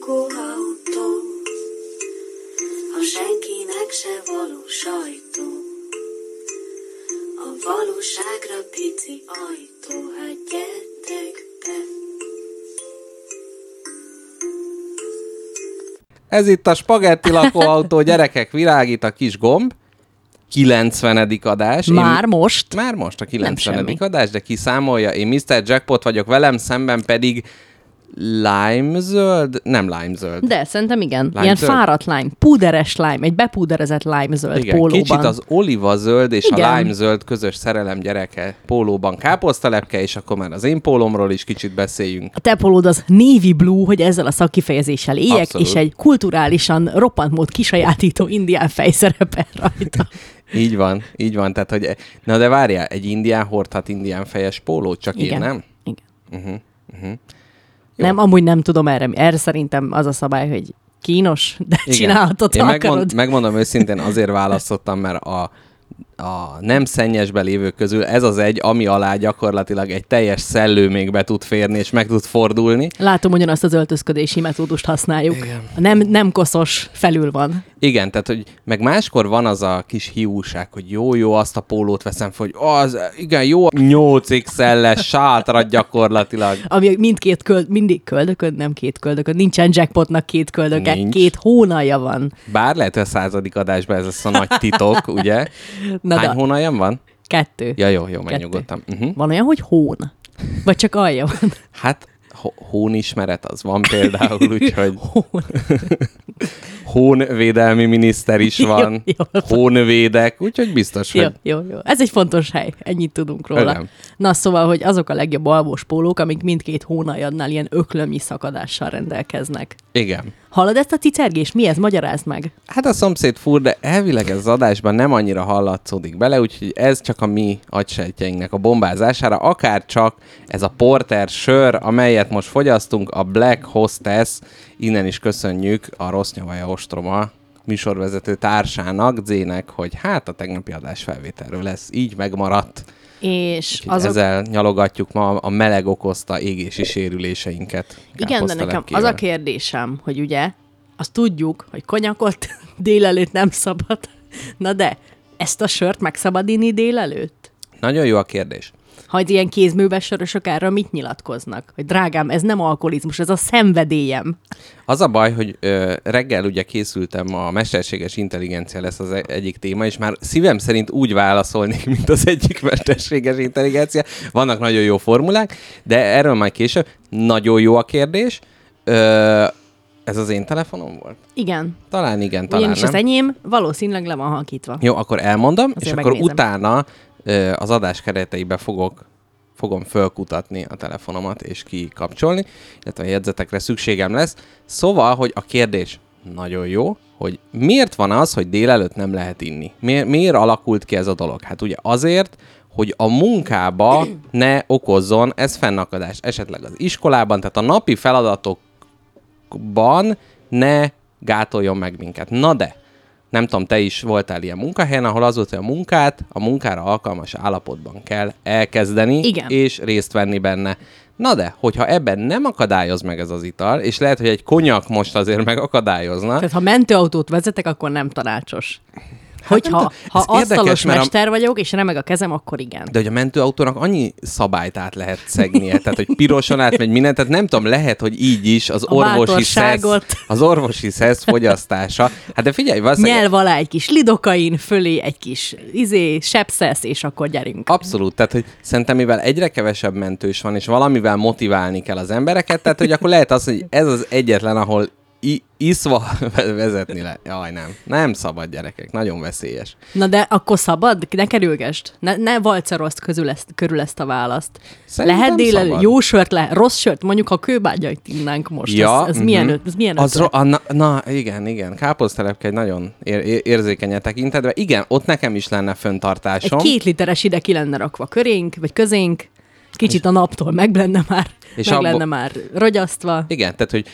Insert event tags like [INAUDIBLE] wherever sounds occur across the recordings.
lakóautó, a senkinek se való sajtó. A valóságra pici ajtó, hát gyertek be. Ez itt a spagetti lakóautó, gyerekek, világít a kis gomb. 90. adás. Már most? Már most a 90. semmi. adás, de ki számolja? Én Mr. Jackpot vagyok, velem szemben pedig lime zöld? Nem lime zöld. De szerintem igen. Lime Ilyen zöld? fáradt lime, púderes lime, egy bepúderezett lime zöld Igen, pólóban. kicsit az oliva zöld és Igen. a lime zöld közös szerelem gyereke pólóban káposztalepke, és akkor már az én pólomról is kicsit beszéljünk. A te pólód az navy blue, hogy ezzel a szakkifejezéssel éljek, Abszolút. és egy kulturálisan roppant mód kisajátító indián fej szerepel rajta. [LAUGHS] Így van, így van. Tehát, hogy, na de várjál, egy indián hordhat indián fejes pólót, csak Igen. én nem? Igen. Jó. Nem, amúgy nem tudom erre. Erre szerintem az a szabály, hogy kínos, de Igen. csinálhatod, Én megmond, akarod. megmondom őszintén, azért választottam, mert a, a nem szennyesbe lévő közül ez az egy, ami alá gyakorlatilag egy teljes szellő még be tud férni, és meg tud fordulni. Látom, ugyanazt az öltözködési metódust használjuk. Igen. A Nem, nem koszos felül van. Igen, tehát, hogy meg máskor van az a kis hiúság, hogy jó-jó, azt a pólót veszem hogy az, igen, jó, 8XL-es sátrat gyakorlatilag. Ami mindkét köld, mindig köldököd, nem két köldököd. Nincsen jackpotnak két köldöke, Nincs. két hónalja van. Bár lehet, hogy a századik adásban ez lesz a nagy titok, ugye? [LAUGHS] Na Hány hónaljam van? kettő. Ja, jó, jó, megnyugodtam. Uh-huh. Van olyan, hogy hón. Vagy csak alja van. Hát, hó- hónismeret az van például, [LAUGHS] úgyhogy Hón. Hónvédelmi miniszter is [LAUGHS] van, Jó, jó. hónvédek, úgyhogy biztos, Jó, hogy jó, jó. Ez egy fontos hely, ennyit tudunk róla. Igen. Na szóval, hogy azok a legjobb alvós pólók, amik mindkét hónaljadnál ilyen öklömnyi szakadással rendelkeznek. igen. Hallod ezt a cicergést? Mi ez? Magyarázd meg. Hát a szomszéd fur, de elvileg ez az adásban nem annyira hallatszódik bele, úgyhogy ez csak a mi agysejtjeinknek a bombázására, akár csak ez a porter sör, amelyet most fogyasztunk, a Black Hostess, innen is köszönjük a Rossz Nyavaja Ostroma műsorvezető társának, Zének, hogy hát a tegnapi adás felvételről lesz, így megmaradt. És Úgyhogy azok... Ezzel nyalogatjuk ma a meleg okozta égési sérüléseinket. Igen, de nekem az a kérdésem, hogy ugye azt tudjuk, hogy konyakot [LAUGHS] délelőtt nem szabad. Na de, ezt a sört meg szabad inni délelőtt? Nagyon jó a kérdés. Ha egy ilyen kézműves sörösök erről mit nyilatkoznak? Hogy drágám, ez nem alkoholizmus, ez a szenvedélyem. Az a baj, hogy ö, reggel ugye készültem, a mesterséges intelligencia lesz az e- egyik téma, és már szívem szerint úgy válaszolnék, mint az egyik [LAUGHS] mesterséges intelligencia. Vannak nagyon jó formulák, de erről majd később. Nagyon jó a kérdés. Ö, ez az én telefonom volt? Igen. Talán igen, talán Ugyanis nem. az enyém valószínűleg le van halkítva. Jó, akkor elmondom, Azért és akkor megnézem. utána ö, az adás kereteibe fogok fogom fölkutatni a telefonomat és kikapcsolni, illetve a jegyzetekre szükségem lesz. Szóval, hogy a kérdés nagyon jó, hogy miért van az, hogy délelőtt nem lehet inni? Miért, miért alakult ki ez a dolog? Hát ugye azért, hogy a munkába ne okozzon ez fennakadást. Esetleg az iskolában, tehát a napi feladatokban ne gátoljon meg minket. Na de, nem tudom, te is voltál ilyen munkahelyen, ahol az volt, hogy a munkát a munkára alkalmas állapotban kell elkezdeni, Igen. és részt venni benne. Na de, hogyha ebben nem akadályoz meg ez az ital, és lehet, hogy egy konyak most azért megakadályozna, Tehát ha mentőautót vezetek, akkor nem tanácsos. Hogyha nem tudom. ha Ez érdekes, asztalos mert a- mester vagyok, és remeg a kezem, akkor igen. De hogy a mentőautónak annyi szabályt át lehet szegnie, tehát hogy piroson átmegy minden, tehát nem tudom, lehet, hogy így is az A orvosi szesz, az orvosi szesz fogyasztása. Hát de figyelj, valószínűleg Nyelv alá egy kis lidokain, fölé egy kis izé, sepszesz, és akkor gyerünk. Abszolút, tehát hogy szerintem mivel egyre kevesebb mentős van, és valamivel motiválni kell az embereket, tehát hogy akkor lehet az, hogy ez az egyetlen, ahol i- iszva [LAUGHS] vezetni le. Jaj, nem. Nem szabad gyerekek, nagyon veszélyes. Na de akkor szabad? Ne kerülgest. Ne, ne valcerozd közül ezt, körül ezt a választ. Szerintem lehet délelőtt jó sört, le, rossz sört, mondjuk ha kőbágyait innánk most. Ja, ez, ez, mhm. milyen, ez milyen Az ro- a, na, na, igen, igen. Káposztelepke egy nagyon ér- ér- érzékeny tekintetben. Igen, ott nekem is lenne Egy föntartásom. két literes ide ki lenne rakva körénk, vagy közénk, kicsit a naptól meg lenne már, És meg abba- lenne már rogyasztva. Igen, tehát, hogy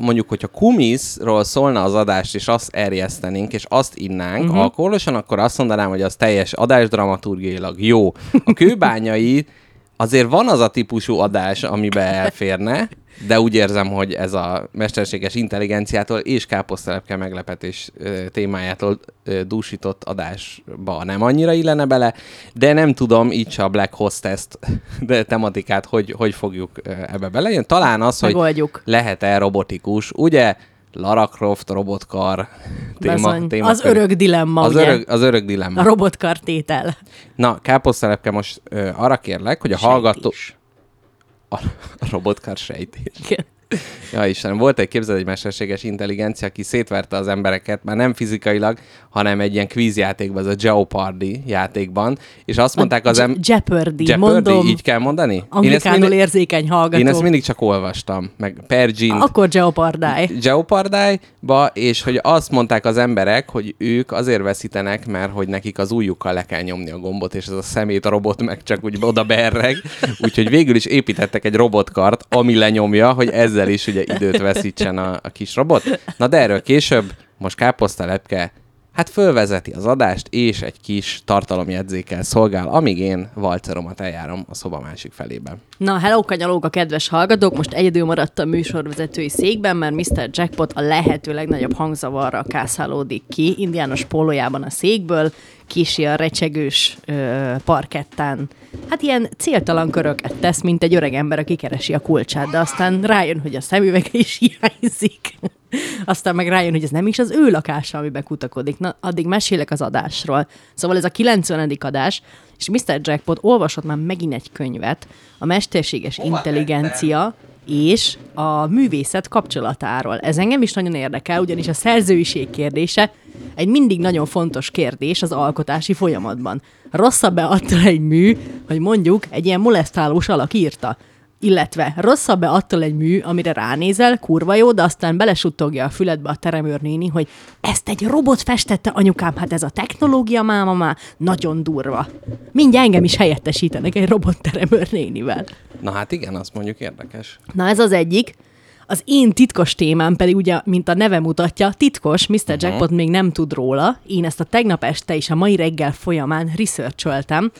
mondjuk, hogyha kumiszról szólna az adást, és azt erjesztenénk, és azt innánk uh-huh. alkoholosan, akkor azt mondanám, hogy az teljes adásdramaturgiailag jó. A kőbányai azért van az a típusú adás, amibe elférne, de úgy érzem, hogy ez a mesterséges intelligenciától és káposztelepke meglepetés témájától dúsított adásba nem annyira illene bele, de nem tudom, így se a Black Hostess-t, de tematikát, hogy, hogy fogjuk ebbe belejön. Talán az, hogy Megoldjuk. lehet-e robotikus, ugye? Lara Croft robotkar téma, Bizony. téma az örök dilemma, az ugye? örök, az örök dilemma. A robotkartétel. Na, káposztelepke, most ö, arra kérlek, hogy a hallgató... A, a robotkar sejtés. Igen. Ja Istenem, volt egy képzeld egy mesterséges intelligencia, aki szétverte az embereket, már nem fizikailag, hanem egy ilyen kvízjátékban, az a Jeopardy játékban, és azt mondták az em... Je- Jeopardy, Jeopardy, mondom. így kell mondani? Anglikánul mindig, érzékeny hallgató. én ezt mindig csak olvastam, meg Pergint, Akkor Jeopardy. Jeopardy-ba, és hogy azt mondták az emberek, hogy ők azért veszítenek, mert hogy nekik az ujjukkal le kell nyomni a gombot, és ez a szemét a robot meg csak úgy oda berreg. Úgyhogy végül is építettek egy robotkart, ami lenyomja, hogy ezzel is ugye időt veszítsen a, a kis robot. Na de erről később, most káposztalepke Hát fölvezeti az adást, és egy kis tartalomjegyzékkel szolgál, amíg én valceromat eljárom a szoba másik felében. Na, hello, kanyalók a kedves hallgatók! Most egyedül maradt a műsorvezetői székben, mert Mr. Jackpot a lehető legnagyobb hangzavarra kászálódik ki, indiános pólójában a székből, kísi a recsegős ö, parkettán. Hát ilyen céltalan köröket tesz, mint egy öreg ember, aki keresi a kulcsát, de aztán rájön, hogy a szemüvege is hiányzik. Aztán meg rájön, hogy ez nem is az ő lakása, amiben kutakodik. Na, addig mesélek az adásról. Szóval ez a 90. adás, és Mr. Jackpot olvasott már megint egy könyvet, a mesterséges intelligencia és a művészet kapcsolatáról. Ez engem is nagyon érdekel, ugyanis a szerzőiség kérdése egy mindig nagyon fontos kérdés az alkotási folyamatban. Rosszabb-e attól egy mű, hogy mondjuk egy ilyen molesztálós alak írta? Illetve rosszabb-e attól egy mű, amire ránézel, kurva jó, de aztán belesuttogja a füledbe a teremőr néni, hogy ezt egy robot festette anyukám, hát ez a technológia máma már nagyon durva. Mindjárt engem is helyettesítenek egy robot teremőr nénivel. Na hát igen, azt mondjuk érdekes. Na ez az egyik. Az én titkos témám pedig ugye, mint a neve mutatja, titkos, Mr. Uh-huh. Jackpot még nem tud róla. Én ezt a tegnap este és a mai reggel folyamán researcholtam.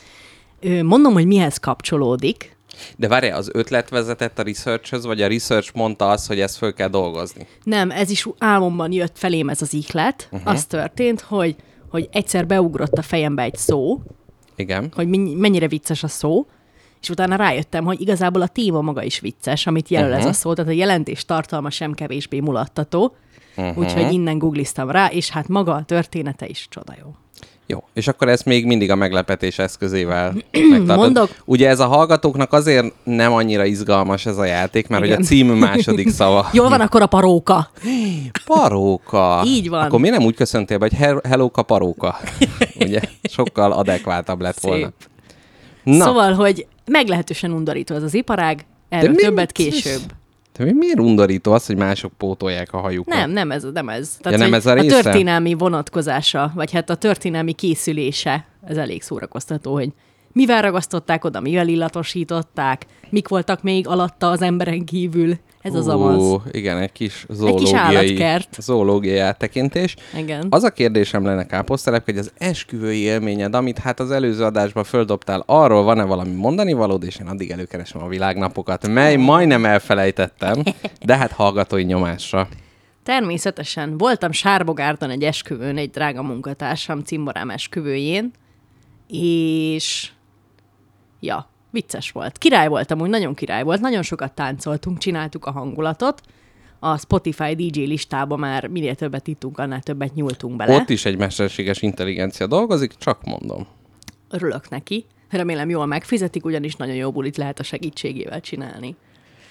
Mondom, hogy mihez kapcsolódik. De várj, az ötlet vezetett a researchhöz, vagy a research mondta azt, hogy ezt föl kell dolgozni? Nem, ez is álmomban jött felém ez az ihlet. Uh-huh. Az történt, hogy, hogy egyszer beugrott a fejembe egy szó, Igen. hogy mennyire vicces a szó, és utána rájöttem, hogy igazából a téma maga is vicces, amit jelöl uh-huh. ez a szó, tehát a jelentés tartalma sem kevésbé mulattató, uh-huh. úgyhogy innen googliztam rá, és hát maga a története is csoda jó. Jó, és akkor ezt még mindig a meglepetés eszközével [CLEARS THROAT] megtartod. Mondok. Ugye ez a hallgatóknak azért nem annyira izgalmas ez a játék, mert hogy a Igen. cím második [LAUGHS] szava. Jól van akkor a paróka. [GASPS] Paróka. Így van. Akkor miért nem úgy köszöntél be, hogy he- hellóka paróka? [LAUGHS] Ugye sokkal adekváltabb lett volna. Szép. Na, Szóval, hogy meglehetősen undorító ez az iparág, erről mi- többet később. De mi- miért undorító az, hogy mások pótolják a hajukat? Nem, nem ez, nem ez. Ja, nem ez a a része? történelmi vonatkozása, vagy hát a történelmi készülése, ez elég szórakoztató, hogy mivel ragasztották oda, mivel illatosították, mik voltak még alatta az emberen kívül. Ez az amaz. Igen, egy kis zoológiai, állatkert. zoológiai áttekintés. Igen. Az a kérdésem lenne káposztelep, hogy az esküvői élményed, amit hát az előző adásban földobtál, arról van-e valami mondani valód, és én addig előkeresem a világnapokat, mely majdnem elfelejtettem, de hát hallgatói nyomásra. Természetesen. Voltam Sárbogárton egy esküvőn, egy drága munkatársam cimborám esküvőjén, és ja, vicces volt. Király volt amúgy, nagyon király volt, nagyon sokat táncoltunk, csináltuk a hangulatot, a Spotify DJ listába már minél többet ittunk, annál többet nyúltunk bele. Ott is egy mesterséges intelligencia dolgozik, csak mondom. Örülök neki. Remélem jól megfizetik, ugyanis nagyon jó bulit lehet a segítségével csinálni.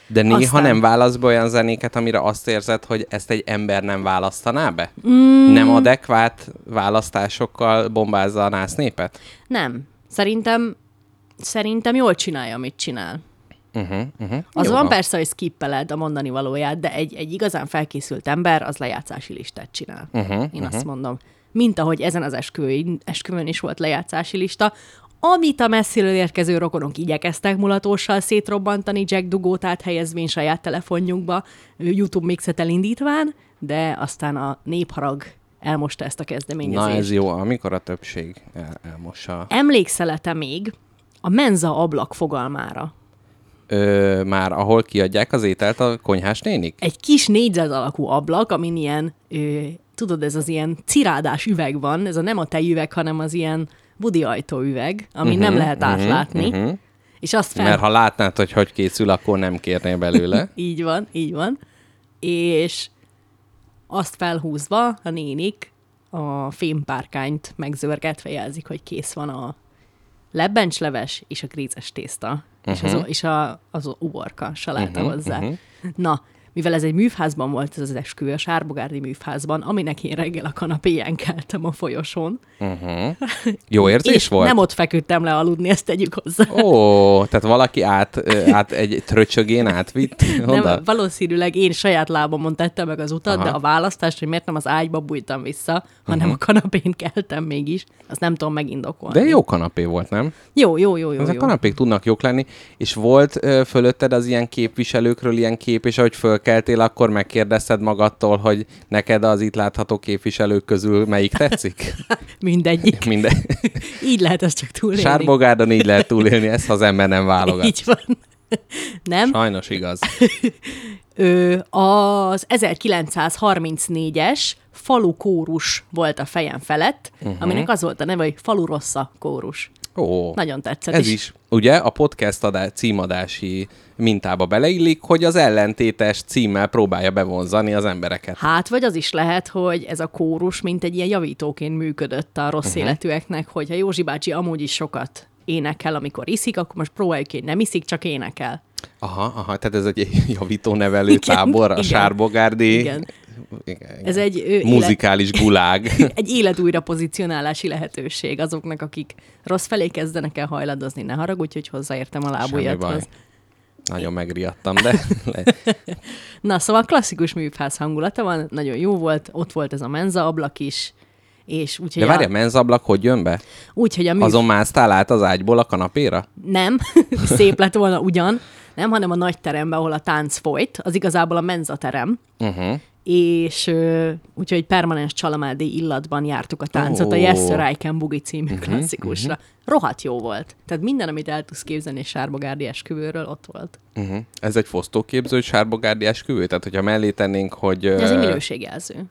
De néha Aztán- nem válasz be olyan zenéket, amire azt érzed, hogy ezt egy ember nem választaná be? Mm. Nem adekvát választásokkal bombázza a nász népet? Nem. Szerintem, szerintem jól csinálja, amit csinál. Uh-huh, uh-huh. Az Jó van persze, hogy skippeled a mondani valóját, de egy, egy igazán felkészült ember az lejátszási listát csinál. Uh-huh, Én azt mondom. Mint ahogy ezen az esküvőn, esküvőn is volt lejátszási lista, amit a messziről érkező rokonok igyekeztek mulatóssal szétrobbantani, Jack dugót áthelyezvén saját telefonjunkba, YouTube mixet elindítván, de aztán a népharag elmosta ezt a kezdeményezést. Na ez jó, amikor a többség el, elmossa. Emlékszel-e te még a menza ablak fogalmára. Ö, már ahol kiadják az ételt a konyhás nénik? Egy kis négyzet alakú ablak, amin ilyen, ö, tudod, ez az ilyen cirádás üveg van, ez a nem a tejüveg, hanem az ilyen budi ajtóüveg, amin uh-huh, nem lehet uh-huh, átlátni. uh-huh. És azt fel... Mert ha látnád, hogy hogy készül, akkor nem kérnél belőle. [LAUGHS] Így van, így van. És azt felhúzva a nénik a fémpárkányt megzörgetve jelzik, hogy kész van a lebbencsleves és a grízes tészta. Uh-huh. És, az, és a, az uborka saláta uh-huh, hozzá. Uh-huh. Na, mivel ez egy műfházban volt, ez az esküvő, a Sárbogárdi műfházban, aminek én reggel a kanapéján keltem a folyosón. Uh-huh. Jó érzés és volt? nem ott feküdtem le aludni, ezt tegyük hozzá. Ó, tehát valaki át, át egy tröcsögén átvitt oda? Nem, valószínűleg én saját lábamon tettem meg az utat, Aha. de a választást, hogy miért nem az ágyba bújtam vissza, hanem uh-huh. a kanapén keltem mégis, azt nem tudom megindokolni. De jó kanapé volt, nem? Jó, jó, jó, jó. Ezek jó. kanapék tudnak jók lenni, és volt ö, fölötted az ilyen képviselőkről ilyen kép, és ahogy fölkeltél, akkor megkérdezted magadtól, hogy neked az itt látható képviselők közül melyik tetszik? [LAUGHS] Mindegyik. [LAUGHS] Minden. [LAUGHS] így lehet ezt csak túlélni. Sárbogádon így lehet túlélni, ezt ha az ember nem válogat. Így van. Nem? Sajnos igaz. Ö, az 1934-es falu kórus volt a fejem felett, uh-huh. aminek az volt a neve, hogy falu rossza kórus. Ó, Nagyon tetszett. ez és is. Ugye a podcast adá, címadási mintába beleillik, hogy az ellentétes címmel próbálja bevonzani az embereket. Hát, vagy az is lehet, hogy ez a kórus mint egy ilyen javítóként működött a rossz uh-huh. életűeknek, hogyha Józsi bácsi amúgy is sokat énekel, amikor iszik, akkor most próbáljuk ki, nem iszik, csak énekel. Aha, aha, tehát ez egy [LAUGHS] javító nevelő Igen, tábor, a igen. Sárbogárdi. Igen. Igen. Ez egy, ö, Muzikális gulág. [LAUGHS] egy életújra pozícionálási lehetőség azoknak, akik rossz felé kezdenek el hajladozni. Ne haragudj, hogy hozzáértem a lábujjadhoz. Nagyon megriadtam, de. [LAUGHS] Na, szóval klasszikus műfáz hangulata van, nagyon jó volt, ott volt ez a menza ablak is, és úgyhogy De várj, a menzablak hogy jön be? úgy, hogy a mű... Azon másztál át az ágyból a kanapéra? Nem, [LAUGHS] szép lett volna ugyan, nem, hanem a nagy teremben, ahol a tánc folyt, az igazából a menzaterem, Uh-huh. És úgyhogy permanens csalamádé illatban jártuk a táncot, a Ó. Yes Sir I Can Boogie című klasszikusra. Rohadt jó volt. Tehát minden, amit el tudsz képzelni egy Sárbogárdi esküvőről, ott volt. Uh-huh. Ez egy fosztóképző sárbogárdi esküvő? Tehát, hogyha mellé tennénk, hogy... Ez egy minőségjelző.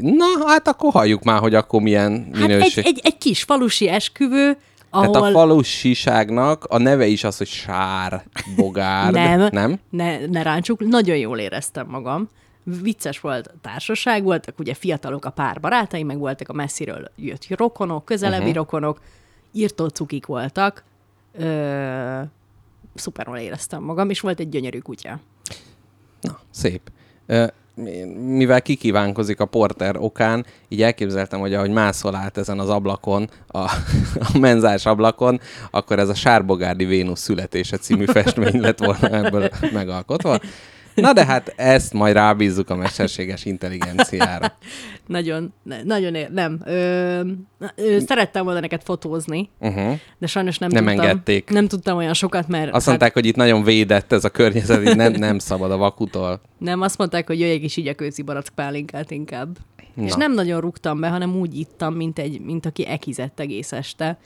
Na, hát akkor halljuk már, hogy akkor milyen Hát egy, minőség. egy, egy kis falusi esküvő, ahol... Tehát a falusiságnak a neve is az, hogy sárbogárd. Nem, Nem? Ne, ne ráncsuk, nagyon jól éreztem magam. Vicces volt a társaság, voltak ugye fiatalok a pár barátai, meg voltak a messziről jött rokonok, közelebbi uh-huh. rokonok, írtó cukik voltak. Ö, szuperul éreztem magam, és volt egy gyönyörű kutya. Na, szép. Ö, mivel kikívánkozik a porter okán, így elképzeltem, hogy ahogy mászol át ezen az ablakon, a, a menzás ablakon, akkor ez a Sárbogárdi Vénusz születése című [LAUGHS] festmény lett volna ebből megalkotva. Na de hát ezt majd rábízzuk a mesterséges intelligenciára. [LAUGHS] Nagyon, ne, nagyon ér, nem. Ö, ö, szerettem volna neked fotózni, Uh-huh. de sajnos nem, Nem tudtam. engedték. Nem tudtam olyan sokat, mert Azt mondták, hogy itt nagyon védett ez a környezet, így nem, nem szabad a vakutól. Nem, azt mondták, hogy jöjjek is így a kőzi barack pálinkát inkább. Na. És nem nagyon rúgtam be, hanem úgy ittam, mint, egy, mint aki ekizett egész este,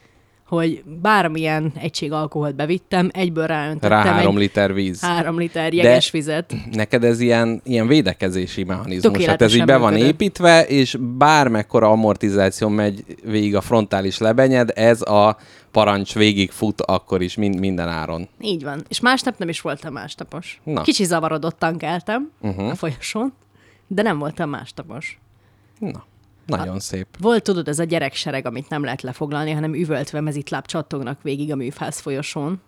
hogy bármilyen egység alkoholt bevittem, egyből ráöntöttem Rá három egy liter víz. három liter jeges vizet. Neked ez ilyen, ilyen védekezési mechanizmus. Hát ez így be van működött. építve, és bármekkora amortizáció megy végig a frontális lebenyed, ez a parancs végig fut akkor is mind, minden áron. Így van. És másnap nem is voltam másnapos. Na. Kicsi zavarodottan keltem Uh-huh. a folyosón, de nem voltam másnapos. Na, nagyon szép. Volt, tudod, ez a gyereksereg, amit nem lehet lefoglalni, hanem üvöltve mezitláb csattognak végig a műfáz folyosón.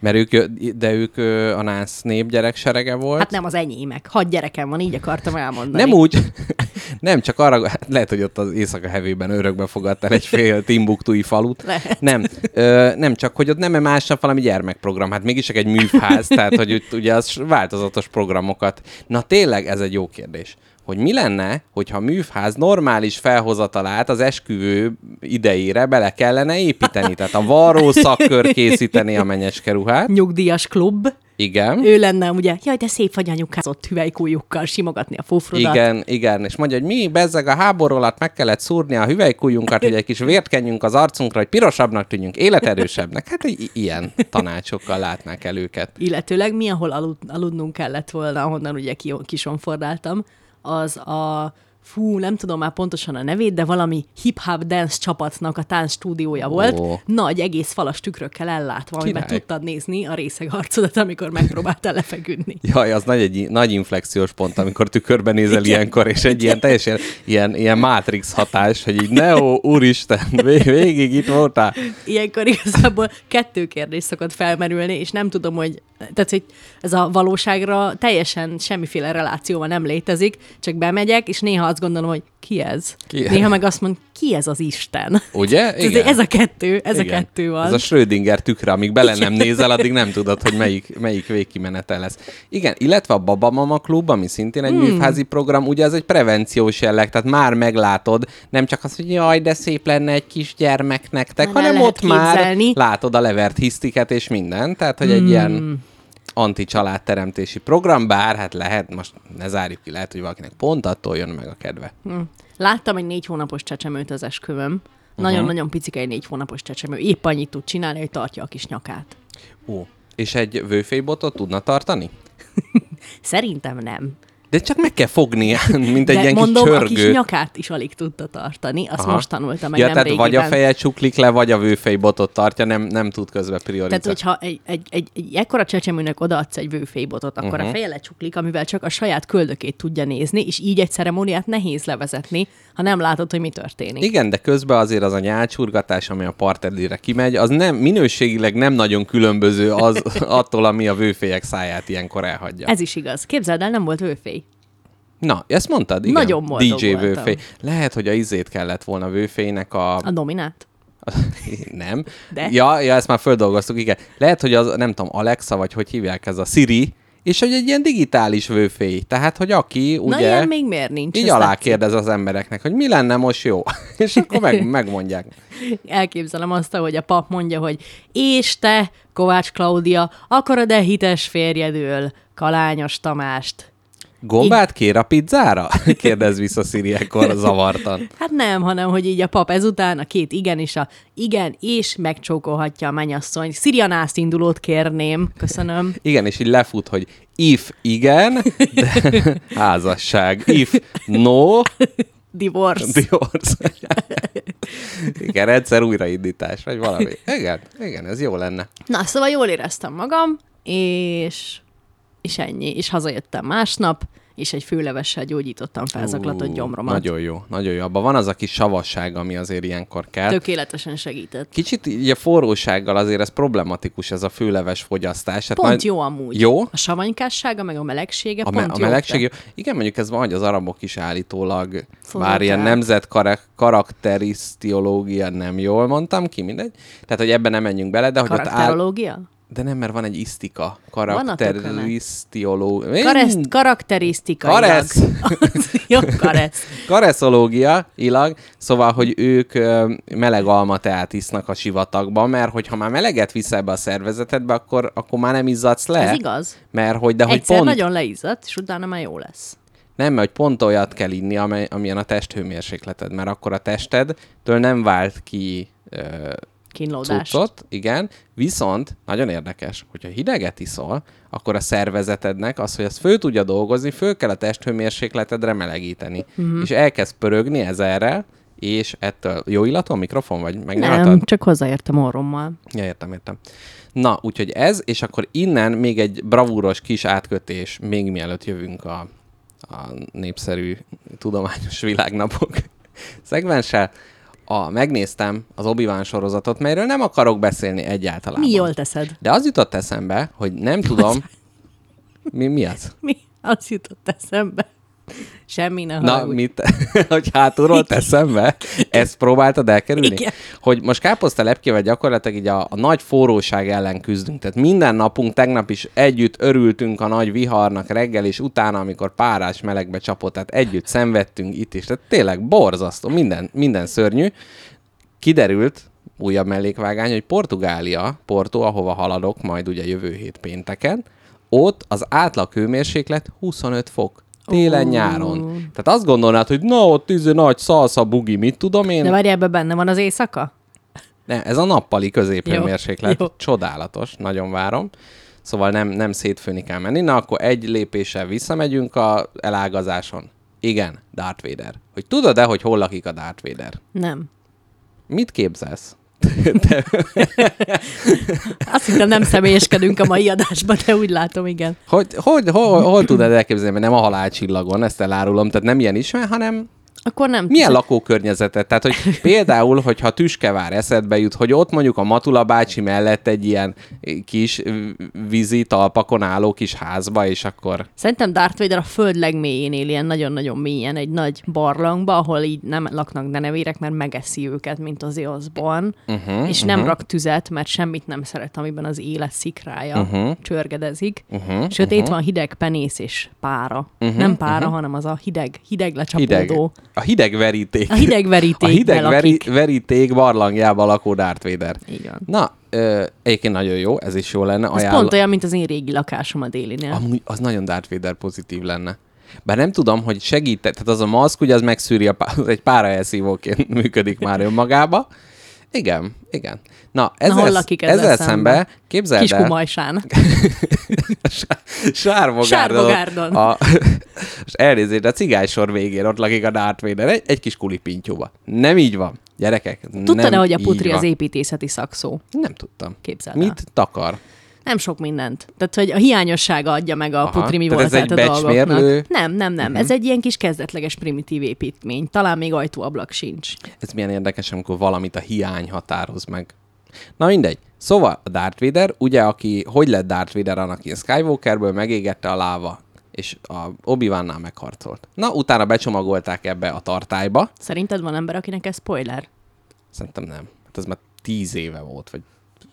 Mert ők, de ők a nász nép gyerekserege volt. Hát nem az enyémek. Hat gyerekem van, így akartam elmondani. Nem úgy, [LAUGHS] nem, csak arra, hát lehet, hogy ott az éjszaka hevében örökbe fogadtál egy fél Timbuktui falut. Lehet. Nem, ö, nem csak, hogy ott nem másnap valami gyermekprogram, hát mégis csak egy műfház, tehát hogy itt ugye az változatos programokat. Na tényleg ez egy jó kérdés hogy mi lenne, hogyha a műfház normális felhozatalát az esküvő idejére bele kellene építeni. Tehát a varró szakkör készíteni a menyecske ruhát, Nyugdíjas klub. Igen. Ő lenne ugye, jaj, de szép vagy anyukázott hüvelykújukkal simogatni a fufrodat. Igen, igen, és mondja, hogy mi bezzeg a háború alatt meg kellett szúrni a hüvelykújunkat, hogy egy kis vért kenjünk az arcunkra, hogy pirosabbnak tűnjünk, életerősebbnek. Hát i- ilyen tanácsokkal látnák el őket. Illetőleg mi, ahol alud, aludnunk kellett volna, ahonnan ugye ki, kisonfordáltam, az a fú, nem tudom már pontosan a nevét, de valami hip-hop dance csapatnak a tánc stúdiója volt, Ó. nagy egész falas tükrökkel ellátva, amiben tudtad nézni a részeg arcodat, amikor megpróbáltál lefeküdni. [LAUGHS] Jaj, az nagy, egy nagy inflexiós pont, amikor tükörben nézel Igen. ilyenkor, és egy ilyen teljesen ilyen, ilyen Matrix hatás, hogy így Neo, úristen, vég- végig itt voltál. Ilyenkor igazából kettő kérdés szokott felmerülni, és nem tudom, hogy, tehát, hogy ez a valóságra teljesen semmiféle relációval nem létezik, csak bemegyek, és néha azt gondolom, hogy ki ez? Ki ez? Néha meg azt mond, ki ez az Isten? Ugye? [LAUGHS] Igen. Ez a kettő, ez Igen. a kettő van. Ez a Schrödinger tükre, amíg bele nem nézel, addig nem tudod, hogy melyik, melyik végkimenete lesz. Igen, illetve a Baba Mama Klub, ami szintén egy hmm. műfházi program, ugye ez egy prevenciós jelleg, tehát már meglátod, nem csak az, hogy jaj, de szép lenne egy kis gyermek nektek, Már hanem ott már képzelni. látod a levert hisztiket és minden, tehát hogy egy hmm. ilyen anti-családteremtési program, bár hát lehet, most ne zárjuk ki, lehet, hogy valakinek pont attól jön meg a kedve. Hm. Láttam egy négy hónapos csecsemőt az esküvőm. Nagyon-nagyon picike egy négy hónapos csecsemő. Épp annyit tud csinálni, hogy tartja a kis nyakát. Ó. És egy vőfélybotot tudna tartani? [LAUGHS] Szerintem nem. De csak meg kell fogni, [LAUGHS] mint egy De ilyen mondom, kis a csörgőt. kis nyakát is alig tudta tartani. Azt Aha. most tanulta meg ja, nem tehát vagy a régiben. feje csuklik le, vagy a vőfejbotot tartja, nem, nem tud közbe priorizálni. Tehát, hogyha egy, egy, egy, egy ekkora csecsemőnek odaadsz egy vőfélybotot, akkor Mhm. uh-huh. a feje lecsuklik, amivel csak a saját köldökét tudja nézni, és így egy ceremóniát nehéz levezetni, ha nem látod, hogy mi történik. Igen, de közben azért az a nyálcsurgatás, ami a partedére kimegy, az nem, minőségileg nem nagyon különböző az [LAUGHS] attól, ami a vőfélyek száját ilyenkor elhagyja. Ez is igaz. Képzeld el, nem volt vőfély. Na, ezt mondtad? Igen. Nagyon boldog DJ voltam. vőfély. Lehet, hogy a izét kellett volna vőfélynek a... A dominát? [LAUGHS] nem. De? Ja, ja, ezt már földolgoztuk, igen. Lehet, hogy az, nem tudom, Alexa, vagy hogy hívják ez a Siri, és hogy egy ilyen digitális vőfély. Tehát, hogy aki, ugye... Na ilyen még miért nincs? Így alá tetszik. kérdez az embereknek, hogy mi lenne most jó. [LAUGHS] és akkor meg, megmondják. Elképzelem azt, hogy a pap mondja, hogy és te, Kovács Klaudia, akarod-e hites férjedől Kalányos Tamást? Gombát kér a pizzára? [LAUGHS] Kérdez vissza Siri ekkor zavartan. Hát nem, hanem, hogy így a pap ezután a két igen és a igen, és megcsókolhatja a mennyasszony. Szirianászt indulót kérném. Köszönöm. Igen, és így lefut, hogy if igen, de [LAUGHS] házasság. If no, Divorce. divorce. [LAUGHS] igen, rendszer újraindítás, vagy valami. Igen, igen, ez jó lenne. Na, szóval jól éreztem magam, és, és ennyi. És hazajöttem másnap, és egy főlevessel gyógyítottam felzaklatott gyomromat. Nagyon jó, nagyon jó. Abban van az a kis savasság, ami azért ilyenkor kell. Tökéletesen segített. Kicsit így a forrósággal azért ez problematikus, ez a főleves fogyasztás. Hát Pont majd- jó amúgy. Jó? A savanykásága, meg a melegsége A, pont me- a jó. melegség, de- jó. igen, mondjuk ez van, hogy az arabok is állítólag, Forrották. bár ilyen nemzet kara- karakterisztiológia nem jól mondtam ki, mindegy. Tehát, hogy ebben nem menjünk bele, de hogy ott áll... De nem, mert van egy isztika. Karakterisztiológia. Kareszt, karakterisztikailag. Karesz. [LAUGHS] jó, karesz. [LAUGHS] Kareszológia, ilag, szóval, hogy ők meleg almateát isznak a sivatagban, mert hogyha már meleget visz ebbe a szervezetedbe, akkor, akkor már nem izzadsz le. Ez igaz. Mert hogy, de hogy Egyszer pont... nagyon leizzadt, és utána már jó lesz. Nem, mert hogy pont olyat kell inni, amely, amilyen a testhőmérsékleted, mert akkor a testedtől nem vált ki ö, Kínlódást. cuccot, igen, viszont nagyon érdekes, hogyha hideget iszol, akkor a szervezetednek az, hogy azt föl tudja dolgozni, föl kell a testhőmérsékletedre melegíteni. Mhm. Uh-huh. És elkezd pörögni ezerrel, és ettől jó illatú a mikrofon, vagy megnyaltad? Nem, csak hozzáértem orrommal. Ja, értem, értem. Na, úgyhogy ez, és akkor innen még egy bravúros kis átkötés, még mielőtt jövünk a, a népszerű tudományos világnapok [LAUGHS] szegmenssel. A, megnéztem az obi sorozatot, melyről nem akarok beszélni egyáltalán. Mi jól teszed? De az jutott eszembe, hogy nem tudom... [LAUGHS] Mi, mi az? Mi? Az jutott eszembe. Semmi ne Na, haragudj. mit? [LAUGHS] hogy hátulról teszembe? Ezt próbáltad elkerülni? Igen. Hogy most káposzta lepkével gyakorlatilag így a, a nagy forróság ellen küzdünk. Tehát minden napunk, tegnap is együtt örültünk a nagy viharnak reggel, és utána, amikor párás melegbe csapott, tehát együtt szenvedtünk itt is. Tehát tényleg borzasztó, minden, minden szörnyű. Kiderült, újabb mellékvágány, hogy Portugália, Porto, ahova haladok majd ugye jövő hét pénteken, ott az átlag hőmérséklet 25 fok. Télen-nyáron. Tehát azt gondolnád, hogy na, ott izé nagy szalsza, bugi, mit tudom én. De várj, ebben benne van az éjszaka? Ne, ez a nappali középhőmérséklet. Csodálatos, nagyon várom. Szóval nem, nem szétfőni kell menni. Na, akkor egy lépéssel visszamegyünk a elágazáson. Igen, Darth Vader. Hogy tudod-e, hogy hol lakik a Darth Vader? Nem. Mit képzelsz? Azt hittem nem személyeskedünk a mai adásban, de úgy látom, igen. Hogy, hogy, hol, hol tudod elképzelni, mert nem a halálcsillagon, ezt elárulom, tehát nem ilyen ismer, hanem Akkor nem... milyen lakókörnyezetet? Tehát, hogy például, hogyha Tüskevár eszedbe jut, hogy ott mondjuk a Matula bácsi mellett egy ilyen kis vízi talpakon álló kis házba, és akkor Szerintem Darth Vader a föld legmélyén él, ilyen nagyon-nagyon mélyen, egy nagy barlangba, ahol így nem laknak denevérek, mert megeszi őket, mint az Osborn, uh-huh, és nem rak tüzet, mert semmit nem szeret, amiben az élet szikrája uh-huh. csörgedezik. Uh-huh, Sőt, uh-huh. itt van hideg penész és pára. Uh-huh, nem pára, uh-huh. hanem az a hideg, hideg lecsapódó. hideg. A hideg veríték. A hideg veríték A hideg veri, veríték barlangjában lakó Darth Vader. Van. Na, ö, egyébként nagyon jó, ez is jó lenne. Ez Ajánl... pont olyan, mint az én régi lakásom a délinél. Amúgy az nagyon Darth Vader pozitív lenne. Bár nem tudom, hogy segít, tehát az a maszk, ugye az megszűri, a pá- [LAUGHS] egy pára elszívóként működik már önmagába. Igen, igen. Na, ezzel, hol lakik ezzel ezzel szemben? szembe, képzeld Kis el, kumajsán. [LAUGHS] Sárbogárdon, Sárbogárdon. a, [LAUGHS] és elnézést, a cigánysor végén ott lakik a Vader, egy, egy kis kulipintyúba. Nem így van, gyerekek. Tudtad-e, nem hogy a putri az építészeti szakszó? Nem tudtam. Képzeld el. Mit takar? Nem sok mindent. Tehát, hogy a hiányossága adja meg a Aha, putri mi ez a egy dolgoknak. becsmérlő? Nem, nem, nem. Uh-huh. Ez egy ilyen kis kezdetleges primitív építmény. Talán még ajtóablak sincs. Ez milyen érdekes, amikor valamit a hiány határoz meg. Na mindegy. Szóval a Darth Vader, ugye, aki hogy lett Darth Vader Anakin Skywalkerből, megégette a láva, és a obi megharcolt. Na, utána becsomagolták ebbe a tartályba. Szerinted van ember, akinek ez spoiler? Szerintem nem. Hát ez már tíz éve volt, vagy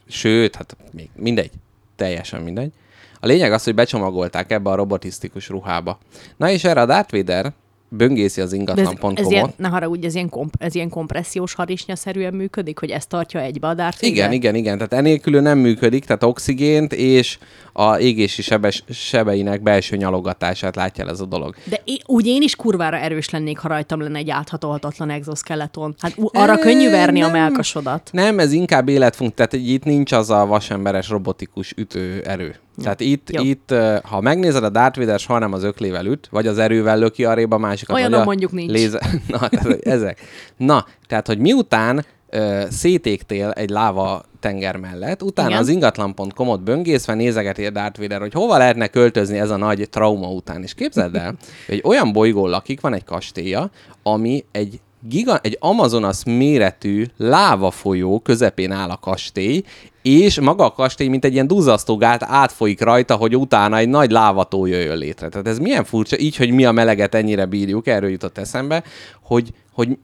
sőt, hát még mindegy. Teljesen mindegy. A lényeg az, hogy becsomagolták ebbe a robotisztikus ruhába. Na és erre a Darth Vader böngészi az De ez, ingatlan.com-ot. ez ilyen, ne haragudj, ez ilyen, komp- ez ilyen kompressziós harisnyaszerűen működik, hogy ez tartja egybe a Darth Igen, igen, igen. Tehát enélkül nem működik, tehát oxigént és a égési sebes, sebeinek belső nyalogatását látja el ez a dolog. De én, úgy én is kurvára erős lennék, ha rajtam lenne egy áthatolhatatlan exoskeleton. Hát ú- arra könnyű verni a nem. melkasodat. Nem, ez inkább életfunk, tehát itt nincs az a vasemberes robotikus ütő erő. Tehát itt, Jó. itt, ha megnézed a Darth Vader, soha nem az öklével üt, vagy az erővel löki arrébb a másikat. A mondjuk nincs. Léze... [LAUGHS] Na, tehát, ezek. Na, tehát, hogy miután ö, szétégtél egy láva tenger mellett, utána Igen. az ingatlan.com-ot böngészve nézegeti a Darth Vader, hogy hova lehetne költözni ez a nagy trauma után. És képzeld el, hogy [LAUGHS] egy olyan bolygón lakik, van egy kastélya, ami egy giga, egy Amazonas méretű láva folyó közepén áll a kastély, és maga a kastély, mint egy ilyen duzzasztó gát átfolyik rajta, hogy utána egy nagy lávató jöjjön létre. Tehát ez milyen furcsa, így, hogy mi a meleget ennyire bírjuk, erről jutott eszembe, hogy, hogy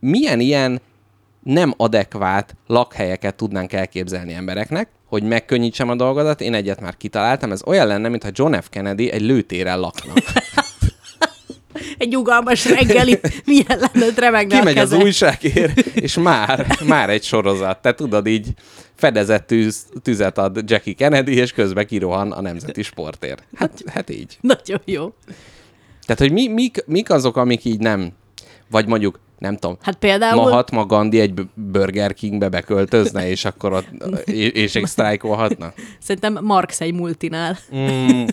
milyen ilyen nem adekvát lakhelyeket tudnánk elképzelni embereknek, hogy megkönnyítsem a dolgodat. Én egyet már kitaláltam, ez olyan lenne, mintha John F. Kennedy egy lőtéren lakna. [LAUGHS] Egy nyugalmas reggeli, milyen lenne, remegne Kimegy az újságért, és már, már egy sorozat. Te tudod, így fedezett tűz, tüzet ad Jackie Kennedy, és közben kirohan a nemzeti sportért. Hát, hát így. Nagyon jó. Tehát, hogy mi, mik, mik azok, amik így nem, vagy mondjuk, nem tudom, Hát például... Mahatma Gandhi egy Burger Kingbe beköltözne, és akkor ott [LAUGHS] és, és egy sztrájkolhatna? Szerintem Marx egy multinál. Mm.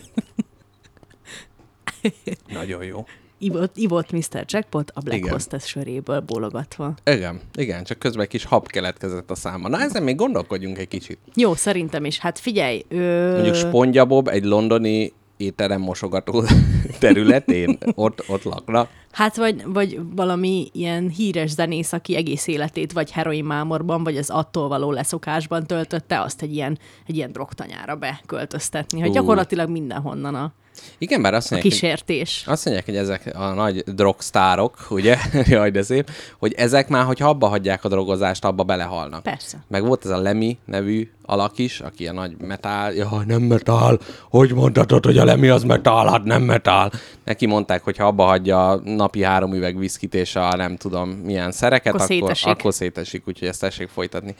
[LAUGHS] Nagyon jó. Ivott, ivott Mr. Jackpot a Black Igen. Hostess söréből bólogatva. Igen, igen, csak közben egy kis hab keletkezett a száma. Na, ezen még gondolkodjunk egy kicsit. Jó, szerintem is. Hát figyelj, ö... Mondjuk Spongya Bob egy londoni étterem mosogató [LAUGHS] területén ott, ott lakna. Hát vagy, vagy valami ilyen híres zenész, aki egész életét vagy heroin mámorban, vagy az attól való leszokásban töltötte, azt egy ilyen, egy ilyen drogtanyára beköltöztetni. Hogy Ú. gyakorlatilag mindenhonnan a, Igen, bár azt a mondják, hogy, kísértés. azt mondják, hogy ezek a nagy drogsztárok, [LAUGHS] ugye, jaj, de szép, hogy ezek már, hogyha abba hagyják a drogozást, abba belehalnak. Persze. Meg volt ez a Lemmy nevű alak is, aki a nagy metál, jaj, nem metál, hogy mondhatod, hogy a Lemmy az metál, hát nem metál. Neki mondták, hogy ha abba hagyja a napi három üveg viszkit és a nem tudom milyen szereket, Akkor akkor, szétesik. akkor szétesik, úgyhogy ezt tessék folytatni.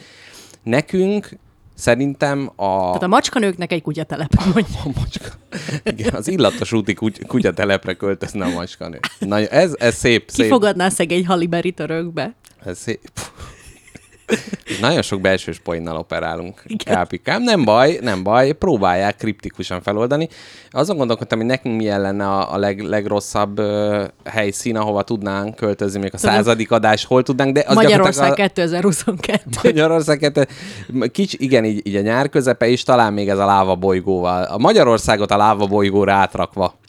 Nekünk Szerintem a... Tehát a macskanőknek egy kutyatelep, mondja. [LAUGHS] a macska. Igen, az illatos úti kuty- kutyatelepre költözne a macskanő. Na, ez, ez szép, szép. Kifogadná szegény haliberit örökbe. Ez szép. Nagyon sok belsős poénnal operálunk. Kápikám. Nem baj, nem baj, próbálják kriptikusan feloldani. Azon gondolkodtam, hogy nekünk milyen lenne a, a leg, legrosszabb uh, helyszín, ahova tudnánk költözni, még a századik adás, hol tudnánk, de az Magyarország gyakorlatilag 2022. a Magyarország, kettő- kicsi, igen, így, így a nyár közepe is, talán még ez a láva bolygóval. A Magyarországot a láva bolygóra átrakva.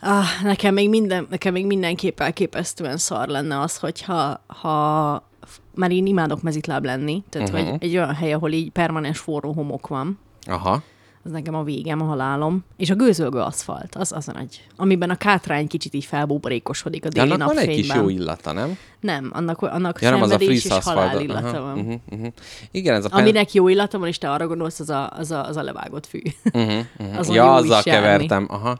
Ah, nekem még, minden, nekem még mindenképp elképesztően szar lenne az, hogyha ha, már én imádok mezitláb lenni, tehát uh-huh. hogy egy olyan hely, ahol így permanens forró homok van, Aha. az nekem a végem, a halálom. És a gőzölgő aszfalt, az az a nagy, amiben a kátrány kicsit így felbúborékosodik a De déli annak van egy kis jó illata, nem? Nem, annak, annak Ja, nem az a friss és halál aszfalt. illata Aha, van. uh-huh, uh-huh. Igen, ez a pen... Aminek jó illata van, és te arra gondolsz, az a, az a, az a levágott fű. [LAUGHS] Uh-huh, uh-huh. Ja, azzal járni. kevertem. Aha.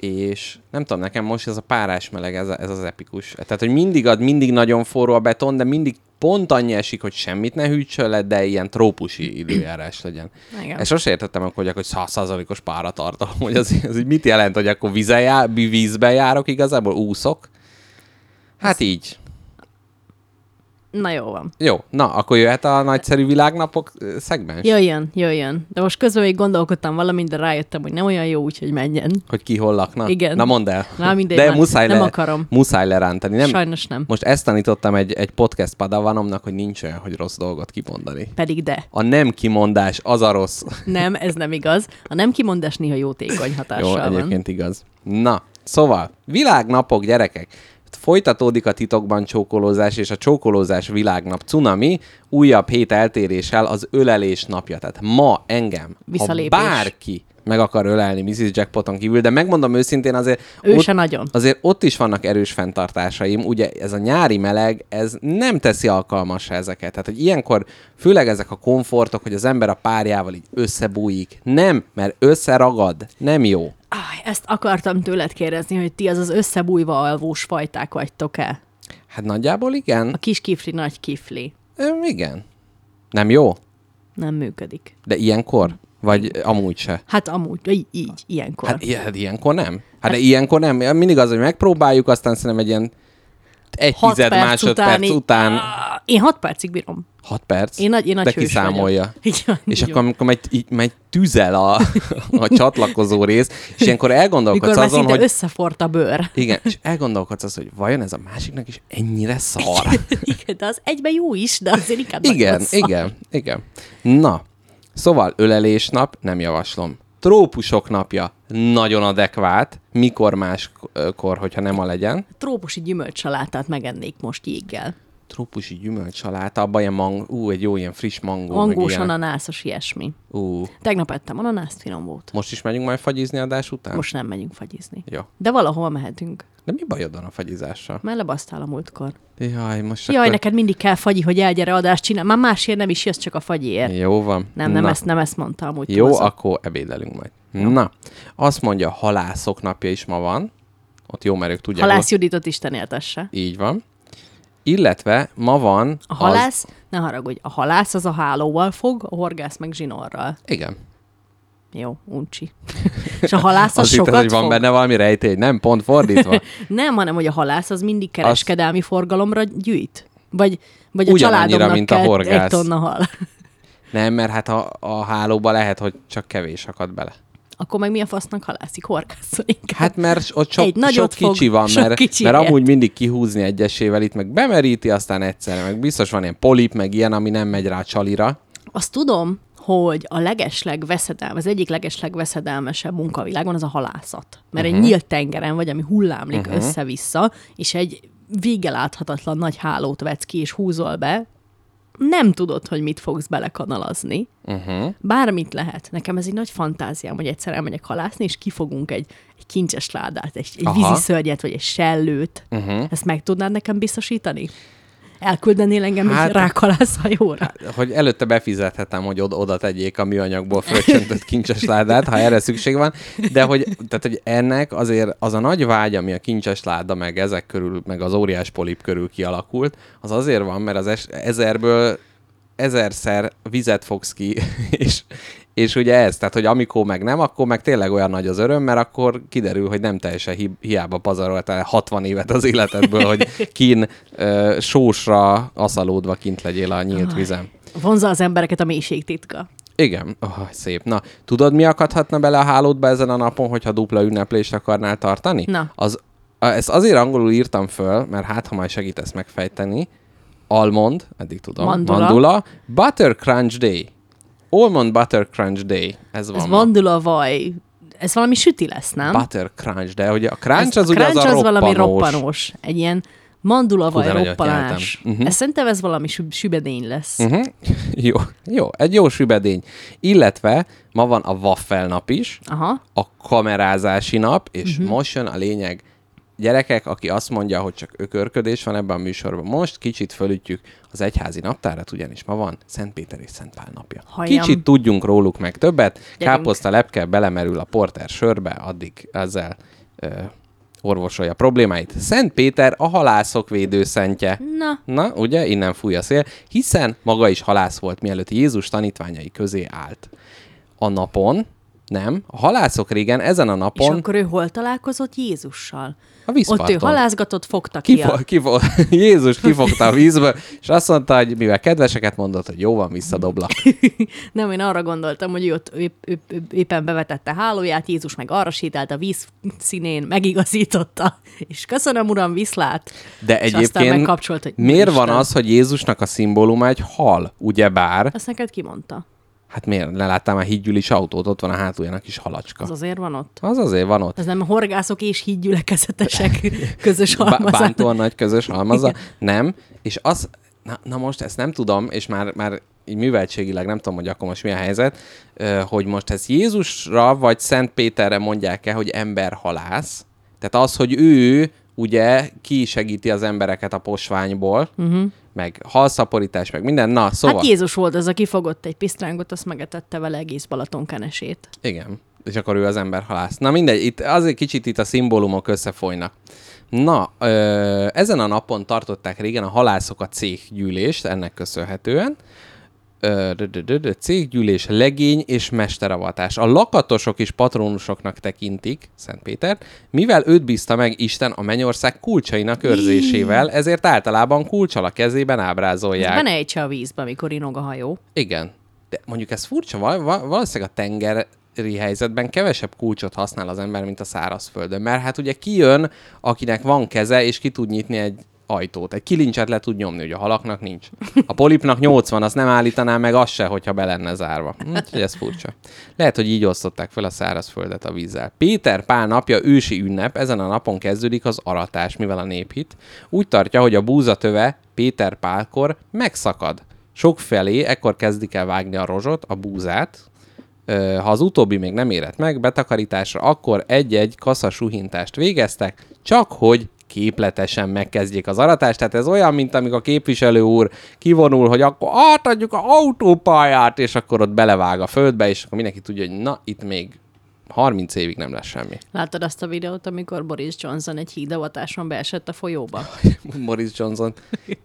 És nem tudom, nekem most ez a párás meleg, ez, a, ez az epikus. Tehát, hogy mindig ad, mindig nagyon forró a beton, de mindig pont annyi esik, hogy semmit ne hűtsön le, de ilyen trópusi időjárás legyen. Igen. Ezt sosem értettem, akkor, hogy akkor 100%-os páratartalom, hogy az, az így mit jelent, hogy akkor vízen jár, vízbe járok igazából, úszok. Hát így. Na jó van. Jó, na, akkor jöhet a nagyszerű világnapok szegmens? Jöjjön, jöjjön. De most közben még gondolkodtam valamint, de rájöttem, hogy nem olyan jó, úgyhogy menjen. Hogy ki hol lakna? Igen. Na mondd el. Na, mindegy, De muszáj, nem le, akarom. muszáj lerántani. Nem, Sajnos nem. Most ezt tanítottam egy, egy podcast padavanomnak, hogy nincs olyan, hogy rossz dolgot kimondani. Pedig de. A nem kimondás az a rossz. [LAUGHS] Nem, ez nem igaz. A nem kimondás néha jótékony Jó, hatással van. egyébként igaz. Na, szóval, világnapok, gyerekek. Folytatódik a titokban csókolózás és a csókolózás világnap cunami, újabb hét eltéréssel az ölelés napja. Tehát ma engem, ha bárki meg akar ölelni Mrs. Jackpoton kívül, de megmondom őszintén azért... Ő se nagyon. Azért ott is vannak erős fenntartásaim. Ugye ez a nyári meleg, ez nem teszi alkalmasra ezeket. Tehát, hogy ilyenkor főleg ezek a komfortok, hogy az ember a párjával így összebújik. Nem, mert összeragad. Nem jó. Áj, ezt akartam tőled kérdezni, hogy ti az az összebújva alvós fajták vagytok-e? Hát nagyjából igen. A kis kifli, nagy kifli. Ö, igen. Nem jó? Nem működik. De ilyenkor? Vagy amúgy se? Hát amúgy, így, így ilyenkor. Hát, i- hát ilyenkor nem. Hát de ilyenkor nem. Mindig az, hogy megpróbáljuk, aztán szerintem egy ilyen egy Hat tized perc másodperc utáni- után, Én hat percig bírom. hat perc, Én nagy, én nagy de kiszámolja. [LAUGHS] Van, És így akkor, amikor megy, így, megy tüzel a, a csatlakozó rész, és ilyenkor Mikor elgondolkodsz már azon, hogy összefort a bőr. igen, és elgondolkodsz az, hogy vajon ez a másiknak is ennyire szar? [LAUGHS] Igen, de az egyben jó is, de azért inkább Igen, igen, igen. Na, szóval ölelésnap, nem javaslom. Trópusok napja, nagyon adekvát, mikor máskor, hogyha nem a legyen. Trópusi gyümölcsalátát megennék most jéggel. Trópusi gyümölcsaláta, abban ilyen mang, ú, egy jó ilyen friss mangó. meg Angós, ilyen. ananászos, ilyesmi. Ú, Tegnap ettem ananászt, finom volt. most is megyünk majd fagyizni adás után? Most nem megyünk fagyizni. Jó. De valahol mehetünk. De mi bajod van a fagyizással? Már lebasztál a múltkor. Jaj, most Jaj, akkor... neked mindig kell fagyi, hogy elgyere adást csinál. Már másért nem is jössz, csak a fagyiért. Jó van. Nem, nem Na. ezt, nem ezt mondtam, hogy Jó, akkor ebédelünk majd. Na, azt mondja, halászok napja is ma van. Ott jó, mert ők tudják. Halász Juditot Isten éltesse. Így van. Illetve ma van... A halász, ne haragudj, a halász az a hálóval fog, a horgász meg zsinórral. Az... Igen. Jó, uncsi. És a halász az Azt hittem, sokat hogy van fog? benne valami rejtély. Nem, pont fordítva. [LAUGHS] Nem, hanem hogy a halász az mindig kereskedelmi forgalomra gyűjt. Vagy, vagy a családomnak mint a horgász. egy tonna hal. nem, mert hát a, a hálóba lehet, hogy csak kevés akad bele. Akkor meg mi a fasznak halászik? Horgászol inkább. Hát mert ott sok, Egy sok fog, kicsi van, sok mert, kicsi mert amúgy mindig kihúzni egyesével itt, meg bemeríti, aztán egyszerre, meg biztos van ilyen polip, meg ilyen, ami nem megy rá csalira. Azt tudom, hogy a legesleg veszedelm, az egyik legesleg veszedelmesebb munkavilágon az a halászat. Mert uh-huh. egy nyílt tengeren vagy, ami hullámlik uh-huh. össze-vissza, és egy vége láthatatlan nagy hálót vetsz ki, és húzol be, nem tudod, hogy mit fogsz belekanalazni. Uh-huh. Bármit lehet. Nekem ez egy nagy fantáziám, hogy egyszer elmegyek halászni, és kifogunk egy, egy kincses ládát, egy, egy Aha. vízi szörnyet, vagy egy sellőt. Uh-huh. Ezt meg tudnád nekem biztosítani? Elküldenél engem hát, Hát- egy rákalászhajóra? Hogy előtte befizethetem, hogy oda, oda tegyék a műanyagból fröccsöntött [LAUGHS] kincses ládát, ha erre szükség van, de hogy, tehát, hogy ennek azért az a nagy vágy, ami a kincses láda, meg ezek körül, meg az óriás polip körül kialakult, az azért van, mert az es- ezerből ezerszer vizet fogsz ki, [LAUGHS] és, és ugye ez, tehát hogy amikor meg nem, akkor meg tényleg olyan nagy az öröm, mert akkor kiderül, hogy nem teljesen hi- hiába pazaroltál 60 évet az életedből, hogy kín ö, sósra aszalódva kint legyél a nyílt vizem. Vonza az embereket a mélység titka. Igen, oh, szép. Na, tudod, mi akadhatna bele a hálódba ezen a napon, hogyha dupla ünneplést akarnál tartani? Na. Az, ezt azért angolul írtam föl, mert hát, ha majd segítesz megfejteni. Almond, eddig tudom. Mandula. Mandula. Butter Crunch Day. Almond Butter Crunch Day. Ez van Ez ma. mandula vaj. Ez valami süti lesz, nem? Butter Crunch, de ugye a crunch ez, az ugye az crunch a az valami roppanós. roppanós. Egy ilyen mandula vaj roppanás. Mhm. Ez szerintem ez valami sü- sübedény lesz. Uh-huh. [LAUGHS] Jó, jó, egy jó sübedény. Illetve ma van a waffel nap is, Aha. a kamerázási nap, és uh-huh. most jön a lényeg. Gyerekek, aki azt mondja, hogy csak ökörködés van ebben a műsorban, most kicsit fölütjük az egyházi naptárat, ugyanis ma van Szent Péter és Szent Pál napja. Halljam. Kicsit tudjunk róluk meg többet. Gyerünk. Káposzta lepke belemerül a porter sörbe, addig ezzel ö, orvosolja problémáit. Szent Péter a halászok védőszentje. Na, Na, ugye, innen fúj a szél, hiszen maga is halász volt, mielőtt Jézus tanítványai közé állt. A napon, nem, a halászok régen ezen a és napon akkor ő hol találkozott Jézussal? a vízparton. Ott ő halázgatott, fogta ki, Kifo- a... kifo- [LAUGHS] Jézus kifogta a vízből, és azt mondta, hogy mivel kedveseket mondott, hogy jó van, visszadoblak. [LAUGHS] Nem, én arra gondoltam, hogy ő ott épp, épp, épp, éppen bevetette hálóját, Jézus meg arra sétált a víz színén, megigazította, és köszönöm, uram, viszlát. De És aztán egyébként megkapcsolt, hogy miért van Isten. az, hogy Jézusnak a szimbóluma egy hal, ugyebár? Ezt neked kimondta. Hát miért? Leláttál már hídgyűlis autót, ott van a hátuljának is halacska. Az azért van ott. Az azért van ott. Ez nem horgászok és hídgyülekezetesek [LAUGHS] közös halmazat. bántóan nagy közös halmaza. Nem. És az, na, na most ezt nem tudom, és már, már így műveltségileg nem tudom, hogy akkor most mi a helyzet, hogy most ezt Jézusra vagy Szent Péterre mondják-e, hogy ember halász. Tehát az, hogy ő ugye ki segíti az embereket a posványból, uh-huh. Meg halszaporítás, meg minden. Na, szóval... Hát Jézus volt az, aki fogott egy pisztrángot, azt megetette vele egész Balaton kenesét. Igen. És akkor ő az ember halász. Na mindegy, itt azért kicsit itt a szimbólumok összefolynak. Na, ö, ezen a napon tartották régen a halászok a céggyűlést, ennek köszönhetően. Céggyűlés, legény és mesteravatás. A lakatosok is patronusoknak tekintik Szent Pétert, mivel őt bízta meg Isten a mennyország kulcsainak őrzésével, ezért általában kulcsal a kezében ábrázolják. Benne ejtse a vízbe, amikor inog a hajó. Igen. De mondjuk ez furcsa, val- val- valószínűleg a tengeri helyzetben kevesebb kulcsot használ az ember, mint a szárazföldön. Mert hát ugye kijön, akinek van keze, és ki tud nyitni egy ajtót. Egy kilincset le tud nyomni, ugye a halaknak nincs. A polipnak 80, azt nem állítaná meg az se, hogyha be lenne zárva. Úgyhogy ez furcsa. Lehet, hogy így osztották fel a szárazföldet a vízzel. Péter Pál napja ősi ünnep, ezen a napon kezdődik az aratás, mivel a néphit úgy tartja, hogy a búzatöve Péter Pálkor megszakad. Sokfelé ekkor kezdik el vágni a rozsot, a búzát, ha az utóbbi még nem érett meg betakarításra, akkor egy-egy kasza suhintást végeztek, csak hogy képletesen megkezdjék az aratást. Tehát ez olyan, mint amikor a képviselő úr kivonul, hogy akkor átadjuk a autópályát, és akkor ott belevág a földbe, és akkor mindenki tudja, hogy na, itt még 30 évig nem lesz semmi. Láttad azt a videót, amikor Boris Johnson egy hídavatáson beesett a folyóba? [LAUGHS] Boris Johnson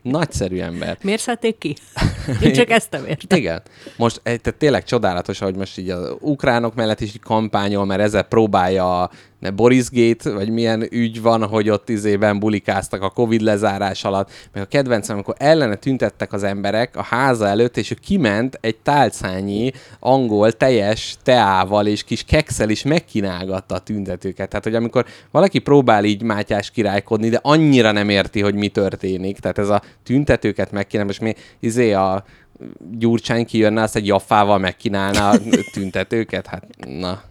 nagyszerű ember. Miért szedték ki? [LAUGHS] Én csak ezt nem értem. Igen. Most eh, tehát tényleg csodálatos, hogy most így az ukránok mellett is kampányol, mert ezzel próbálja a ne Boris Gate, vagy milyen ügy van, hogy ott izében bulikáztak a Covid lezárás alatt, meg a kedvencem, amikor ellene tüntettek az emberek a háza előtt, és ő kiment egy tálcányi angol teljes teával és kis kekszel is megkínálgatta a tüntetőket. Tehát, hogy amikor valaki próbál így Mátyás királykodni, de annyira nem érti, hogy mi történik, tehát ez a tüntetőket megkínál, most mi izé a Gyurcsány kijönne, azt egy jaffával megkínálna a tüntetőket? Hát, na,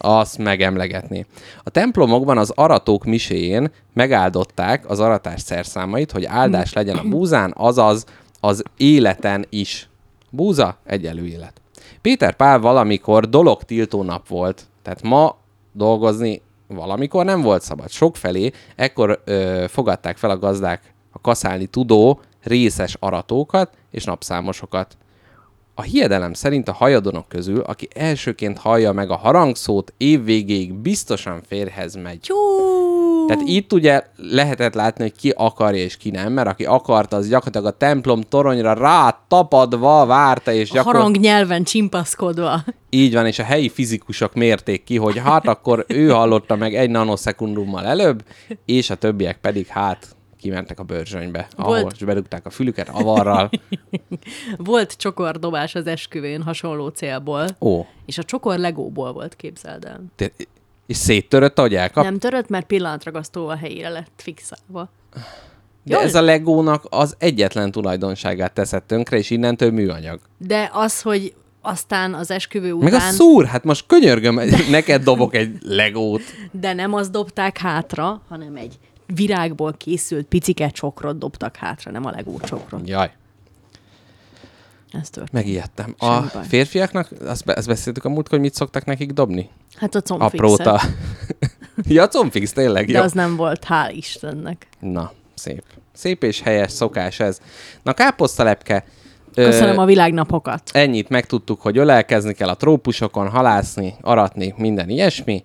azt megemlegetni. A templomokban az aratók miséjén megáldották az aratás szerszámait, hogy áldás legyen a búzán, azaz az életen is. Búza, egyelő élet. Péter Pál valamikor dologtiltó nap volt, tehát ma dolgozni valamikor nem volt szabad. Sokfelé ekkor ö, fogadták fel a gazdák a kaszálni tudó részes aratókat és napszámosokat. A hiedelem szerint a hajadonok közül, aki elsőként hallja meg a harangszót, évvégéig biztosan férhez megy. Jó! Tehát itt ugye lehetett látni, hogy ki akarja és ki nem, mert aki akarta, az gyakorlatilag a templom toronyra rá tapadva várta, és A gyakorlatilag harang nyelven csimpaszkodva. így van, és a helyi fizikusok mérték ki, hogy hát akkor ő hallotta meg egy nanoszekundummal előbb, és a többiek pedig hát kimentek a bőrzsönybe, ahol Volt- és berúgták a fülüket avarral. [LAUGHS] Volt csokordobás az esküvőn hasonló célból, Ó, és a csokor legóból volt, képzeld el. te, és széttörött, ahogy elkap. Nem törött, mert pillanatragasztó a helyére lett fixálva. De Jól- ez a legónak az egyetlen tulajdonságát teszed tönkre, és innentől műanyag. De az, hogy aztán az esküvő Meg a után, szúr, hát most könyörgöm, [LAUGHS] neked dobok egy legót. de nem azt dobták hátra, hanem egy virágból készült picike csokrot dobtak hátra, nem a legó csokrot. Jaj, Ez történt. megijedtem. A Semmi baj. férfiaknak, azt, be, azt beszéltük a múlt, hogy mit szoktak nekik dobni? Hát a combfixet. Apróta. [LAUGHS] ja, combfix, tényleg, De jó. az nem volt, hál' Istennek. Na, szép. Szép és helyes szokás ez. Na, káposztalepke. ö, Köszönöm a világnapokat. Ennyit megtudtuk, hogy ölelkezni kell a trópusokon, halászni, aratni, minden ilyesmi.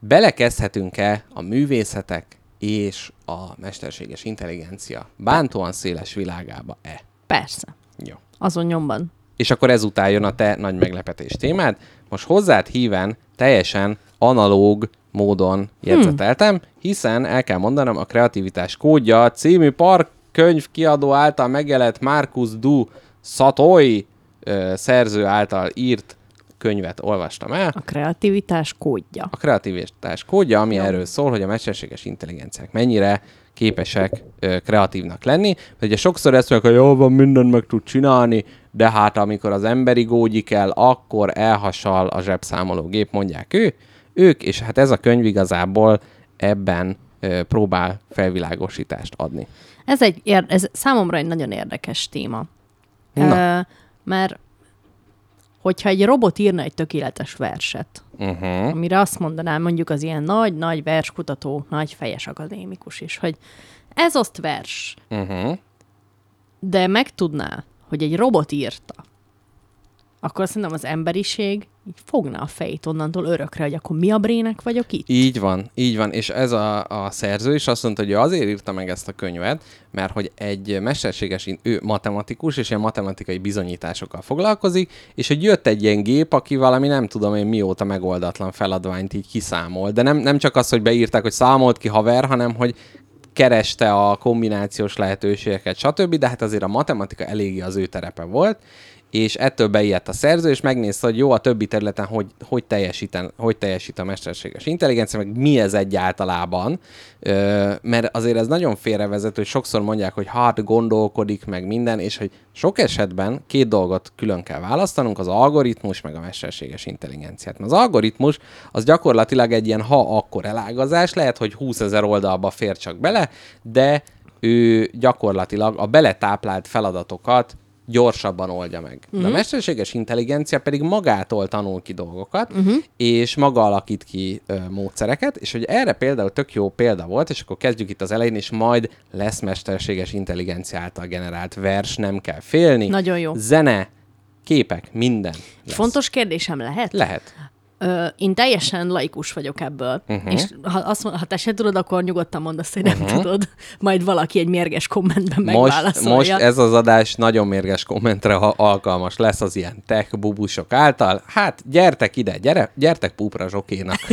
Belekezdhetünk-e a művészetek és a mesterséges intelligencia bántóan széles világába-e? Persze. Jó. Azon nyomban. És akkor ezután jön a te nagy meglepetés témád. Most hozzád híven teljesen analóg módon jegyzeteltem, hiszen el kell mondanom, a Kreativitás Kódja című park könyv kiadó által megjelent Marcus Du Satoy ö, szerző által írt könyvet olvastam el. A kreativitás kódja. A kreativitás kódja, ami erről szól, hogy a mesterséges intelligenciák mennyire képesek ö, kreatívnak lenni. Mert ugye sokszor ezt mondják, hogy jó van, mindent meg tud csinálni, de hát amikor az emberi gógyi kell, akkor elhasal a zsebszámológép, mondják ő, ők, és hát ez a könyv igazából ebben ö, próbál felvilágosítást adni. Ez, egy, ez számomra egy nagyon érdekes téma. Na. Ö, mert hogyha egy robot írna egy tökéletes verset, Uh-huh. amire azt mondanám mondjuk az ilyen nagy-nagy verskutató, nagy fejes akadémikus is, hogy ez azt vers, Uh-huh. de megtudná, hogy egy robot írta, akkor szerintem az emberiség így fogná a fejét onnantól örökre, hogy akkor mi a brének vagyok itt? Így van, így van, és ez a, a szerző is azt mondta, hogy ő azért írta meg ezt a könyvet, mert hogy egy mesterséges, ő matematikus, és ilyen matematikai bizonyításokkal foglalkozik, és hogy jött egy ilyen gép, aki valami nem tudom én mióta megoldatlan feladványt így kiszámol. De nem, nem csak az, hogy beírták, hogy számolt ki haver, hanem hogy kereste a kombinációs lehetőségeket, stb., de hát azért a matematika eléggé az ő terepe volt, és ettől beijedt a szerző, és megnézte, hogy jó, a többi területen hogy, hogy, teljesíten, hogy teljesít a mesterséges intelligencia, meg mi ez egyáltalában, Ö, mert azért ez nagyon félrevezető, hogy sokszor mondják, hogy hát gondolkodik, meg minden, és hogy sok esetben két dolgot külön kell választanunk, az algoritmus, meg a mesterséges intelligenciát. Mert az algoritmus az gyakorlatilag egy ilyen ha-akkor elágazás, lehet, hogy 20 ezer oldalba fér csak bele, de ő gyakorlatilag a beletáplált feladatokat gyorsabban oldja meg. Uh-huh. De a mesterséges intelligencia pedig magától tanul ki dolgokat, uh-huh. és maga alakít ki ö, módszereket, és hogy erre például tök jó példa volt, és akkor kezdjük itt az elején, és majd lesz mesterséges intelligencia által generált vers, nem kell félni. Nagyon jó. Zene, képek, minden. Lesz. Fontos kérdésem lehet? Lehet. Ö, én teljesen laikus vagyok ebből, uh-huh. és ha, azt, ha te se tudod, akkor nyugodtan mondd azt, hogy nem uh-huh. tudod. Majd valaki egy mérges kommentben Most, megválaszolja. most ez az adás nagyon mérges kommentre ha alkalmas lesz az ilyen tech bubusok által. Hát gyertek ide, gyere, gyertek púpra zsokénak. [LAUGHS]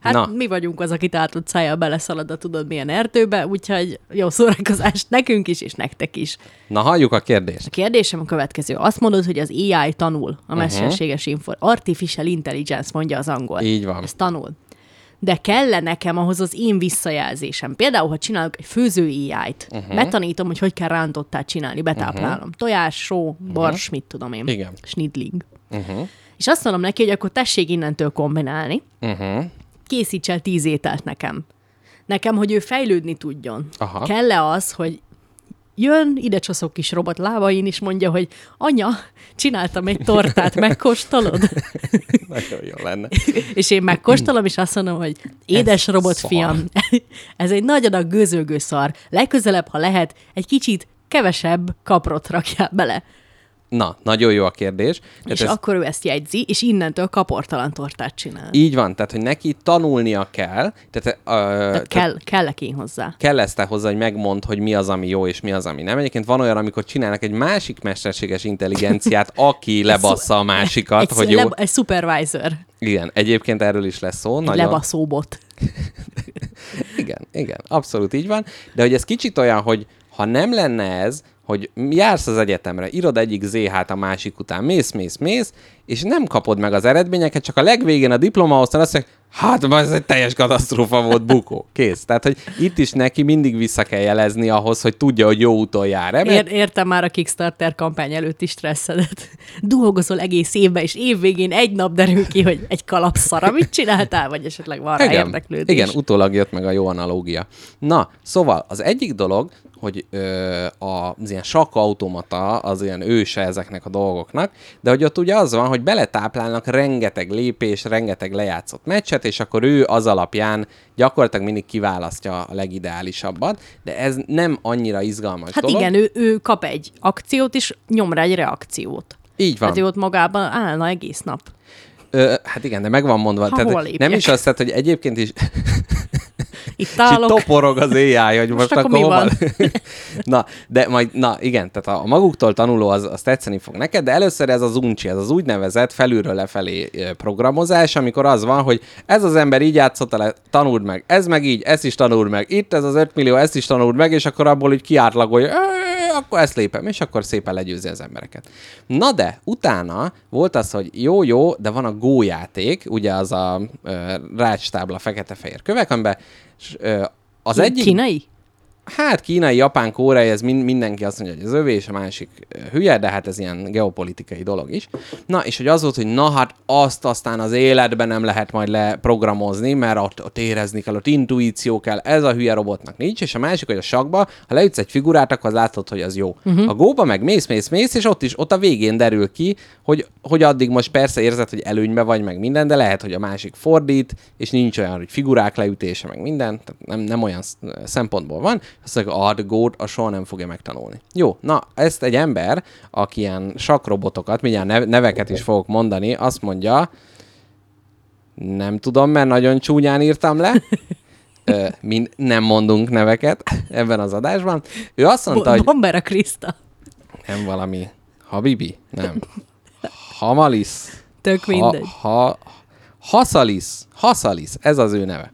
Hát Na. mi vagyunk az, aki tátott szájjal beleszalad a tudod milyen erdőbe, úgyhogy jó szórakozást nekünk is, és nektek is. Na, halljuk a kérdést. A kérdésem a következő. Azt mondod, hogy az AI tanul, a mesterséges info. Artificial intelligence, mondja az angol. Így van. Ez tanul. De kell nekem ahhoz az én visszajelzésem. Például, ha csinálok egy főző AI-t, Mhm. uh-huh. betanítom, hogy hogy kell rántottát csinálni, betáplálom. Uh-huh. Tojás, só, bors, mit tudom én. Mhm. Igen. Snidling. Uh-huh. És azt mondom neki, hogy akkor tessék innentől kombinálni, Uh-huh. készíts el tíz ételt nekem. Nekem, hogy ő fejlődni tudjon. Aha. Kell-e az, hogy jön, ide csoszok kis robot lábain, és mondja, hogy anya, csináltam egy tortát, megkóstolod? [LAUGHS] Nagyon jó lenne. és én megkóstolom, és azt mondom, hogy édes Ez robot szar. fiam, [LAUGHS] ez egy nagyon a gőzölgő szar. Legközelebb, ha lehet, egy kicsit kevesebb kaprot rakjál bele. Na, nagyon jó a kérdés. És Tehát ez akkor ő ezt jegyzi, és innentől kaportalan tortát csinál. így van, tehát hogy neki tanulnia kell, tehát, uh, Tehát kell, kellek én hozzá. kell ezt hozzá, hogy megmond, hogy mi az, ami jó, és mi az, ami nem. Egyébként van olyan, amikor csinálnak egy másik mesterséges intelligenciát, [LAUGHS] aki lebassza a másikat, egy, hogy jó. leb- egy supervisor, Igen, egyébként erről is lesz szó. egy Nagyon... lebaszóbot. [LAUGHS] Igen, igen, abszolút így van. De hogy ez kicsit olyan, hogy ha nem lenne ez, hogy jársz az egyetemre, írod egyik ZH-t a másik után, mész, mész, mész, és nem kapod meg az eredményeket, csak a legvégén a diplomaosztán azt mondják, hát ez egy teljes katasztrófa volt, bukó. Kész. Tehát, hogy itt is neki mindig vissza kell jelezni ahhoz, hogy tudja, hogy jó úton jár. Ér, értem már a Kickstarter kampány előtti stresszedet. [LAUGHS] Dolgozol egész évben, és évvégén egy nap derül ki, hogy egy kalap szar, amit csináltál, vagy esetleg van rá igen, utólag jött meg a jó analógia. Na, szóval az egyik dolog, hogy ö, az ilyen sakkautomata az ilyen őse ezeknek a dolgoknak, de hogy ott ugye az van, hogy beletáplálnak rengeteg lépés, rengeteg lejátszott meccset, és akkor ő az alapján gyakorlatilag mindig kiválasztja a legideálisabbat, de ez nem annyira izgalmas Hát dolog. igen, ő, ő kap egy akciót, és nyom rá egy reakciót. Így van. Hát ő ott magában állna egész nap. Ö, hát igen, de meg van mondva. Ha tehát nem is azt, tehát, hogy egyébként is Itt És itt állok. toporog az AI, hogy most, Most akkor akkor mi van? [LAUGHS] na, de majd, na igen, tehát a, maguktól tanuló az, az tetszeni fog neked, de először ez az uncsi, ez az úgynevezett felülről lefelé programozás, amikor az van, hogy ez az ember így játszott le, tanuld meg, ez meg így, ezt is tanuld meg, itt ez az 5 millió, ezt is tanuld meg, és akkor abból úgy kiátlagolja, "Ö, akkor ezt lépem, és akkor szépen legyőzi az embereket. Na de, utána volt az, hogy jó, jó, de van a Go játék, ugye az a ö, rácstábla fekete-fehér kövek, amiben az egyik... Kínai? Hát kínai, japán, koreai, ez min- mindenki azt mondja, hogy az övé, és a másik hülye, de hát ez ilyen geopolitikai dolog is. Na, és hogy az volt, hogy na hát azt aztán az életben nem lehet majd leprogramozni, mert ott, ott érezni kell, ott intuíció kell, ez a hülye robotnak nincs, és a másik, hogy a sakba, ha leütsz egy figurát, akkor az látod, hogy az jó. Uh-huh. A góba meg mész, mész, mész, és ott is, ott a végén derül ki, hogy, hogy addig most persze érzed, hogy előnybe vagy, meg minden, de lehet, hogy a másik fordít, és nincs olyan, hogy figurák leütése, meg minden, tehát nem, nem olyan sz- szempontból van, azt mondja, a gót a soha nem fogja megtanulni. Jó, na, ezt egy ember, aki ilyen sakrobotokat, mindjárt nev- neveket is fogok mondani, azt mondja, nem tudom, mert nagyon csúnyán írtam le, [LAUGHS] Ö, mind, nem mondunk neveket ebben az adásban. Ő azt mondta, Bo- hogy Krista. nem valami Habibi, nem. Hamalis. Tök mindegy. Ha, ha, Hasalis. Hasalis, ez az ő neve.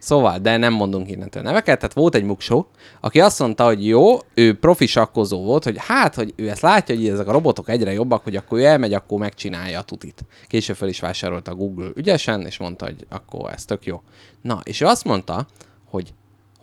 Szóval, de nem mondunk innentől neveket, tehát volt egy muksó, aki azt mondta, hogy jó, ő profi sakkozó volt, hogy hát, hogy ő ezt látja, hogy ezek a robotok egyre jobbak, hogy akkor ő elmegy, akkor megcsinálja a tutit. Később fel is vásárolta Google ügyesen, és mondta, hogy akkor ez tök jó. Na, és ő azt mondta, hogy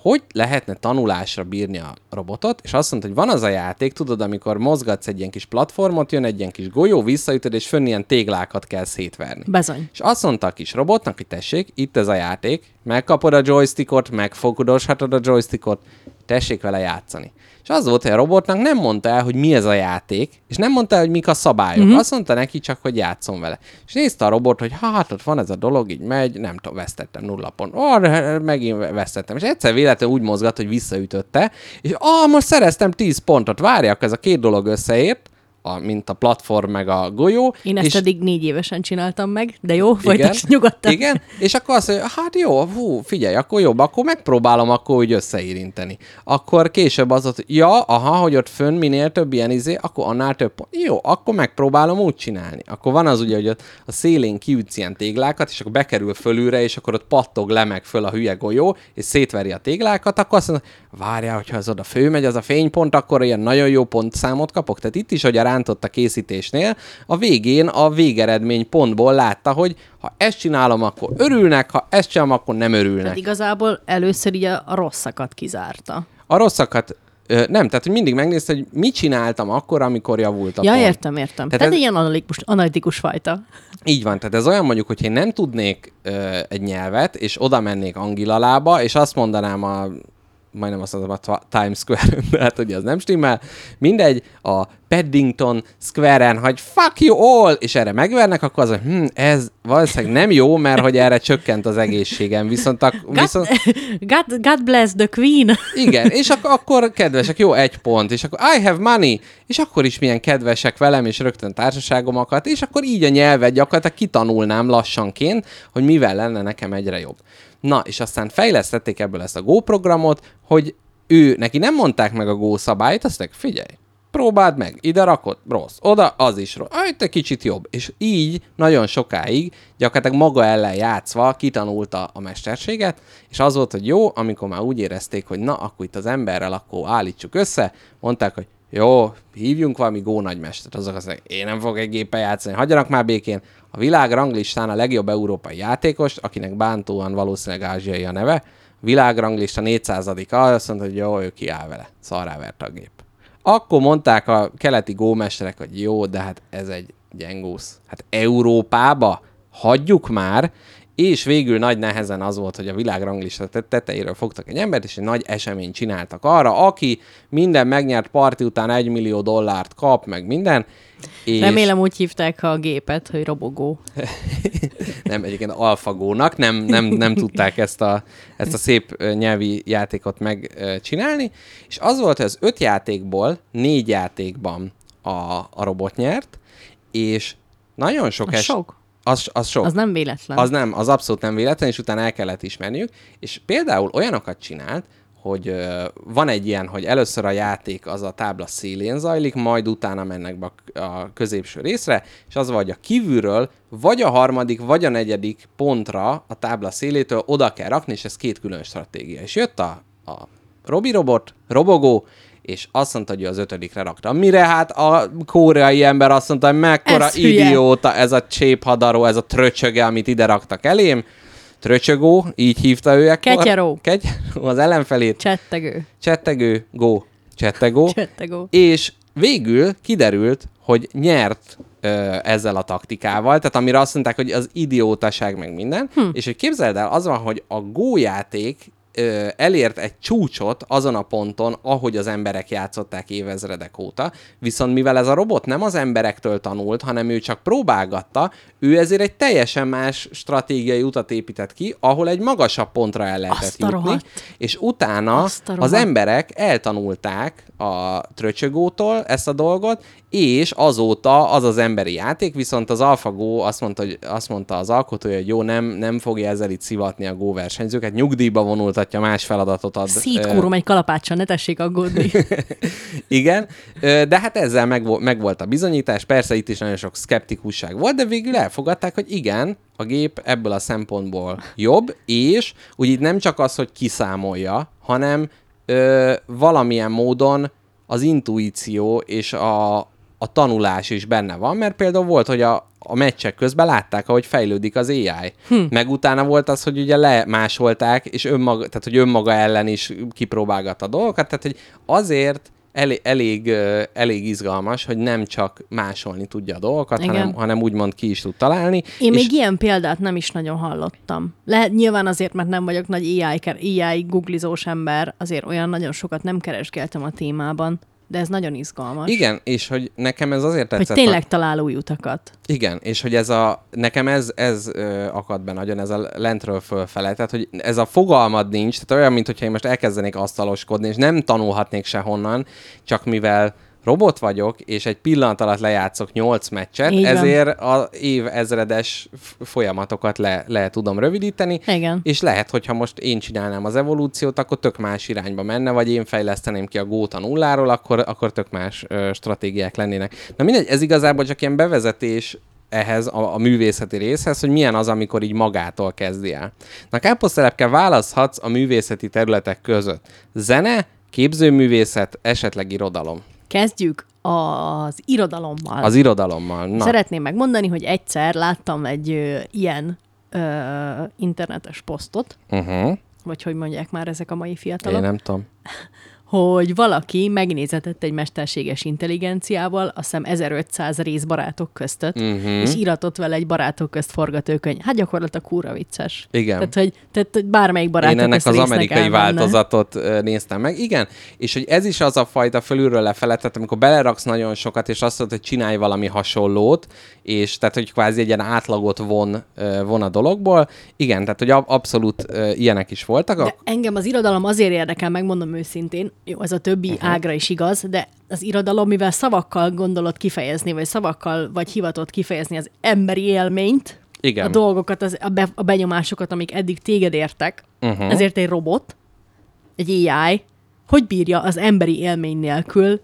hogy lehetne tanulásra bírni a robotot, és azt mondta, hogy van az a játék, tudod, amikor mozgatsz egy ilyen kis platformot, jön egy ilyen kis golyó, visszaütöd, és fönn ilyen téglákat kell szétverni. Bezony. És azt mondta a kis robotnak, hogy tessék, itt ez a játék, megkapod a joystickot, megfogadoshatod a joystickot, tessék vele játszani. És az volt, hogy a robotnak nem mondta el, hogy mi ez a játék, és nem mondta el, hogy mik a szabályok. Uh-huh. Azt mondta neki csak, hogy játszon vele. És nézte a robot, hogy hát ott van ez a dolog, így megy, nem tudom, vesztettem nulla pont. Oh, megint vesztettem. És egyszer véletlenül úgy mozgat, hogy visszaütötte, és ah, most szereztem 10 pontot, várjak, ez a két dolog összeért, a, mint a platform meg a golyó. Én ezt és eddig négy évesen csináltam meg, de jó, [LAUGHS] folytasd nyugodtan. igen, és akkor azt mondja, hát jó, hú, figyelj, akkor jobb, akkor megpróbálom akkor úgy összeérinteni. Akkor később az ott, ja, aha, hogy ott fönn minél több ilyen izé, akkor annál több. Jó, akkor megpróbálom úgy csinálni. Akkor van az ugye, hogy ott a szélén kiütsz ilyen téglákat, és akkor bekerül fölülre, és akkor ott pattog le meg föl a hülye golyó, és szétveri a téglákat, akkor azt mondja, várjál, hogyha az oda fölmegy, az a fénypont, akkor ilyen nagyon jó pontszámot kapok. Tehát itt is, hogy a rántott a készítésnél, a végén a végeredmény pontból látta, hogy ha ezt csinálom, akkor örülnek, ha ezt csinálom, akkor nem örülnek. Tehát igazából először így a, rosszakat kizárta. A rosszakat ö, nem, tehát hogy mindig megnézte, hogy mit csináltam akkor, amikor javult a Ja, pont. értem, értem. Tehát, Tehát ez- ilyen analitikus, analitikus fajta. Így van, tehát ez olyan mondjuk, hogy én nem tudnék ö, egy nyelvet, és oda mennék Angilalába, és azt mondanám a majdnem azt mondom a Times Square, de hát ugye az nem stimmel. Mindegy, a Paddington Square-en, hogy fuck you all, és erre megvernek, akkor az, hogy hm, ez valószínűleg nem jó, mert hogy erre csökkent az egészségem, viszont, ak- God, viszont God, God bless the queen. igen, és ak- akkor kedvesek, jó, egy pont, és akkor I have money, és akkor is milyen kedvesek velem, és rögtön társaságomakat, és akkor így a nyelvet gyakorlatilag kitanulnám lassanként, hogy mivel lenne nekem egyre jobb. Na, és aztán fejlesztették ebből ezt a Go programot, hogy ő, neki nem mondták meg a Go szabályt, azt mondták, figyelj, próbáld meg, ide rakod, rossz, oda, az is rossz, ah, itt kicsit jobb. És így nagyon sokáig gyakorlatilag maga ellen játszva kitanulta a mesterséget, és az volt, hogy jó, amikor már úgy érezték, hogy na, akkor itt az emberrel akkor állítsuk össze, mondták, hogy jó, hívjunk valami Go nagymestert. Azok azt mondják, én nem fogok egy géppel játszani, hagyjanak már békén. A világ ranglistán a legjobb európai játékos, akinek bántóan valószínűleg ázsiai a neve, világranglista 400 azt mondta, hogy jó, ő kiáll vele. Szarrá a gép. Akkor mondták a keleti gómesterek, hogy jó, de hát ez egy gyengúsz. Hát Európába hagyjuk már, és végül nagy nehezen az volt, hogy a világranglista tet- tetejéről fogtak egy embert, és egy nagy eseményt csináltak arra, aki minden megnyert parti után egy millió dollárt kap, meg minden. És Remélem úgy hívták a gépet, hogy robogó. [LAUGHS] nem egyébként alfagónak, nem, nem, nem tudták ezt a, ezt a szép nyelvi játékot megcsinálni, és az volt, hogy az öt játékból négy játékban a, a robot nyert, és nagyon sok Az es- sok. Az, az sok. Az nem véletlen. Az nem, az abszolút nem véletlen, és utána el kellett ismerniük, és például olyanokat csinált, hogy van egy ilyen, hogy először a játék az a tábla szélén zajlik, majd utána mennek be a középső részre, és az vagy a kívülről, vagy a harmadik, vagy a negyedik pontra a tábla szélétől oda kell rakni, és ez két külön stratégia. És jött a, a Robi robot, Robogó, és azt mondta, hogy ő az ötödikre rakta. Mire hát a koreai ember azt mondta, hogy mekkora Ez hülye. idióta ez a cséphadaró, ez a tröcsöge, amit ide raktak elém. Tröcsögó, így hívta ő ekkor. Ketyeró. Ketyeró, [LAUGHS] az ellenfelét. Csettegő. Csettegő, go, csettegó. Csettegó. És végül kiderült, hogy nyert ö, ezzel a taktikával, tehát amire azt mondták, hogy az idiótaság meg minden, hm. és hogy képzeld el, az van, hogy a Go játék ö, elért egy csúcsot azon a ponton, ahogy az emberek játszották évezredek óta, viszont mivel ez a robot nem az emberektől tanult, hanem ő csak próbálgatta, ő ezért egy teljesen más stratégiai utat épített ki, ahol egy magasabb pontra el lehetett Azt jutni, rohadt. és utána Azt az emberek eltanulták a tröcsögótól ezt a dolgot, és azóta az az emberi játék, viszont az AlphaGo azt mondta, hogy, azt mondta az alkotója, hogy jó, nem, nem fogja ezzel itt szivatni a Go versenyzőket, nyugdíjba vonultatja, más feladatot ad. Ö, Szétkúrom egy kalapáccsal, ne tessék aggódni. [LAUGHS] igen, de hát ezzel meg, meg volt a bizonyítás, persze itt is nagyon sok szkeptikusság volt, de végül elfogadták, hogy igen, a gép ebből a szempontból jobb, és úgy itt nem csak az, hogy kiszámolja, hanem ö, valamilyen módon az intuíció és a, a tanulás is benne van, mert például volt, hogy a, a meccsek közben látták, ahogy fejlődik az AI. Hm. Meg utána volt az, hogy ugye lemásolták, és önmaga, tehát, hogy önmaga ellen is kipróbálgatta a dolgokat, tehát, hogy azért elég, elég, elég izgalmas, hogy nem csak másolni tudja a dolgokat, Igen. hanem, hanem úgymond ki is tud találni. Én és még ilyen példát nem is nagyon hallottam. Lehet nyilván azért, mert nem vagyok nagy AI, ker- AI googlizós ember, azért olyan nagyon sokat nem keresgéltem a témában, de ez nagyon izgalmas. Igen, és hogy nekem ez azért Hogy tetszett. tényleg talál új utakat. Igen, és hogy ez a, nekem ez, ez ö, akad be nagyon, ez a lentről fölfele, tehát hogy ez a fogalmad nincs, tehát olyan, mint hogyha én most elkezdenék asztaloskodni, és nem tanulhatnék sehonnan, csak mivel robot vagyok, és egy pillanat alatt lejátszok 8 meccset, Így van. ezért a év ezredes folyamatokat le, le tudom rövidíteni, Igen. és lehet, hogyha most én csinálnám az evolúciót, akkor tök más irányba menne, vagy én fejleszteném ki a góta nulláról, akkor, akkor tök más ö, stratégiák lennének. Na mindegy, ez igazából csak ilyen bevezetés ehhez, a, a művészeti részhez, hogy milyen az, amikor így magától kezdi el. Na káposztelepke választhatsz a művészeti területek között. Zene, képzőművészet, esetleg irodalom. Kezdjük az irodalommal. Az irodalommal. Na. Szeretném megmondani, hogy egyszer láttam egy ö, ilyen ö, internetes posztot, Uh-huh. vagy hogy mondják már ezek a mai Én fiatalok, nem tudom. [LAUGHS] hogy valaki megnézetett egy mesterséges intelligenciával, azt hiszem 1500 rész barátok között, Mhm. uh-huh. és iratott vele egy barátok közt forgatókönyv. Hát gyakorlatilag kúra vicces. Igen. Tehát, hogy, tehát hogy bármelyik barátok Én ennek az amerikai változatot néztem meg. Igen, és hogy ez is az a fajta fölülről lefele, tehát amikor beleraksz nagyon sokat, és azt mondod, hogy csinálj valami hasonlót, és tehát, hogy kvázi egy ilyen átlagot von, von a dologból. Igen, tehát, hogy ab- abszolút ilyenek is voltak. De engem az irodalom azért érdekel, megmondom őszintén, jó, ez a többi uh-huh. ágra is igaz, de az irodalom, mivel szavakkal gondolod kifejezni, vagy szavakkal vagy hivatott kifejezni az emberi élményt, Igen. a dolgokat, az, a, be, a benyomásokat, amik eddig téged értek, uh-huh. ezért egy robot, egy AI, hogy bírja az emberi élmény nélkül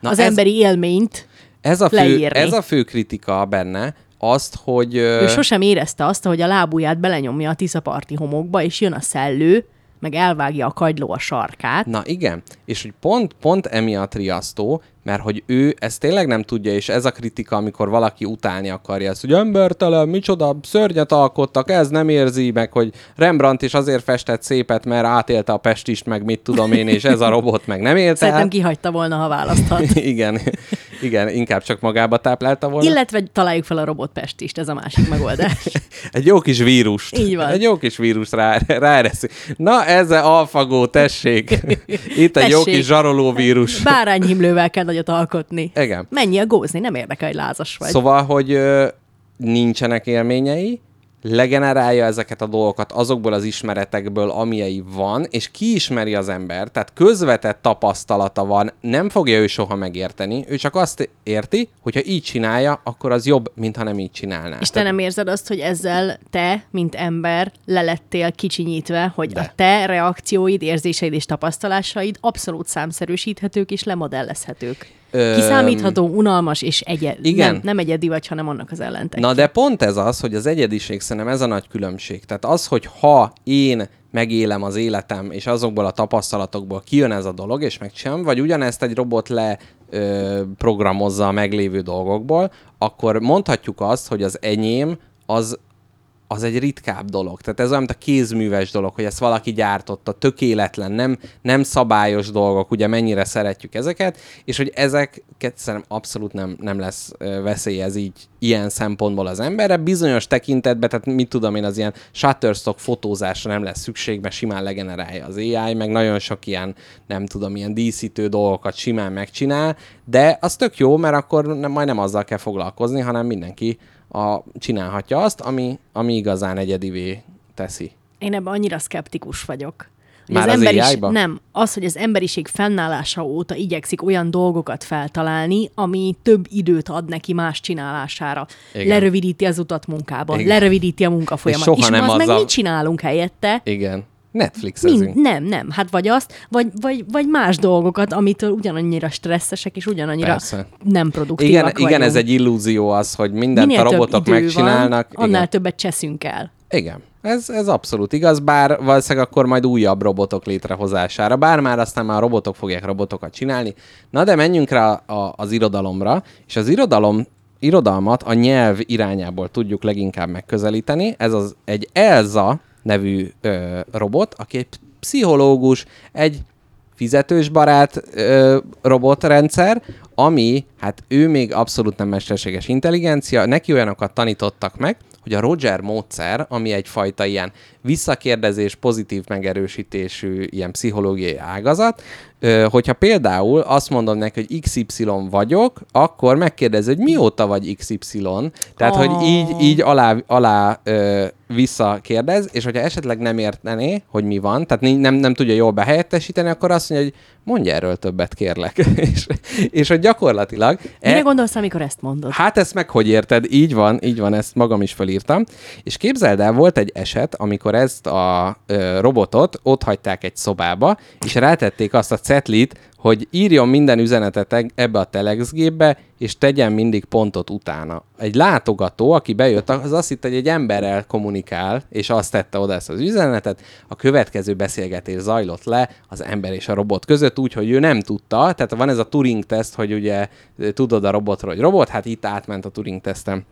Na az ez- emberi élményt, Ez a, fő, leírni. ez a fő kritika benne, azt, hogy... ő sosem érezte azt, hogy a lábujját belenyomja a Tiszaparti homokba, és jön a szellő, meg elvágja a kagyló a sarkát. Na igen, és hogy pont, pont emiatt riasztó, mert hogy ő ezt tényleg nem tudja, és ez a kritika, amikor valaki utálni akarja ezt, hogy embertelen, micsoda szörnyet alkottak, ez nem érzi meg, hogy Rembrandt is azért festett szépet, mert átélte a Pestist, meg mit tudom én, és ez a robot meg nem élte Szerintem át. kihagyta volna, ha választhat. [LAUGHS] igen, igen, inkább csak magába táplálta volna. Illetve találjuk fel a robotpestist, ez a másik megoldás. [LAUGHS] Egy jó kis vírust. Így van. Egy jó kis vírus rá, ráereszi. Na, ez a alfagó, tessék. Itt egy jó Tessék. kis zsaroló vírus. Bárányhimlővel kell nagyot alkotni. Igen. Mennyi a gózni, nem érdekel, hogy lázas vagy. Szóval, hogy ö, nincsenek élményei, legenerálja ezeket a dolgokat azokból az ismeretekből, amilyei van, és kiismeri az ember, tehát közvetett tapasztalata van, nem fogja ő soha megérteni, ő csak azt érti, hogyha így csinálja, akkor az jobb, mint ha nem így csinálná. És te nem érzed azt, hogy ezzel te, mint ember, lelettél kicsinyítve, hogy De. a te reakcióid, érzéseid és tapasztalásaid abszolút számszerűsíthetők és lemodellezhetők. Kiszámítható, unalmas és egyed. igen. Nem, nem egyedi vagy, hanem annak az ellentek. Na de pont ez az, hogy az egyediség szerintem ez a nagy különbség. Tehát az, hogy ha én megélem az életem, és azokból a tapasztalatokból kijön ez a dolog, és megcsinálom, vagy ugyanezt egy robot le ö, programozza a meglévő dolgokból, akkor mondhatjuk azt, hogy az enyém az az egy ritkább dolog. Tehát ez olyan, mint a kézműves dolog, hogy ezt valaki gyártotta, tökéletlen, nem, nem szabályos dolgok, ugye mennyire szeretjük ezeket, és hogy ezeket szerintem abszolút nem, nem lesz veszély ez így ilyen szempontból az emberre. Bizonyos tekintetben, tehát mit tudom én, az ilyen Shutterstock fotózásra nem lesz szükség, mert simán legenerálja az AI, meg nagyon sok ilyen, nem tudom, ilyen díszítő dolgokat simán megcsinál, de az tök jó, mert akkor nem, majd nem azzal kell foglalkozni, hanem mindenki a, csinálhatja azt, ami, ami igazán egyedivé teszi. Én ebben annyira szkeptikus vagyok. Már az emberis... AI-ba? Nem, az, hogy az emberiség fennállása óta igyekszik olyan dolgokat feltalálni, ami több időt ad neki más csinálására. Igen. Lerövidíti az utat munkában, Igen. lerövidíti a munkafolyamat. És soha És nem az meg azzal- mit csinálunk helyette? Igen. Netflixezünk. Mind, nem, nem. Hát vagy azt, vagy, vagy, vagy más dolgokat, amitől ugyanannyira stresszesek, és ugyanannyira Persze. nem produktívak Igen, vagyunk. igen, ez egy illúzió az, hogy mindent Minél a robotok megcsinálnak. Van, annál igen. többet cseszünk el. igen. Ez, ez abszolút igaz, bár valószínűleg akkor majd újabb robotok létrehozására, bár már aztán már a robotok fogják robotokat csinálni. Na de menjünk rá a, az irodalomra, és az irodalom irodalmat a nyelv irányából tudjuk leginkább megközelíteni. Ez az egy Elza nevű ö, robot, aki egy pszichológus, egy fizetős barát ö, robotrendszer, ami, hát ő még abszolút nem mesterséges intelligencia, neki olyanokat tanítottak meg, hogy a Roger módszer, ami egyfajta ilyen visszakérdezés, pozitív megerősítésű ilyen pszichológiai ágazat, hogyha például azt mondom neki, hogy XY vagyok, akkor megkérdezi, hogy mióta vagy XY, tehát Oh. hogy így, így alá, alá ö, visszakérdez, és hogyha esetleg nem értené, hogy mi van, tehát nem, nem tudja jól behelyettesíteni, akkor azt mondja, hogy mondj erről többet, kérlek. [LAUGHS] és, és hogy gyakorlatilag... Mire e- gondolsz, amikor ezt mondod? Hát ezt meg hogy érted? Így van, így van, ezt magam is felírtam. És képzeld el, volt egy eset, amikor ezt a ö, robotot ott hagyták egy szobába, és rátették azt a cetlit, hogy írjon minden üzenetet ebbe a telexgépbe, és tegyen mindig pontot utána. Egy látogató, aki bejött, az azt hitte, hogy egy emberrel kommunikál, és azt tette oda ezt az üzenetet. A következő beszélgetés zajlott le az ember és a robot között, úgyhogy ő nem tudta. Tehát van ez a Turing teszt, hogy ugye tudod a robotról, hogy robot, hát itt átment a Turing tesztem.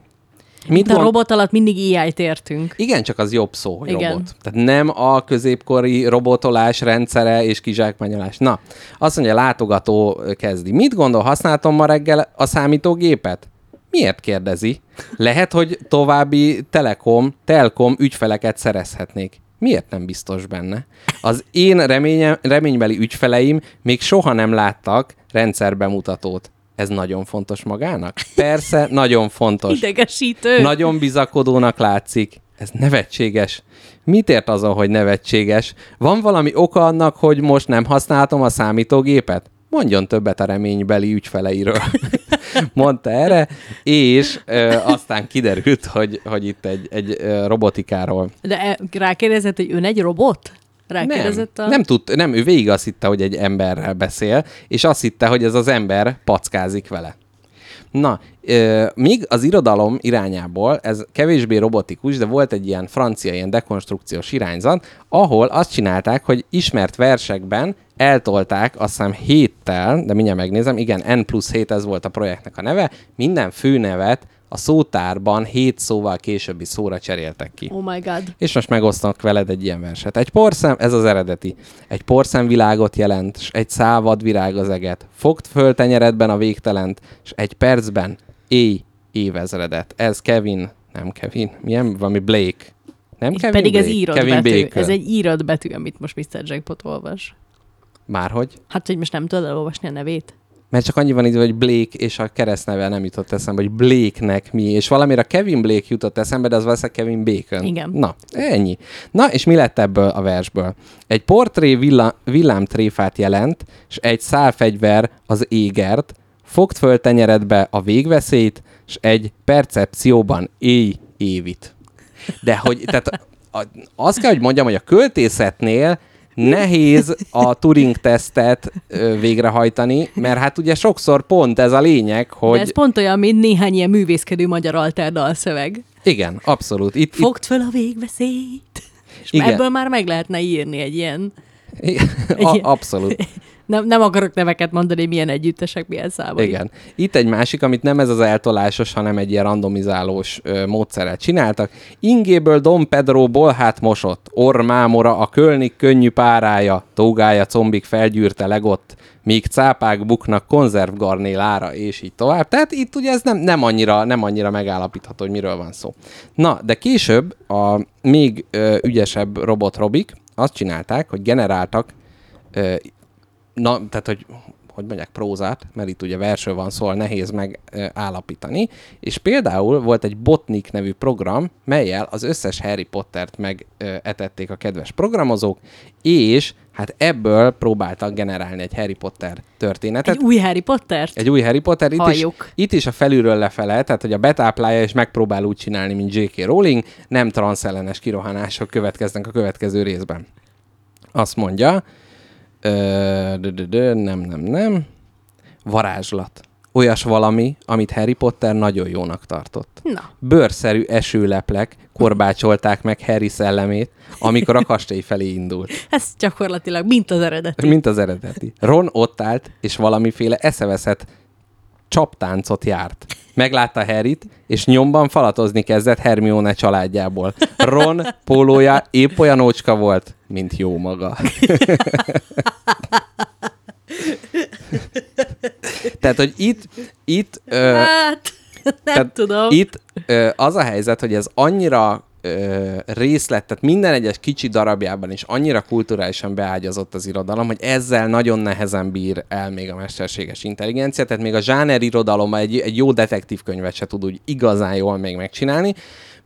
Mit a robot alatt mindig AI-t értünk. Igen, csak az jobb szó, Igen. robot. Tehát nem a középkori robotolás rendszere és kizsákmányolás. Na, azt mondja, látogató kezdi. Mit gondol, használtam ma reggel a számítógépet? Miért kérdezi? Lehet, hogy további telekom, telkom ügyfeleket szerezhetnék. Miért nem biztos benne? Az én reménye, reménybeli ügyfeleim még soha nem láttak rendszerbemutatót. Ez nagyon fontos magának? Persze, nagyon fontos. Idegesítő. Nagyon bizakodónak látszik. Ez nevetséges. Mit ért azon, hogy nevetséges? Van valami oka annak, hogy most nem használtam a számítógépet? Mondjon többet a reménybeli ügyfeleiről. [LAUGHS] Mondta erre, és ö, aztán kiderült, hogy, hogy itt egy, egy ö, robotikáról. De rákérdezett, hogy ön egy robot? Rákérdezett Nem, a... nem, tud, nem, ő végig azt hitte, hogy egy emberrel beszél, és azt hitte, hogy ez az ember packázik vele. Na, euh, míg az irodalom irányából ez kevésbé robotikus, de volt egy ilyen francia ilyen dekonstrukciós irányzat, ahol azt csinálták, hogy ismert versekben eltolták, azt hiszem héttel, de mindjárt megnézem, igen, N plusz 7 ez volt a projektnek a neve, minden főnevet a szótárban hét szóval későbbi szóra cseréltek ki. Oh my god. És most megosztanak veled egy ilyen verset. Egy porszem, ez az eredeti. Egy porszemvilágot jelent, s egy szávad virág az eget. Fogd föl tenyeredben a végtelent, s egy percben éj évezredet. Ez Kevin, nem Kevin, milyen valami Blake. Nem Itt Kevin pedig Blake? ez írott Kevin. Ez egy írott betű, amit most Mr. Jackpot olvas. Márhogy? Hát, hogy most nem tudod elolvasni a nevét? Mert csak annyi van ide, hogy Blake, és a keresztneve nem jutott eszembe, hogy Blake-nek mi, és valamire Kevin Blake jutott eszembe, de az valószínűleg Kevin Bacon. Igen. Na, ennyi. Na, és mi lett ebből a versből? Egy portré villa, villámtréfát jelent, és egy szálfegyver az égert, fogd föl tenyeredbe a végveszélyt, és egy percepcióban éj évit. De hogy, tehát azt kell, hogy mondjam, hogy a költészetnél nehéz a Turing-tesztet ö, végrehajtani, mert hát ugye sokszor pont ez a lényeg, Hogy... De ez pont olyan, mint néhány ilyen művészkedő magyar alter dalszöveg. Igen, abszolút. Itt, itt, Fogd föl a végveszélyt. És Igen. ebből már meg lehetne írni egy ilyen... igen, a, abszolút. [LAUGHS] Nem, nem akarok neveket mondani, milyen együttesek, milyen számok. Igen. Itt egy másik, amit nem ez az eltolásos, hanem egy ilyen randomizálós ö, módszerrel csináltak. Ingéből Dom Pedro bolhát mosott, ormámora a kölnik könnyű párája, tógája combik felgyűrte legott, míg cápák buknak konzervgarnélára, és így tovább. Tehát itt ugye ez nem, nem, annyira, nem annyira megállapítható, hogy miről van szó. Na, de később a még ö, ügyesebb robot Robik azt csinálták, hogy generáltak ö, na, tehát, hogy hogy mondják, prózát, mert itt ugye versről van szó, szóval nehéz megállapítani, és például volt egy Botnik nevű program, melyel az összes Harry Pottert megetették a kedves programozók, és hát ebből próbáltak generálni egy Harry Potter történetet. Egy új Harry Pottert? Egy új Harry Potter, itt is, itt is a felülről lefele, tehát hogy a betáplálja és megpróbál úgy csinálni, mint J.K. Rowling, nem transzellenes kirohanások következnek a következő részben. Azt mondja, nem, nem, nem, varázslat. Olyas valami, amit Harry Potter nagyon jónak tartott. Na, Bőrszerű esőleplek korbácsolták meg Harry szellemét, amikor a [LAUGHS] kastély felé indult. ez gyakorlatilag mint az eredeti. Mint az eredeti. Ron ott állt, és valamiféle eszeveszett csaptáncot járt. Meglátta Harryt, és nyomban falatozni kezdett Hermione családjából. Ron pólója épp olyan ócska volt, mint jó maga. Tehát, hogy itt, itt ö, Hát, nem tehát tudom. Itt ö, az a helyzet, hogy ez annyira ö, részlet, tehát minden egyes kicsi darabjában is annyira kulturálisan beágyazott az irodalom, hogy ezzel nagyon nehezen bír el még a mesterséges intelligencia, tehát még a zsáner irodalom egy, egy jó detektív könyvet se tud úgy igazán jól még megcsinálni,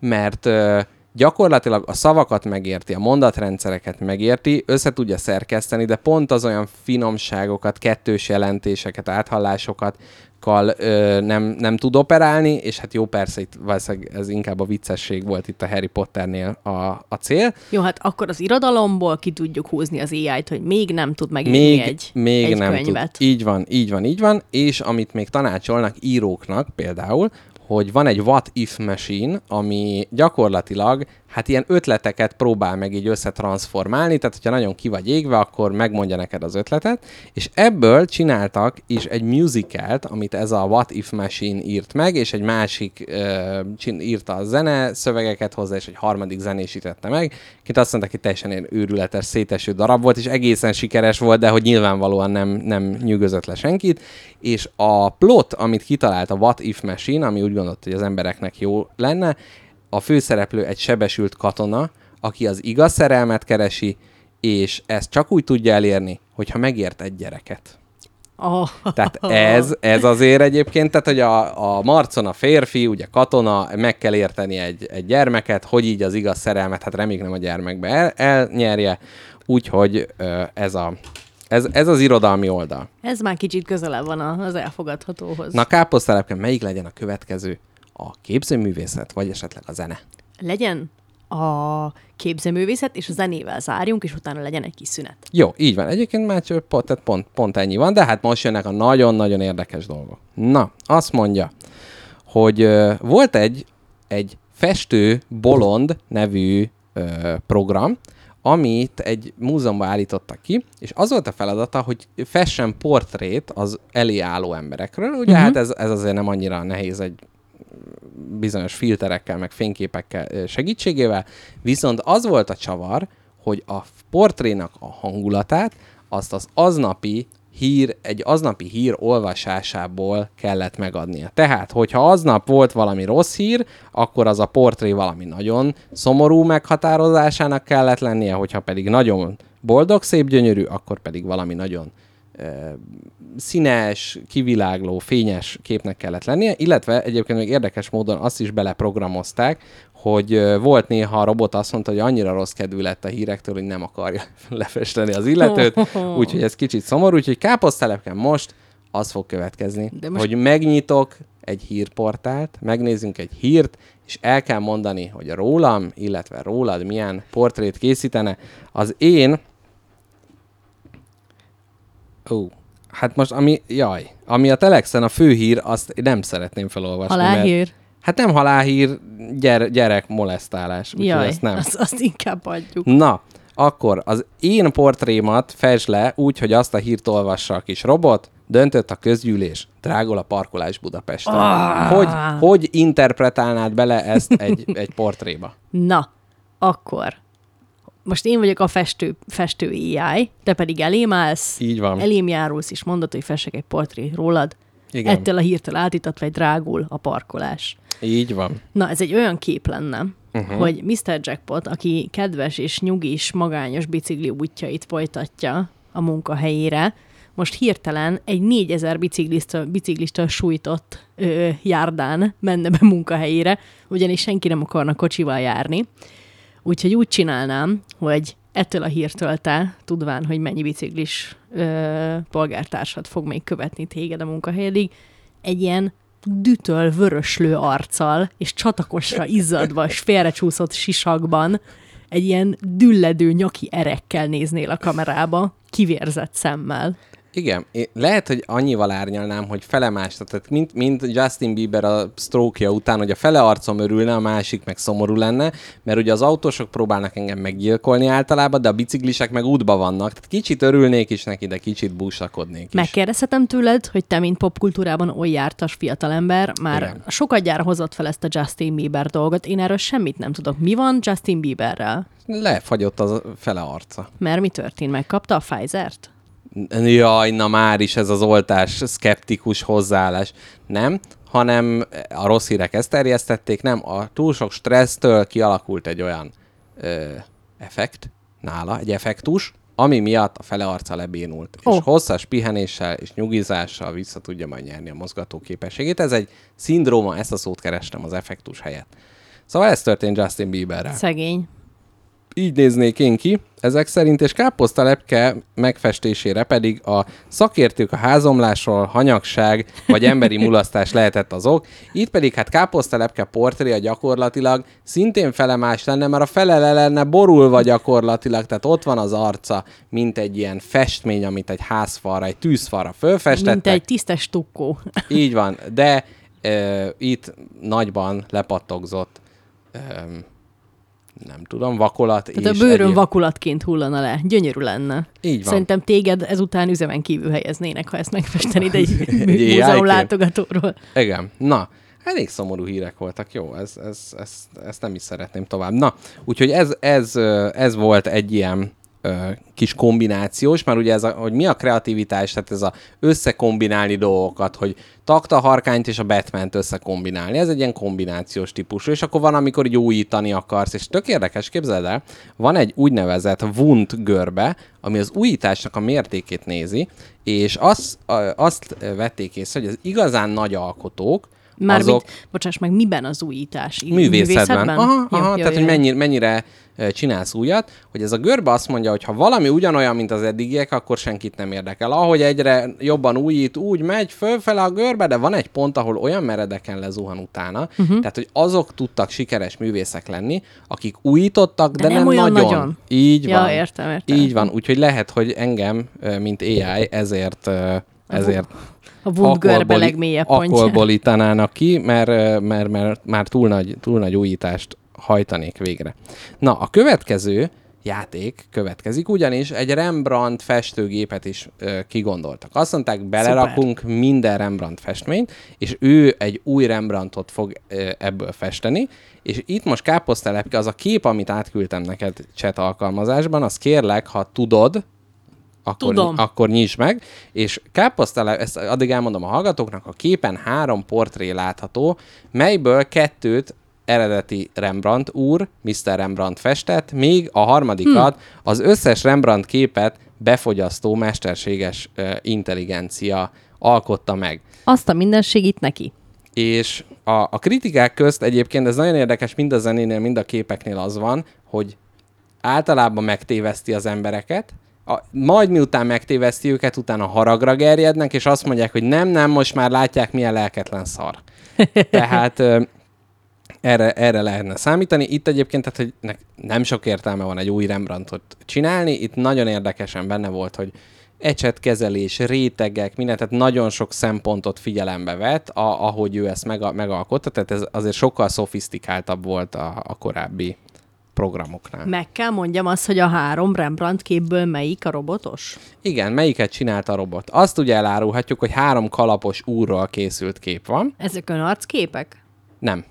mert ö, gyakorlatilag a szavakat megérti, a mondatrendszereket megérti, össze tudja szerkeszteni, de pont az olyan finomságokat, kettős jelentéseket, áthallásokat, kal ö, nem, nem tud operálni, és hát jó, persze itt valószínűleg ez inkább a viccesség volt itt a Harry Potternél a, a cél. Jó, hát akkor az irodalomból ki tudjuk húzni az AI-t, hogy még nem tud megírni Még, egy, még egy nem könyvet. tud. Így van, így van, így van, és amit még tanácsolnak íróknak például, hogy van egy what if machine, ami gyakorlatilag hát ilyen ötleteket próbál meg így összetransformálni, tehát hogyha nagyon ki vagy égve, akkor megmondja neked az ötletet, és ebből csináltak is egy musicalt, amit ez a What If Machine írt meg, és egy másik uh, írta a zene szövegeket hozzá, és egy harmadik zenésítette meg, akit azt mondta, hogy teljesen őrületes, széteső darab volt, és egészen sikeres volt, de hogy nyilvánvalóan nem, nem nyűgözött le senkit, és a plot, amit kitalált a What If Machine, ami úgy gondolt, hogy az embereknek jó lenne, a főszereplő egy sebesült katona, aki az igaz szerelmet keresi, és ezt csak úgy tudja elérni, hogyha megért egy gyereket. Oh. Tehát ez, ez azért egyébként, tehát hogy a, a Marcon a férfi, ugye katona, meg kell érteni egy, egy gyermeket, hogy így az igaz szerelmet, hát reméljük nem a gyermekbe el, elnyerje, úgyhogy ez, a, ez, ez az irodalmi oldal. Ez már kicsit közelebb van az elfogadhatóhoz. Na káposztelepke, melyik legyen a következő? A képzőművészet, vagy esetleg a zene? Legyen a képzőművészet, és a zenével zárjunk, és utána legyen egy kis szünet. Jó, így van. Egyébként már pont, tehát pont, pont ennyi van, de hát most jönnek a nagyon-nagyon érdekes dolgok. Na, azt mondja, hogy uh, volt egy, egy festő bolond nevű uh, program, amit egy múzeumban állítottak ki, és az volt a feladata, hogy fessen portrét az elé álló emberekről. Ugye uh-huh. hát ez, ez azért nem annyira nehéz egy bizonyos filterekkel, meg fényképekkel segítségével, viszont az volt a csavar, hogy a portrénak a hangulatát azt az aznapi hír, egy aznapi hír olvasásából kellett megadnia. Tehát, hogyha aznap volt valami rossz hír, akkor az a portré valami nagyon szomorú meghatározásának kellett lennie, hogyha pedig nagyon boldog, szép, gyönyörű, akkor pedig valami nagyon színes, kivilágló, fényes képnek kellett lennie, illetve egyébként még érdekes módon azt is beleprogramozták, hogy volt néha a robot azt mondta, hogy annyira rossz kedvű lett a hírektől, hogy nem akarja [LAUGHS] lefesteni az illetőt, [LAUGHS] úgyhogy ez kicsit szomorú, úgyhogy káposztelepken most az fog következni, De most... hogy megnyitok egy hírportált, megnézzünk egy hírt, és el kell mondani, hogy rólam, illetve rólad milyen portrét készítene. Az én Ó, hát most ami, jaj, ami a Telexen a főhír, azt nem szeretném felolvasni. Halálhír? Mert, hát nem halálhír, gyere, gyerek molesztálás. Jaj, azt nem. Azt, azt inkább adjuk. Na, akkor az én portrémat fesd le úgy, hogy azt a hírt olvassa a kis robot, döntött a közgyűlés, drágol a parkolás Budapesten. Ah. Hogy, hogy interpretálnád bele ezt egy, egy portréba? Na, akkor most én vagyok a festő, festő AI, te pedig elém állsz, Így van. elém járulsz, és mondod, hogy fessek egy portré rólad. Igen. Ettől a hírtől átítatva egy drágul a parkolás. Így van. Na, ez egy olyan kép lenne, uh-huh. hogy Mr. Jackpot, aki kedves és nyugis, magányos bicikli útjait folytatja a munkahelyére, most hirtelen egy 4000 biciklista, biciklista sújtott ö, járdán menne be munkahelyére, ugyanis senki nem akarna kocsival járni, Úgyhogy úgy csinálnám, hogy ettől a hírtől te, tudván, hogy mennyi biciklis ö, polgártársad fog még követni téged a munkahelyedig, egy ilyen dütöl vöröslő arccal, és csatakosra izzadva, és félrecsúszott sisakban, egy ilyen dülledő nyaki erekkel néznél a kamerába, kivérzett szemmel. Igen, lehet, hogy annyival árnyalnám, hogy felemás, tehát mint, mint Justin Bieber a stroke után, hogy a fele arcom örülne, a másik meg szomorú lenne, mert ugye az autósok próbálnak engem meggyilkolni általában, de a biciklisek meg útba vannak, tehát kicsit örülnék is neki, de kicsit búsakodnék is. Megkérdezhetem tőled, hogy te, mint popkultúrában oly jártas fiatalember, már Igen. sokat gyára hozott fel ezt a Justin Bieber dolgot, én erről semmit nem tudok. Mi van Justin Bieberrel? Lefagyott az fele arca. Mert mi történt? Megkapta a Pfizer-t? Jaj, na már is ez az oltás szkeptikus hozzáállás. Nem, hanem a rossz hírek ezt terjesztették, nem, a túl sok stressztől kialakult egy olyan ö, effekt nála, egy effektus, ami miatt a fele arca lebénult. Oh. És hosszas pihenéssel és nyugizással vissza tudja majd nyerni a mozgató képességét. Ez egy szindróma, ezt a szót kerestem az effektus helyett. Szóval ez történt Justin Bieberrel. Szegény így néznék én ki, ezek szerint, és káposztalepke megfestésére pedig a szakértők a házomlásról, hanyagság vagy emberi mulasztás lehetett az ok, itt pedig hát káposztalepke portréja gyakorlatilag szintén felemás lenne, mert a fele le lenne borulva gyakorlatilag, tehát ott van az arca, mint egy ilyen festmény, amit egy házfalra, egy tűzfalra fölfestettek. Mint egy tisztes tukkó. Így van, de e, itt nagyban lepattogzott e, nem tudom, vakolat Tehát és a bőrön egyéb- vakulatként hullana le. Gyönyörű lenne. Így van. Szerintem téged ezután üzemen kívül helyeznének, ha ezt megfestenéd egy [LAUGHS] Egy múzeum látogatóról. Igen. Na, elég szomorú hírek voltak. Jó, ez, ez, ez, ezt nem is szeretném tovább. Na, úgyhogy ez, ez, ez volt egy ilyen kis kombinációs, mert ugye ez a, hogy mi a kreativitás, tehát ez a összekombinálni dolgokat, hogy takta harkányt és a batman összekombinálni, ez egy ilyen kombinációs típusú, és akkor van, amikor így újítani akarsz, és tök érdekes, képzeld el, van egy úgynevezett Wundt görbe, ami az újításnak a mértékét nézi, és azt, a- azt vették észre, hogy az igazán nagy alkotók, Mármint, azok bocsáss meg, miben az újítás? Í- művészetben. Aha, aha jó, tehát jó, hogy mennyire, mennyire csinálsz újat, hogy ez a görbe azt mondja, hogy ha valami ugyanolyan, mint az eddigiek, akkor senkit nem érdekel. Ahogy egyre jobban újít, úgy megy fölfele a görbe, de van egy pont, ahol olyan meredeken lezuhan utána, uh-huh. tehát hogy azok tudtak sikeres művészek lenni, akik újítottak, de, De nem olyan nagyon. nagyon. Így Ja, van. értem, értem. Így van, úgyhogy lehet, hogy engem, mint AI, ezért ezért A Wund görbe akkolboli- legmélyebb pontja. akkolbolítanának ki, mert, mert, mert már túl nagy, túl nagy újítást hajtanék végre. Na, a következő játék következik, ugyanis egy Rembrandt festőgépet is ö, kigondoltak. Azt mondták, belerakunk Szuper. minden Rembrandt festményt, és ő egy új Rembrandtot fog ö, ebből festeni, és itt most káposztelepke, az a kép, amit átküldtem neked chat alkalmazásban, az kérlek, ha tudod, akkor, Tudom. akkor nyisd meg, és káposztele, ezt addig elmondom a hallgatóknak, a képen három portré látható, melyből kettőt eredeti Rembrandt úr, Mr. Rembrandt festett, még a harmadikat, hm. az összes Rembrandt képet befogyasztó mesterséges uh, intelligencia alkotta meg. Azt a minden segít neki. És a, a kritikák közt egyébként ez nagyon érdekes, mind a zenénél, mind a képeknél az van, hogy általában megtéveszti az embereket, a, majd miután megtéveszti őket, utána haragra gerjednek, és azt mondják, hogy nem, nem, most már látják, milyen lelketlen szar. [LAUGHS] Tehát erre, erre lehetne számítani. Itt egyébként, tehát, hogy nem sok értelme van egy új Rembrandtot csinálni. Itt nagyon érdekesen benne volt, hogy ecsetkezelés, rétegek, minden, tehát nagyon sok szempontot figyelembe vett, a, ahogy ő ezt meg, megalkotta, tehát ez azért sokkal szofisztikáltabb volt a, a korábbi programoknál. Meg kell mondjam azt, hogy a három Rembrandt képből melyik a robotos? Igen, melyiket csinálta a robot? Azt ugye elárulhatjuk, hogy három kalapos úrral készült kép van. Ezek önarcképek? Nem.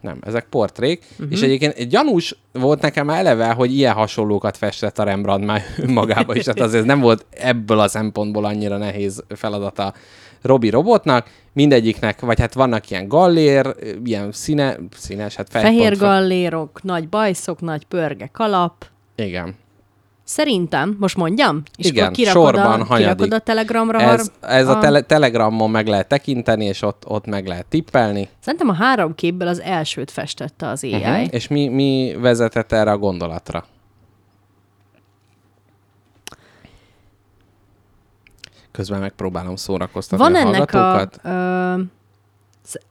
Nem, ezek portrék, uh-huh. és egyébként egy gyanús volt nekem eleve, hogy ilyen hasonlókat festett a Rembrandt már [LAUGHS] magába is, tehát azért nem volt ebből a szempontból annyira nehéz feladata Robi robotnak, mindegyiknek, vagy hát vannak ilyen gallér, ilyen színe, színes, hát Fehér gallérok, nagy bajszok, nagy pörge kalap. Igen. Szerintem, most mondjam? És Igen, akkor kirakod sorban a, hanyadik. kirakod a telegramra. Ez, ez a, tele, Telegramon meg lehet tekinteni, és ott, ott meg lehet tippelni. Szerintem a három képből az elsőt festette az AI. Uh-huh. És mi, mi vezetett erre a gondolatra? Közben megpróbálom szórakoztatni Van a ennek a... hallgatókat. Ö, sz-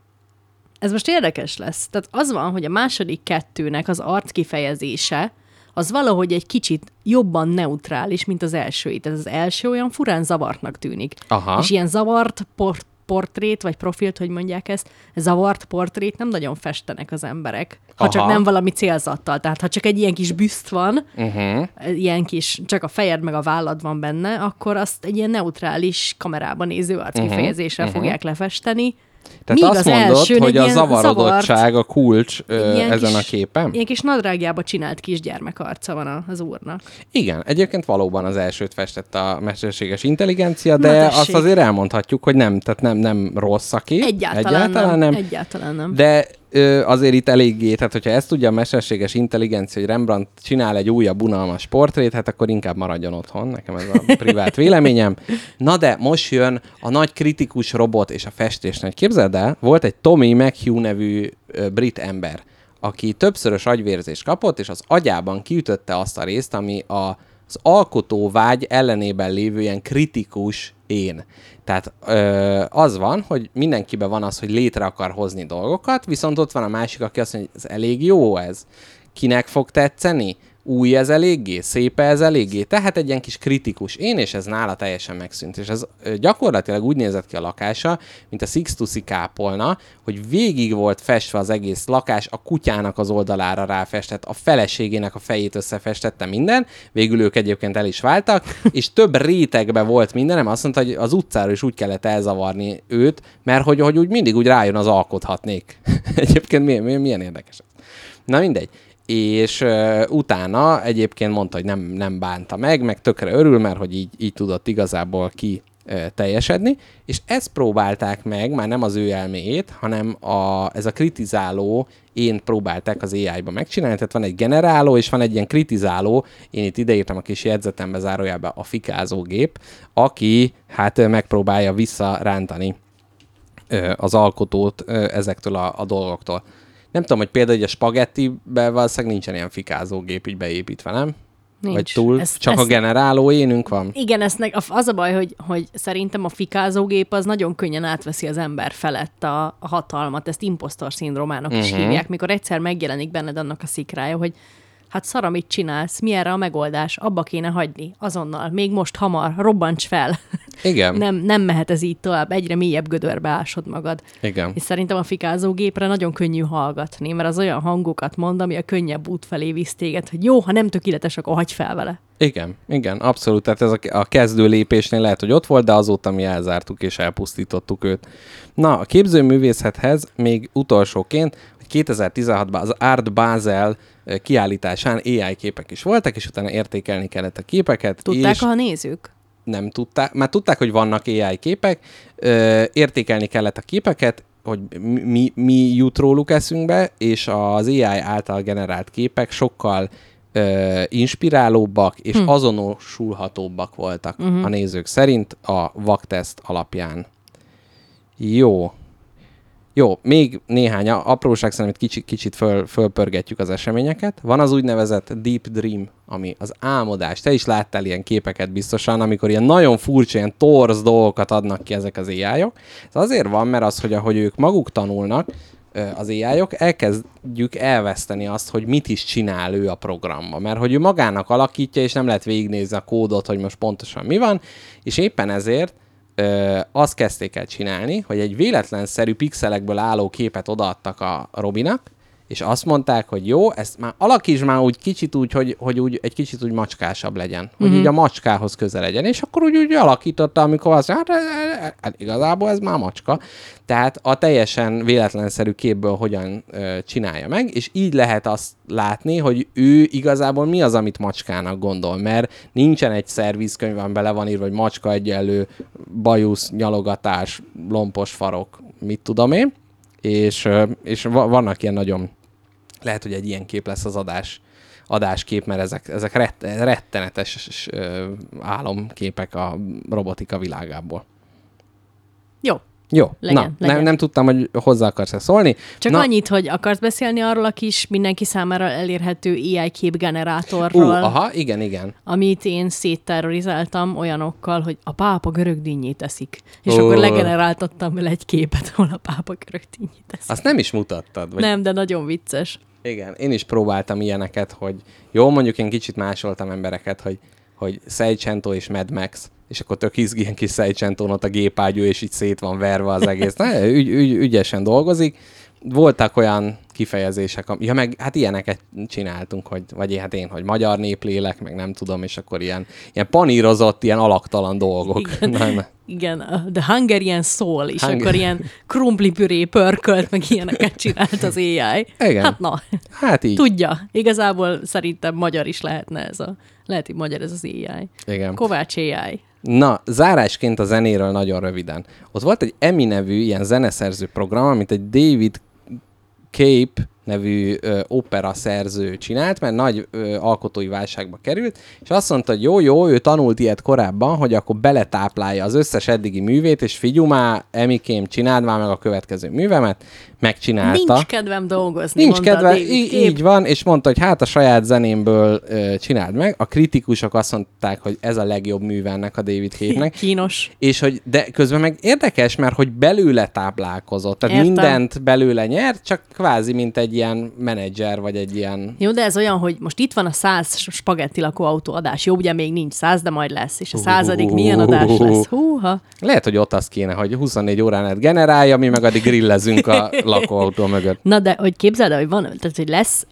ez most érdekes lesz. Tehát az van, hogy a második kettőnek az arc kifejezése az valahogy egy kicsit jobban neutrális, mint az első. Tehát az első olyan furán zavartnak tűnik. Aha. És ilyen zavart por- portrét, vagy profilt, hogy mondják ezt, zavart portrét nem nagyon festenek az emberek. Ha Aha. csak nem valami célzattal. Tehát ha csak egy ilyen kis büszt van, Uh-huh. ilyen kis, csak a fejed meg a vállad van benne, akkor azt egy ilyen neutrális kamerában néző arckifejezéssel uh-huh. fogják lefesteni. Tehát Míg azt az mondod, elsőn hogy a zavarodottság a kulcs ö, ezen kis- a képen? Ilyen kis nadrágjába csinált kisgyermek arca van az úrnak. Igen, egyébként valóban az elsőt festett a mesterséges intelligencia, de Na, azt azért elmondhatjuk, hogy nem, tehát nem, nem rossz a kép. Egyáltalán, egyáltalán nem. nem. Egyáltalán nem. De azért itt eléggé, tehát hogyha ezt tudja a mesterséges intelligencia, hogy Rembrandt csinál egy újabb unalmas portrét, hát akkor inkább maradjon otthon, nekem ez a privát véleményem. Na de most jön a nagy kritikus robot és a festés nagy. Képzeld el, volt egy Tommy McHugh nevű brit ember, aki többszörös agyvérzést kapott, és az agyában kiütötte azt a részt, ami a, az alkotó vágy ellenében lévő ilyen kritikus én. Tehát ö, az van, hogy mindenkiben van az, hogy létre akar hozni dolgokat, viszont ott van a másik, aki azt mondja, hogy ez elég jó ez. Kinek fog tetszeni? Új ez eléggé, szép ez eléggé, tehát egy ilyen kis kritikus én, és ez nála teljesen megszűnt. És ez gyakorlatilag úgy nézett ki a lakása, mint a Sixtusi kápolna, hogy végig volt festve az egész lakás, a kutyának az oldalára ráfestett, a feleségének a fejét összefestette minden, végül ők egyébként el is váltak, [LAUGHS] és több rétegbe volt minden, nem azt mondta, hogy az utcára is úgy kellett elzavarni őt, mert hogy, hogy úgy mindig úgy rájön az alkothatnék. [LAUGHS] egyébként milyen, milyen, milyen érdekes. Na mindegy és uh, utána egyébként mondta, hogy nem, nem bánta meg, meg tökre örül, mert hogy így, így tudott igazából ki teljesedni, és ezt próbálták meg, már nem az ő elméjét, hanem a, ez a kritizáló én próbálták az AI-ba megcsinálni, tehát van egy generáló, és van egy ilyen kritizáló, én itt ideírtam a kis jegyzetembe zárójában a fikázógép, aki hát megpróbálja visszarántani az alkotót ezektől a, a dolgoktól. Nem tudom, hogy például a spagettibe valószínűleg nincsen ilyen fikázógép így beépítve, nem? Nincs. Vagy túl, Ez- csak ez- a generáló énünk van? Igen, esznek, az a baj, hogy, hogy szerintem a fikázógép az nagyon könnyen átveszi az ember felett a, a hatalmat. Ezt impostor szindrómának is Mhm. hívják, mikor egyszer megjelenik benned annak a szikrája, hogy hát szara, mit csinálsz, mi erre a megoldás, abba kéne hagyni, azonnal, még most hamar, robbants fel. [LAUGHS] Igen, nem, nem mehet ez így tovább, egyre mélyebb gödörbe ásod magad. igen. És szerintem a fikázógépre nagyon könnyű hallgatni, mert az olyan hangokat mond, ami a könnyebb út felé visz téged, hogy jó, ha nem tökéletes, akkor hagyj fel vele. Igen, igen, abszolút. Tehát ez a, a kezdő lépésnél lehet, hogy ott volt, de azóta mi elzártuk és elpusztítottuk őt. Na, a képzőművészethez még utolsóként, 2016-ban az Art Basel kiállításán AI képek is voltak, és utána értékelni kellett a képeket. Tudták és a nézők? nem tudták, már tudták, hogy vannak AI képek, ö, értékelni kellett a képeket, hogy mi- mi, mi jut róluk eszünkbe, és az AI által generált képek sokkal ö, inspirálóbbak és hm. azonosulhatóbbak voltak uh-huh. a nézők szerint a vakteszt alapján. Jó. Jó, még néhány apróság szerintem itt kicsit, kicsit föl, fölpörgetjük az eseményeket. Van az úgynevezett Deep Dream, ami az álmodás. Te is láttál ilyen képeket biztosan, amikor ilyen nagyon furcsa, ilyen torz dolgokat adnak ki ezek az ai -ok. Ez azért van, mert az, hogy ahogy ők maguk tanulnak, az ai -ok, elkezdjük elveszteni azt, hogy mit is csinál ő a programba. Mert hogy ő magának alakítja, és nem lehet végignézni a kódot, hogy most pontosan mi van, és éppen ezért ö, azt kezdték el csinálni, hogy egy véletlenszerű pixelekből álló képet odaadtak a Robinak, és azt mondták, hogy jó, ezt már alakítsd már úgy kicsit úgy, hogy, hogy úgy egy kicsit úgy macskásabb legyen. Hogy Mhm. így a macskához közel legyen. És akkor úgy, úgy alakította, amikor azt mondja, hát, hát, hát, hát igazából ez már macska. Tehát a teljesen véletlenszerű képből hogyan ö, csinálja meg, és így lehet azt látni, hogy ő igazából mi az, amit macskának gondol, mert nincsen egy szervizkönyv, amiben bele van írva, hogy macska egyenlő, bajusz, nyalogatás, lompos farok, mit tudom én, és, és va- vannak ilyen nagyon, lehet, hogy egy ilyen kép lesz az adás, adáskép, mert ezek, ezek rett, rettenetes ö, álomképek a robotika világából. Jó, Jó, Legyen, na, legyen. Nem, nem tudtam, hogy hozzá akarsz-e szólni. Csak na, annyit, hogy akarsz beszélni arról a kis mindenki számára elérhető AI Ú, képgenerátorról, aha, igen, igen. amit én szétterrorizáltam olyanokkal, hogy a pápa görög dinnyét eszik. És Ó. akkor legeneráltattam vele egy képet, ahol a pápa görög dinnyét eszik. Azt nem is mutattad? Vagy... Nem, de nagyon vicces. Igen, én is próbáltam ilyeneket, hogy jó, mondjuk én kicsit másoltam embereket, hogy, hogy Seicento és Mad Max, és akkor tök izgi ilyen kis Seicenton ott a gépágyú, és így szét van verve az egész. [LAUGHS] Na, ügy, ügy, ügyesen dolgozik. Voltak olyan kifejezések, ja meg hát ilyeneket csináltunk, hogy, vagy én, hát én, hogy magyar néplélek, meg nem tudom, és akkor ilyen, ilyen panírozott, ilyen alaktalan dolgok. Igen. Na. Igen, a The Hungarian Soul, és Hunger- akkor ilyen krumplipüré pörkölt, meg ilyeneket csinált az AI. Igen. Hát na, Hát így. tudja. Igazából szerintem magyar is lehetne ez a... Lehet, hogy magyar ez az AI. Igen. Kovács AI. Na, zárásként a zenéről nagyon röviden. Ott volt egy EMI nevű ilyen zeneszerző program, amit egy David Cape nevű ö, opera szerző csinált, mert nagy ö, alkotói válságba került, és azt mondta, hogy jó, jó, ő tanult ilyet korábban, hogy akkor beletáplálja az összes eddigi művét, és figyú már, Emikém, csináld már meg a következő művemet, megcsinálta. Nincs kedvem dolgozni, Nincs kedve, í- így van, és mondta, hogy hát a saját zenémből ö, csináld meg. A kritikusok azt mondták, hogy ez a legjobb műve ennek a David Cape-nek. Kínos. És hogy, de közben meg érdekes, mert hogy belőle táplálkozott, tehát Értem. mindent belőle nyert, csak kvázi mint egy ilyen menedzser, vagy egy ilyen... Jó, de ez olyan, hogy most itt van a száz spagetti lakóautó adás. Jó, ugye még nincs száz, de majd lesz. És a századik milyen adás lesz? Húha. Lehet, hogy ott az kéne, hogy 24 órán át generálja, mi meg addig grillezünk a [LAUGHS] lakóautó mögött. Na, de hogy képzeld el, hogy van, tehát, hogy lesz,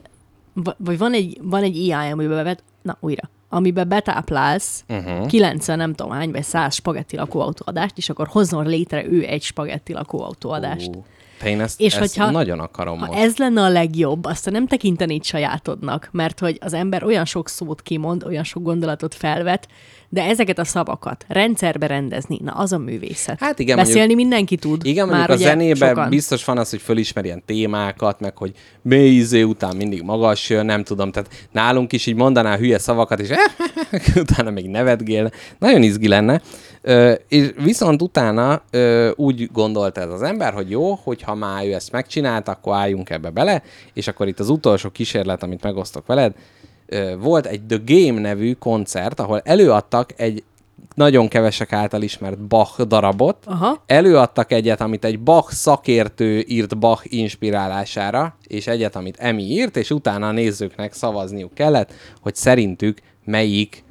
vagy van egy, van egy AI, amiben bet, na, újra, amiben betáplálsz uh-huh. 90, nem tudom hány, vagy 100 spagetti lakóautóadást, és akkor hozzon létre ő egy spagetti lakóautóadást. Ú, Te én ezt, És ezt hogyha- nagyon akarom Ha most. ez lenne a legjobb, azt nem tekintenéd sajátodnak, mert hogy az ember olyan sok szót kimond, olyan sok gondolatot felvet, de ezeket a szavakat rendszerbe rendezni, na az a művészet. Hát igen, Beszélni mondjuk- mindenki tud. Igen, már a zenében sokan. biztos van az, hogy fölismer ilyen témákat, meg hogy mély izé után mindig magas jön, nem tudom, tehát nálunk is így mondaná hülye szavakat, és [LAUGHS] utána még nevetgél. Nagyon izgi lenne. Ö, és viszont utána ö, úgy gondolta ez az ember, hogy jó, hogyha már ő ezt megcsinálta, akkor álljunk ebbe bele, és akkor itt az utolsó kísérlet, amit megosztok veled, ö, volt egy The Game nevű koncert, ahol előadtak egy nagyon kevesek által ismert Bach darabot, Aha. Előadtak egyet, amit egy Bach szakértő írt Bach inspirálására, és egyet, amit Emi írt, és utána a nézőknek szavazniuk kellett, hogy szerintük melyik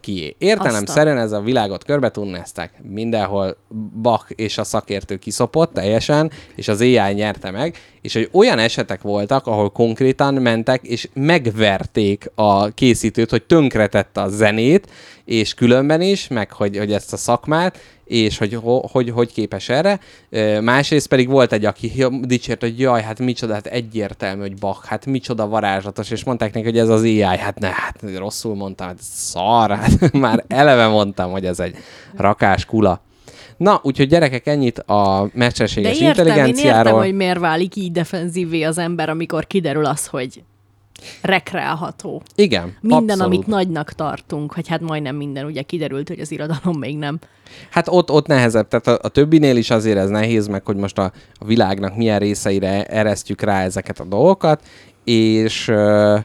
kié. Értelem Azt a- szerint ez a világot körbeturnázták, mindenhol Bach és a szakértő kiszopott teljesen, és az AI nyerte meg, és hogy olyan esetek voltak, ahol konkrétan mentek, és megverték a készítőt, hogy tönkretette a zenét, és különben is, meg hogy, hogy ezt a szakmát, és hogy, ho- hogy hogy képes erre. Másrészt pedig volt egy, aki dicsért, hogy jaj, hát micsoda, hát egyértelmű, hogy Bach, hát micsoda varázslatos, és mondták neki, hogy ez az AI, hát ne, hát rosszul mondtam, hát szar, hát [LAUGHS] már eleve mondtam, hogy ez egy rakás kula. Na, úgyhogy gyerekek, ennyit a De mesterséges értem, én értem, intelligenciáról. hogy miért válik így defenzívé az ember, amikor kiderül az, hogy rekreálható. Igen, Minden, abszolút. amit nagynak tartunk, hogy hát majdnem minden, ugye kiderült, hogy az irodalom még nem. Hát ott, ott nehezebb, tehát a, a többinél is azért ez nehéz, meg hogy most a, a világnak milyen részeire eresztjük rá ezeket a dolgokat, és ö,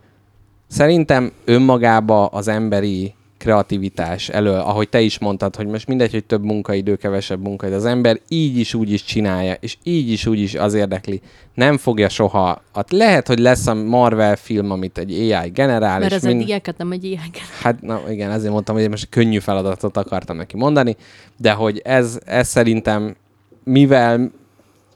szerintem önmagába az emberi kreativitás elől, ahogy te is mondtad, hogy most mindegy, hogy több munkaidő, kevesebb munkaidő, az ember így is úgy is csinálja, és így is úgy is az érdekli. Nem fogja soha. Hát lehet, hogy lesz a Marvel film, amit egy AI generál, Mert ez mind... eddig elket nem egy ilyen Hát na, igen, ezért mondtam, hogy most könnyű feladatot akartam neki mondani, de hogy ez, ez szerintem, mivel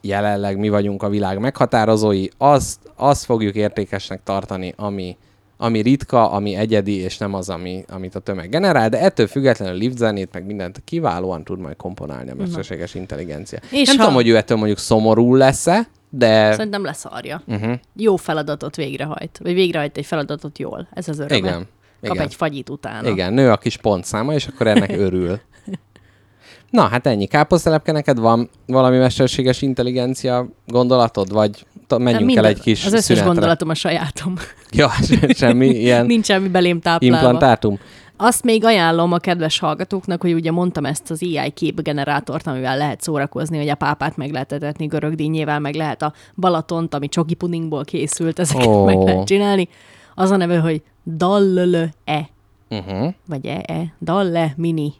jelenleg mi vagyunk a világ meghatározói, azt, azt fogjuk értékesnek tartani, ami, ami ritka, ami egyedi, és nem az, ami, amit a tömeg generál, de ettől függetlenül lift zenét, meg mindent kiválóan tud majd komponálni a mesterséges intelligencia. És nem ha- tudom, hogy ő ettől mondjuk szomorú lesz-e, de Szerintem leszarja. uh-huh. Jó feladatot végrehajt. Vagy végrehajt egy feladatot jól. Ez az öröme. igen. Kap igen. egy fagyit utána. Igen, nő a kis pontszáma, és akkor ennek [LAUGHS] örül. Na, hát ennyi. Káposztelepke, neked van valami mesterséges intelligencia gondolatod, vagy ta- menjünk Minden- el egy kis Az összes szünetre? gondolatom a sajátom. Ja, se- semmi ilyen [LAUGHS] Nincs semmi belém táplálva. implantátum. Azt még ajánlom a kedves hallgatóknak, hogy ugye mondtam ezt az AI képgenerátort, amivel lehet szórakozni, hogy a pápát meg lehet etetni görögdínyével, meg lehet a Balatont, ami csoki pudingból készült, ezeket oh. meg lehet csinálni. Az a neve, hogy Dallölö-e, Uh-huh. vagy e-e, Dalle Mini.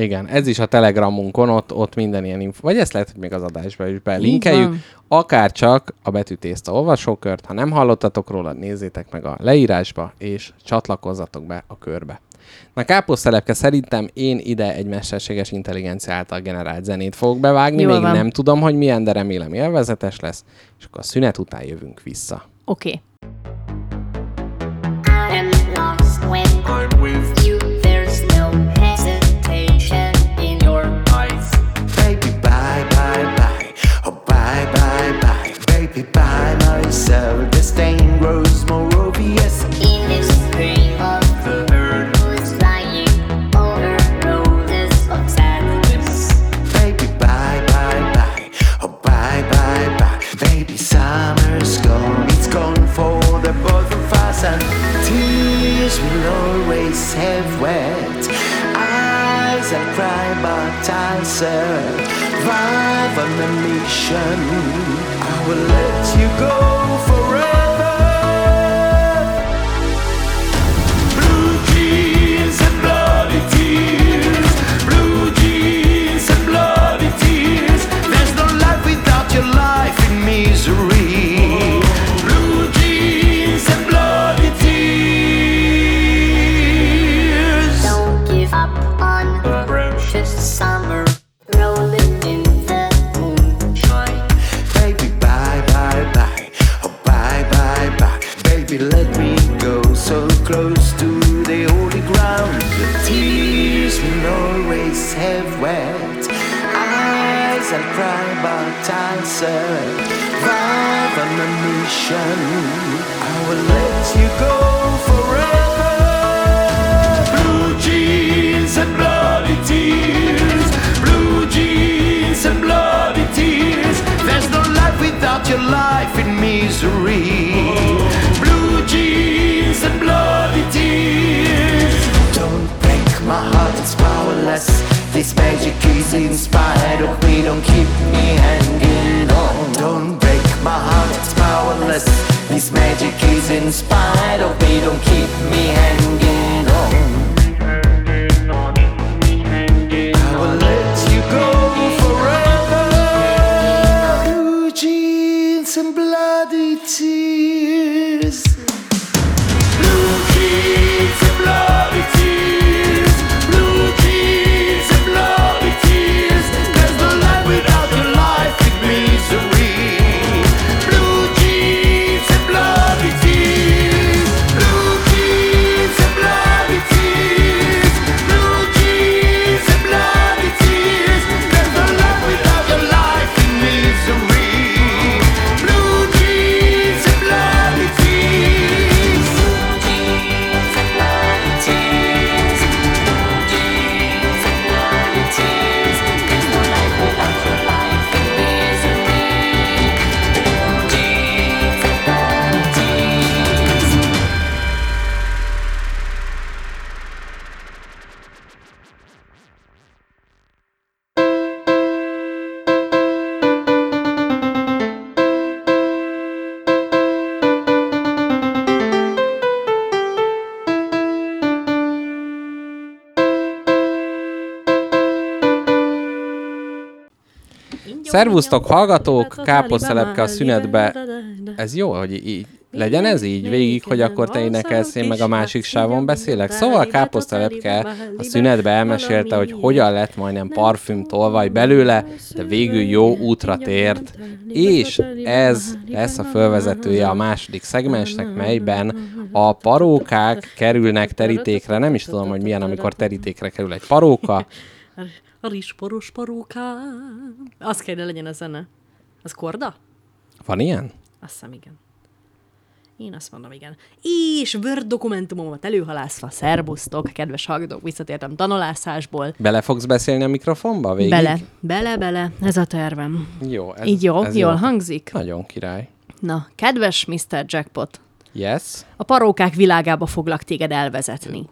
Igen, ez is a Telegramunkon, ott, ott minden ilyen info. Vagy ezt lehet, hogy még az adásba is belinkeljük. Akár csak a betűtészta olvasókört. Ha nem hallottatok róla, nézzétek meg a leírásba, és csatlakozzatok be a körbe. Na káposztelepke, szerintem én ide egy mesterséges intelligencia által generált zenét fogok bevágni. Jól Még van. nem tudom, hogy milyen, de remélem élvezetes lesz. És akkor a szünet után jövünk vissza. Oké. Okay. I am lost when I'm with you. Bye. Baby, by myself. The stain grows more obvious. in this dream of The earth who's flying over roses of sadness. Baby, bye, bye, bye. Oh, bye, bye, bye. Baby, summer's gone. It's gone for the both of us. And tears will always have wet. Eyes that cry, but I'll survive on a mission. Will let you go Szervusztok, hallgatók! Káposztelepke a szünetbe. Ez jó, hogy így legyen ez így végig, hogy akkor te énekelsz, én meg a másik sávon beszélek. Szóval Káposztelepke a szünetbe elmesélte, hogy hogyan lett majdnem parfüm tolvaj belőle, de végül jó útra tért. És ez lesz a fölvezetője a második szegmensnek, melyben a parókák kerülnek terítékre. Nem is tudom, hogy milyen, amikor terítékre kerül egy paróka. A rizsporos parókám. Az kell, legyen a zene. Az korda? Van ilyen? Azt hiszem, igen. Én azt mondom, igen. És Word dokumentumomat előhalászva, szerbusztok, kedves hallgatók, visszatértem tanolászásból. Bele fogsz beszélni a mikrofonba végig? Bele, bele, bele, ez a tervem. Jó. Ez, Így jó? ez Jól jó. hangzik? Nagyon király. Na, kedves Mr. Jackpot, Yes. a parókák világába foglak téged elvezetni.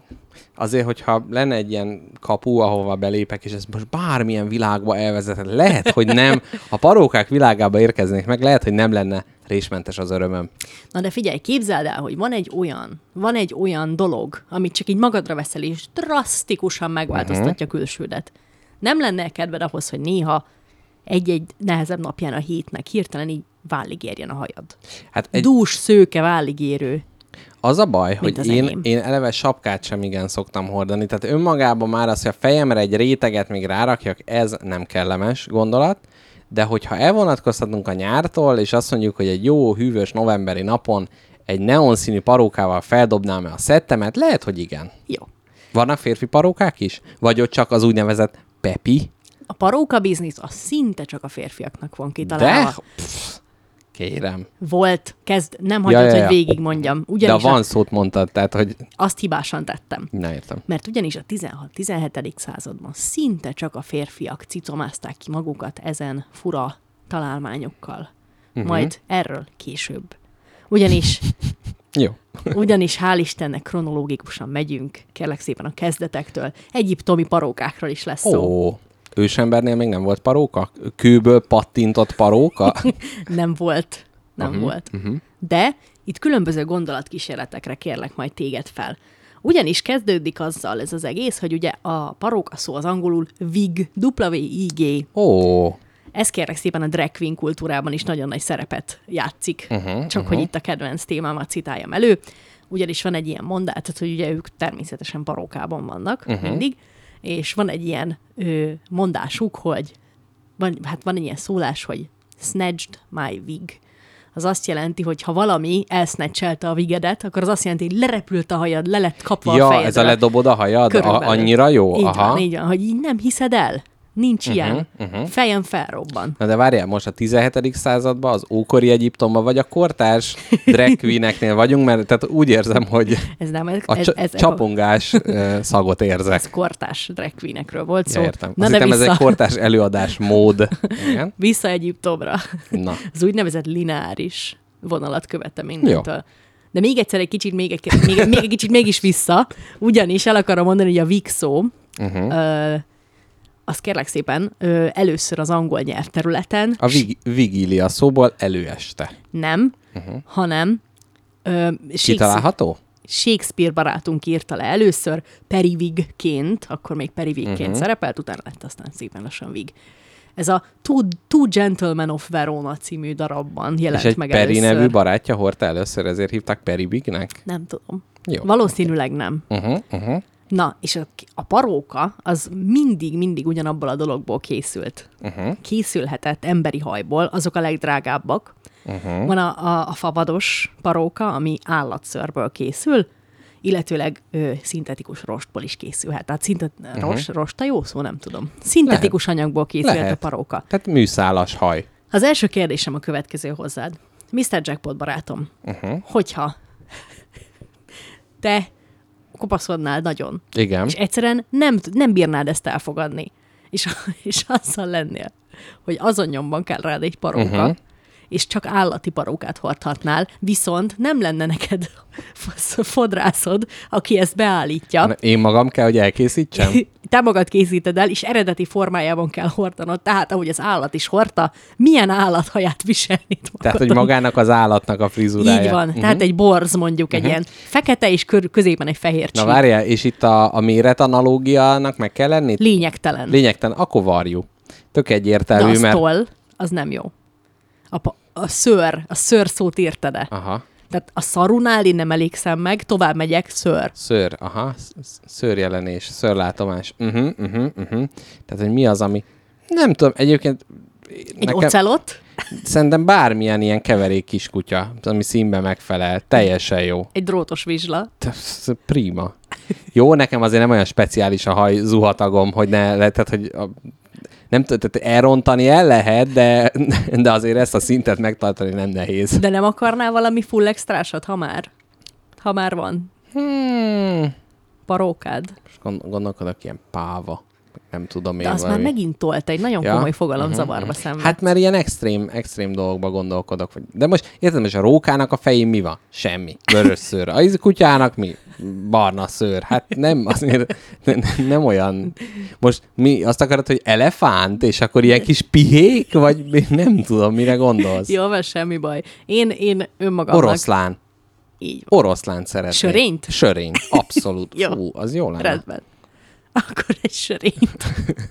Azért, hogyha lenne egy ilyen kapu, ahova belépek, és ez most bármilyen világba elvezethet, lehet, hogy nem, ha parókák világába érkeznék meg, lehet, hogy nem lenne résmentes az örömöm. Na de figyelj, képzeld el, hogy van egy olyan, van egy olyan dolog, amit csak így magadra veszel, és drasztikusan megváltoztatja uh-huh. külsődet. Nem lenne kedved ahhoz, hogy néha egy-egy nehezebb napján a hétnek hirtelen így vállig érjen a hajad. Hát Egy... egy, Dús, szőke, vállig érő. Az a baj, Mint hogy én, enyém. én eleve sapkát sem igen szoktam hordani, tehát önmagában már az, hogy a fejemre egy réteget még rárakjak, ez nem kellemes gondolat, de hogyha elvonatkoztatunk a nyártól, és azt mondjuk, hogy egy jó, hűvös novemberi napon egy neonszínű parókával feldobnám a szettemet, lehet, hogy igen. Jó. Vannak férfi parókák is? Vagy ott csak az úgynevezett pepi? A paróka biznisz az szinte csak a férfiaknak van kitalálva. De? Pff, kérem. Volt, kezd, nem hagyod, Ja, ja, hogy ja. végig mondjam. De Ugyanis a van a, szót mondtad, tehát, hogy... azt hibásan tettem. Na, értem. Mert ugyanis a 16-17. században szinte csak a férfiak cicomázták ki magukat ezen fura találmányokkal. Uh-huh. Majd erről később. Ugyanis, [LAUGHS] Jó. ugyanis hál' Istennek kronológikusan megyünk, kérlek szépen a kezdetektől. Egyiptomi parókákról is lesz szó. Ó, ősembernél még nem volt paróka? Kőből pattintott paróka? [LAUGHS] Nem volt. Nem uh-huh, volt. Uh-huh. De itt különböző gondolatkísérletekre kérlek majd téged fel. Ugyanis kezdődik azzal ez az egész, hogy ugye a paróka szó az angolul wig, W-I-G. Ó, Ez kérlek szépen a drag queen kultúrában is nagyon nagy szerepet játszik. Uh-huh, Csak uh-huh. hogy itt a kedvenc témámat citáljam elő. Ugyanis van egy ilyen mondás, hogy ugye ők természetesen parókában vannak uh-huh. mindig, és van egy ilyen ö, mondásuk, hogy van, hát van egy ilyen szólás, hogy snatched my wig, az azt jelenti, hogy ha valami elsznecselte a vigedet, akkor az azt jelenti, hogy lerepült a hajad, le lett kapva a Ja, fejedre. ez a ledobod a hajad? A, annyira jó? Így Aha. van, így van, hogy így nem hiszed el. Nincs uh-huh, ilyen. Uh-huh. Fejem felrobban. Na de várjál, most a 17. században, az ókori Egyiptomban, vagy a kortárs [LAUGHS] drag queeneknél vagyunk, mert tehát úgy érzem, hogy Ez nem, ez, a ez, ez, csapongás ö, szagot érzek. ez kortás drag queenekről volt szó. Ja, értem. Na Azt de hittem, ez vissza, egy kortárs előadás mód. Igen? [LAUGHS] vissza Egyiptomra. Na. [LAUGHS] Az úgynevezett lineáris vonalat követte mindentől. De még egyszer egy kicsit, még egy, még, még egy kicsit mégis vissza, ugyanis el akarom mondani, hogy a VIX szó, uh-huh. ö, az kérlek szépen ö, először az angol nyelvterületen A vig- vigília szóból előeste. nem, uh-huh. hanem ö, Shakespeare, Kitalálható? Shakespeare barátunk írta le először Perivigként, akkor még Perivigként uh-huh. szerepelt, utána lett aztán szépen lassan Vig. Ez a Two, Two Gentlemen of Verona című darabban jelent És egy meg Peri először. nevű barátja hordta először, ezért hívták Peri Bignek? Nem tudom. Jó. Valószínűleg nem. Uh-huh, uh-huh. Na, és a, a paróka az mindig, mindig ugyanabból a dologból készült. Uh-huh. Készülhetett emberi hajból, azok a legdrágábbak. Uh-huh. Van a, a, a favados paróka, ami állatszörből készül, illetőleg ö, szintetikus rostból is készülhet. Tehát szintet, uh-huh. rost, rosta jó szó, nem tudom. Szintetikus Lehet. anyagból készülhet Lehet. a paróka. Tehát műszálas haj. Az első kérdésem a következő hozzád. Mr. Jackpot barátom, uh-huh. hogyha te kopaszodnál nagyon, Igen. és egyszerűen nem, nem bírnád ezt elfogadni, és, és azzal lennél, hogy azon nyomban kell rád egy paróka, uh-huh. És csak állati parókát hordhatnál, viszont nem lenne neked [LAUGHS] fodrászod, aki ezt beállítja. Én magam kell, hogy elkészítsem? [LAUGHS] Te magad készíted el, és eredeti formájában kell hordanod, tehát ahogy az állat is hordta, milyen állathaját viselni Tehát, hogy magának az állatnak a frizurája. Így van. Uh-huh. Tehát egy borz mondjuk egy ilyen fekete, és kör, középen egy fehér Na csík. várjál, és itt a, a méret analógiának meg kell lenni? Lényegtelen. Lényegtelen, akkor varjú. Tök De egyértelmű, az mert... toll, az nem jó. A, a szőr, a szőr szót írtad-e? Aha. Tehát a szarunál én nem elégszem meg, tovább megyek, szőr. Szőr, aha, sz- sz- szőrjelenés, szőrlátomás. Uh-huh, uh-huh, uh-huh. Tehát, hogy mi az, ami... Nem tudom, egyébként Egy nekem ocelot, szerintem bármilyen ilyen keverék kiskutya, ami színbe megfelel, teljesen jó. egy drótos vizsla. Prima. Jó, nekem azért nem olyan speciális a haj zuhatagom, hogy ne, tehát, hogy a, nem tehát elrontani el lehet, de, de azért ezt a szintet megtartani nem nehéz. De nem akarnál valami full extrásat, ha már? Ha már van Hmm. parókád. Most gond- gondolkodok ilyen páva. Nem tudom én De az már valami. megint tolt egy nagyon Ja. komoly fogalomzavarba szenved. Hát mert ilyen extrém, extrém dolgokba gondolkodok. De most érted, most a rókának a fején mi van? Semmi. Vörös szőr. A kutyának mi? Barna szőr. Hát nem, azért nem, nem olyan. Most mi azt akarod, hogy elefánt, és akkor ilyen kis pihék? Vagy nem tudom, mire gondolsz? Jó, van semmi baj. Én, én önmagamnak... Oroszlán. Így van. Oroszlán szeretnék. Sörényt? Sörényt. Abszolút. [LAUGHS] Jó. Fú, az jó lenne. Rendben. Akkor egy sörényt.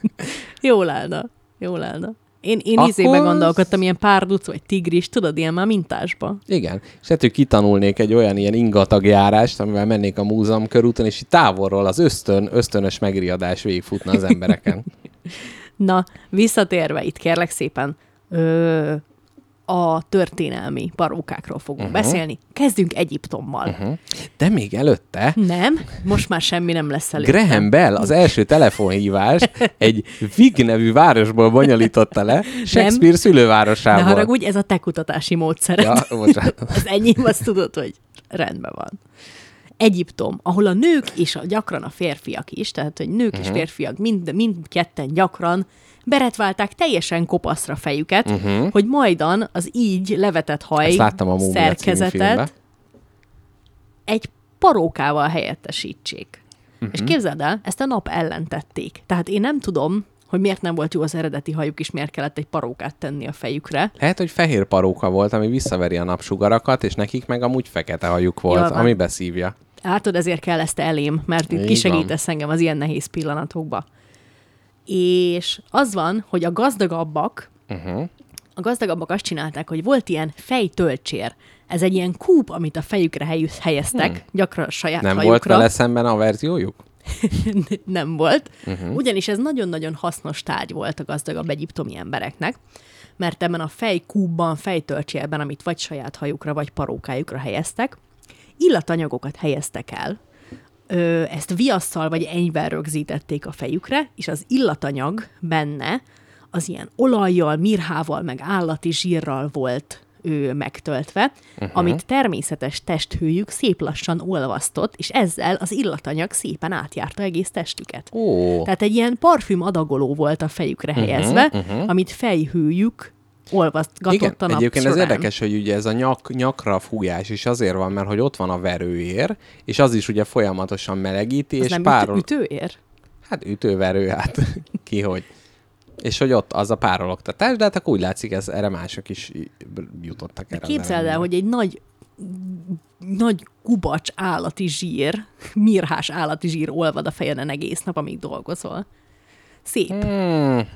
[LAUGHS] Jól állna. Jól állna. Én, én Akkor- izébe gondolkodtam, ilyen párduc vagy tigris, tudod, ilyen már mintásba. Igen. És lehet, hogy kitanulnék egy olyan ilyen ingatagjárást, amivel mennék a múzeum körúton, és itt távolról az ösztön, ösztönös megriadás végigfutna az embereken. [LAUGHS] Na, visszatérve itt kérlek szépen, ö, a történelmi parókákról fogunk uh-huh. beszélni. Kezdünk Egyiptommal. Uh-huh. De még előtte Nem, most már semmi nem lesz elő. Graham Bell az első telefonhívást egy Vig nevű városból bonyolította le, Shakespeare Ne szülővárosából. haragudj, ez a te kutatási módszered. Ja, bocsánat. [LAUGHS] az enyém, azt tudod, hogy rendben van. Egyiptom, ahol a nők és a, gyakran a férfiak is, tehát hogy nők uh-huh. és férfiak mind, mindketten gyakran beretválták teljesen kopaszra fejüket, uh-huh. hogy majdan az így levetett haj Ezt láttam a szerkezetet egy parókával helyettesítsék. Uh-huh. És képzeld el, ezt a nap ellen tették. Tehát én nem tudom, hogy miért nem volt jó az eredeti hajuk, és miért kellett egy parókát tenni a fejükre. Lehet, hogy fehér paróka volt, ami visszaveri a napsugarakat, és nekik meg amúgy fekete hajuk volt, van. ami beszívja. Látod, ezért kell ezt elém, mert itt kisegítesz engem az ilyen nehéz pillanatokba. És az van, hogy a gazdagabbak, Uh-huh. a gazdagabbak azt csinálták, hogy volt ilyen fejtölcsér. Ez egy ilyen kúp, amit a fejükre helyez- helyeztek, hmm. gyakran a saját Nem volt hajukra. vele szemben a verziójuk? [LAUGHS] nem volt. Uh-huh. Ugyanis ez nagyon-nagyon hasznos tárgy volt a gazdagabb egyiptomi embereknek, mert ebben a fejkúbban, fejtölcsélben, amit vagy saját hajukra, vagy parókájukra helyeztek, illatanyagokat helyeztek el, ö, ezt viasszal vagy enyvel rögzítették a fejükre, és az illatanyag benne az ilyen olajjal, mirhával, meg állati zsírral volt ő megtöltve, uh-huh. amit természetes testhőjük szép lassan olvasztott, és ezzel az illatanyag szépen átjárta egész testüket. Ó, Tehát egy ilyen parfüm adagoló volt a fejükre helyezve, uh-huh. amit fejhőjük olvasztgatott igen, egyébként ez érdekes, hogy ugye ez a nyak, nyakra fújás is azért van, mert hogy ott van a verőér, és az is ugye folyamatosan melegíti, Az és nem párol... ütő, ütőér? Hát ütőverő, hát [LAUGHS] ki hogy. És hogy ott az a párologtatás, de hát akkor úgy látszik, ez, erre mások is jutottak erre. az Képzeld el, hogy egy nagy nagy kubacs állati zsír, mirhás állati zsír olvad a fejeden egész nap, amíg dolgozol. Szép. Hmm.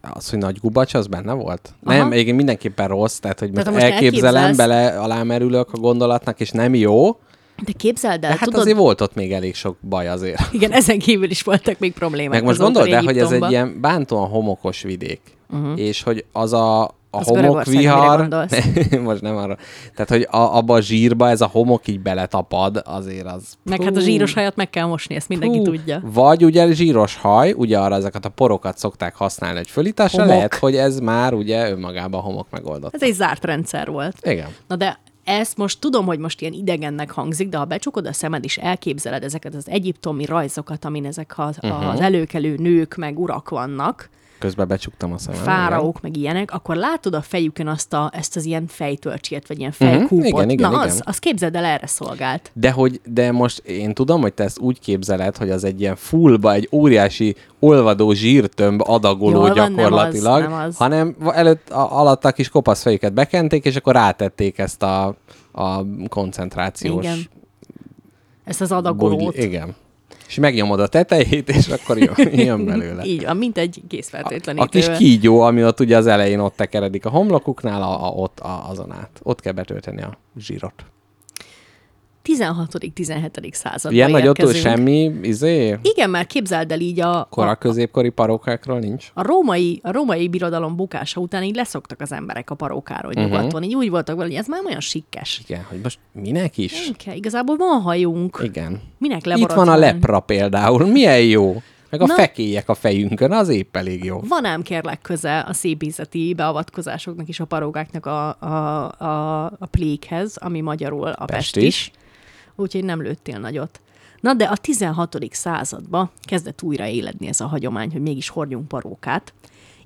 Az, hogy nagy gubacs, az benne volt? Aha. Nem, igen, mindenképpen rossz, tehát hogy Tehát, most elképzelem, elképzelsz- bele alámerülök a gondolatnak, és nem jó, De képzeld el, de hát tudod, azért volt ott még elég sok baj azért. [LAUGHS] igen, ezen kívül is voltak még problémák. Meg most gondold el, hogy ez egy ilyen bántóan homokos vidék, uh-huh. és hogy az a, a homokvihar, gondolsz? [LAUGHS] most nem arra, tehát hogy a, abba a zsírba ez a homok így beletapad, azért az... Meg hát a zsíros hajat meg kell mosni, ezt mindenki Hú, tudja. Vagy ugye zsíros haj, ugye arra ezeket a porokat szokták használni, hogy fölításra Homok. lehet, hogy ez már ugye önmagában homok megoldott. Ez egy zárt rendszer volt. Igen. Na de ezt most tudom, hogy most ilyen idegennek hangzik, de ha becsukod a szemed és elképzeled ezeket az egyiptomi rajzokat, amin ezek Mhm. uh-huh. az előkelő nők meg urak vannak, Közben becsuktam a szemem. fáraók meg ilyenek, akkor látod a fejükön azt a, ezt az ilyen fejtölcsét, vagy ilyen fejkúpot. igen, igen, Na igen. az, az képzeld el, erre szolgált. De, hogy, de most én tudom, hogy te ezt úgy képzeled, hogy az egy ilyen fullba, egy óriási olvadó zsírtömb adagoló Jól van, nem az, gyakorlatilag, nem az. hanem előtt a, alatt a kis kopasz fejüket bekenték, és akkor rátették ezt a, a koncentrációs Igen. Ezt az adagolót. bugy- Igen. És megnyomod a tetejét, és akkor jön, jön belőle. Így van, mint egy A készfertőtlenítő. kis kígyó, ami ott ugye az elején ott tekeredik a homlokuknál, a, a, ott a, azon át. Ott kell betölteni a zsírot. 16.-17. században Ilyen nagyot túl semmi, izé, Igen, mert képzeld el így a, kora középkori parókákról nincs. a római, a római birodalom bukása után így leszoktak az emberek a parókáról uh-huh. nyugaton. Így úgy voltak vele, hogy ez már olyan sikkes. Igen, hogy most minek is? Kell, igazából van hajunk. Igen. Minek Itt van a lepra például. Milyen jó. Meg a Na. fekélyek a fejünkön, az épp elég jó. Van ám kérlek köze a szépészeti beavatkozásoknak és a parókáknak a, a, a, a plékhez, ami magyarul a Pest pestis. Úgyhogy nem lőttél nagyot. Na de a 16. században kezdett újra éledni ez a hagyomány, hogy mégis hordjunk parókát.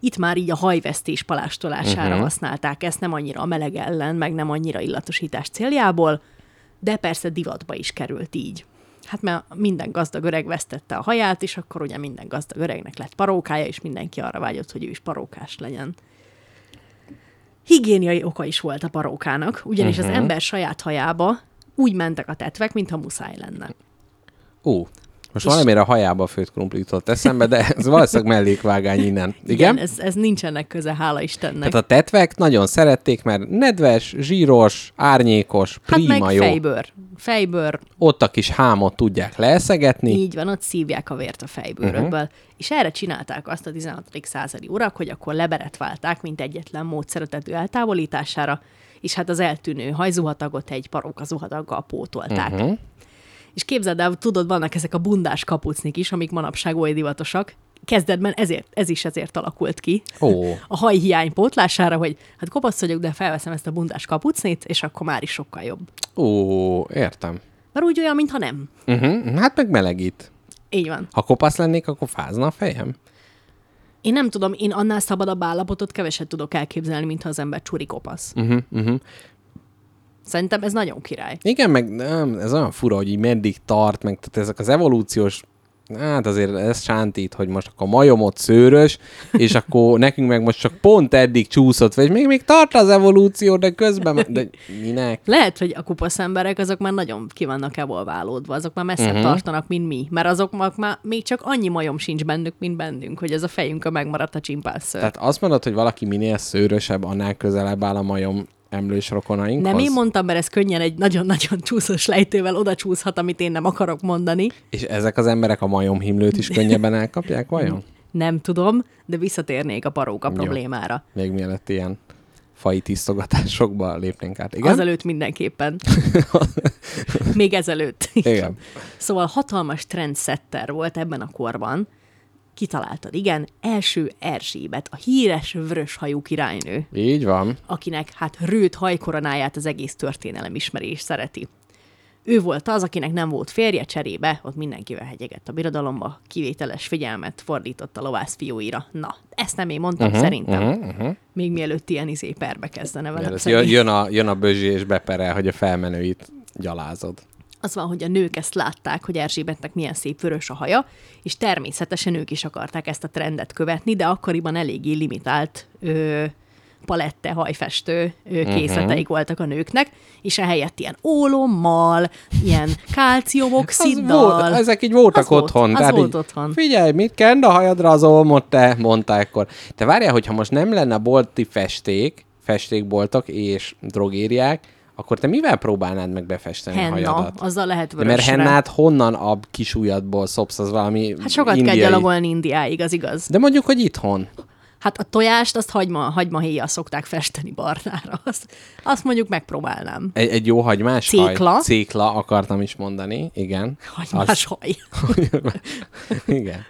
Itt már így a hajvesztés palástolására Mhm. uh-huh. használták ezt, nem annyira a meleg ellen, meg nem annyira illatosítás céljából, de persze divatba is került így. Hát mert minden gazdag öreg vesztette a haját, és akkor ugye minden gazdag öregnek lett parókája, és mindenki arra vágyott, hogy ő is parókás legyen. Higiéniai oka is volt a parókának, ugyanis uh-huh. az ember saját hajába úgy mentek a tetvek, mintha muszáj lenne. Ú, most valamire a hajába főtt krumpli jutott eszembe, de ez valószínűleg mellékvágány innen. Igen? Igen ez, ez nincsenek köze, hála Istennek. Tehát a tetvek nagyon szerették, mert nedves, zsíros, árnyékos, hát prima meg jó. fejbőr. Fejbőr, Ott a kis hámot tudják leeszegetni. így van, ott szívják a vért a fejbőrökből. Uh-huh. És erre csinálták azt a 16. századi urak, hogy akkor leberetválták, mint egyetlen módszer a tető eltávolítására, és hát az eltűnő hajzuhatagot egy paróka zuhataggal pótolták. Uh-huh. És képzeld el, tudod, vannak ezek a bundás kapucnik is, amik manapság oly divatosak. Kezdetben ezért, ez is ezért alakult ki. Ó, A hajhiány pótlására, hogy hát kopasz vagyok, de felveszem ezt a bundás kapucnit, és akkor már is sokkal jobb. ó, értem. Mert úgy olyan, mintha nem. Uh-huh. Hát meg melegít. Így van. Ha kopasz lennék, akkor fázna a fejem. Én nem tudom, én annál szabadabb állapotot keveset tudok elképzelni, mintha az ember csuri kopasz. Uh-huh, uh-huh. Szerintem ez nagyon király. Igen, meg nem, ez olyan fura, hogy így meddig tart, meg tehát ezek az evolúciós Hát azért ez sántít, hogy most akkor majomot szőrös, és akkor nekünk meg most csak pont eddig csúszott, vagy még, még tart az evolúció, de közben, de minek? Lehet, hogy a kupasz emberek azok már nagyon ki vannak evolválódva, azok már messzebb uh-huh. tartanak, mint mi, mert azok már még csak annyi majom sincs bennük, mint bennünk, hogy ez a fejünkön megmaradt a csimpászszőr. Tehát azt mondod, hogy valaki minél szőrösebb, annál közelebb áll a majom emlős rokonainkhoz? Nem én mondtam, mert ez könnyen egy nagyon-nagyon csúszós lejtővel oda csúszhat, amit én nem akarok mondani. És ezek az emberek a majomhimlőt is könnyebben elkapják, vajon? Nem tudom, de visszatérnék a paróka problémára. Még mielőtt ilyen fai tisztogatásokba lépnénk át. Igen? Azelőtt mindenképpen. [LAUGHS] Még ezelőtt. Igen. Szóval hatalmas trendsetter volt ebben a korban. Kitaláltad, igen, első Erzsébet, a híres vöröshajú királynő, Így van. akinek hát rőt hajkoronáját az egész történelem ismeri és szereti. Ő volt az, akinek nem volt férje cserébe, ott mindenkivel hegyegett a birodalomba, kivételes figyelmet fordított a lovász fiúira. Na, ezt nem én mondtam, uh-huh, szerintem. Uh-huh, uh-huh. Még mielőtt ilyen izé perbe kezdene jön, jön, a, jön a bözsi és beperel, hogy a felmenőit gyalázod. Az van, hogy a nők ezt látták, hogy Erzsébetnek milyen szép vörös a haja, és természetesen ők is akarták ezt a trendet követni, de akkoriban eléggé limitált ö, palette, hajfestő ö, Mhm. készleteik voltak a nőknek, és ehelyett ilyen ólommal, ilyen kálciumoxiddal. [LAUGHS] Az volt, ezek így voltak Az volt, otthon. az tehát volt így, otthon. Figyelj, mit kend a hajadra az olmot, te, mondta ekkor. Te várjál, hogyha most nem lenne bolti festék, festékboltok és drogériák, akkor te mivel próbálnád meg befesteni a Henna, hajadat? azzal lehet De vörösre. mert hennát honnan a kis ujjadból szopsz, az valami Hát sokat indiai. kell gyalogolni Indiáig, az igaz. De mondjuk, hogy itthon. Hát a tojást, azt hagyma, hagymahéjjal szokták festeni barnára. [LAUGHS] Azt, azt mondjuk megpróbálnám. Egy, egy jó hagymás Cékla. haj. Cékla akartam is mondani, igen. Hagymás haj. [LAUGHS] igen.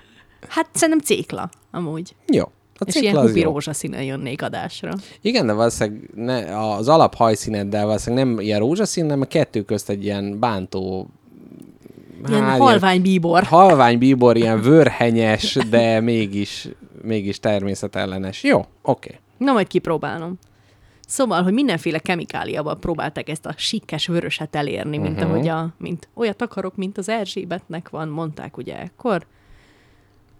Hát szerintem cékla, amúgy. Jó. A És ilyen hupi rózsaszínen jönnék adásra. Igen, de valószínűleg ne, az alap hajszíneddel valószínűleg nem ilyen rózsaszín, hanem a kettő közt egy ilyen bántó... Ilyen Há, halvány bíbor. halvány bíbor, ilyen vörhenyes, de mégis, mégis természetellenes. Jó, oké. Okay. Na, majd kipróbálom. Szóval, hogy mindenféle kemikáliával próbálták ezt a sikkes vöröset elérni, mint uh-huh. ahogy a, mint olyat akarok, mint az Erzsébetnek van, mondták ugye ekkor.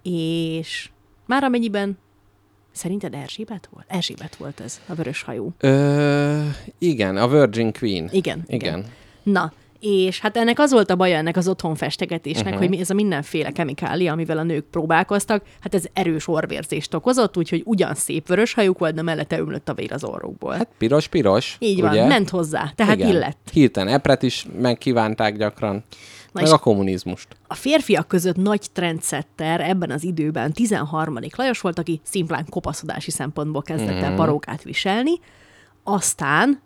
És már amennyiben Szerinted Erzsébet volt? Erzsébet volt ez, a vörös hajú. Ö, igen, a Virgin Queen. Igen, Igen. igen. Na, és hát ennek az volt a baja ennek az otthon festegetésnek, uh-huh. hogy mi- ez a mindenféle kemikália, amivel a nők próbálkoztak, hát ez erős orvérzést okozott, úgyhogy ugyan szép vörös hajuk volt, de mellette ömlött a vér az orrukból. Hát, piros-piros. Így van, ugye? ment hozzá, tehát Igen. illett. Hirtelen epret is megkívánták gyakran. Na meg és- a kommunizmust. A férfiak között nagy trendsetter ebben az időben 13. Lajos volt, aki szimplán kopaszodási szempontból kezdett Mhm. el parókát viselni, aztán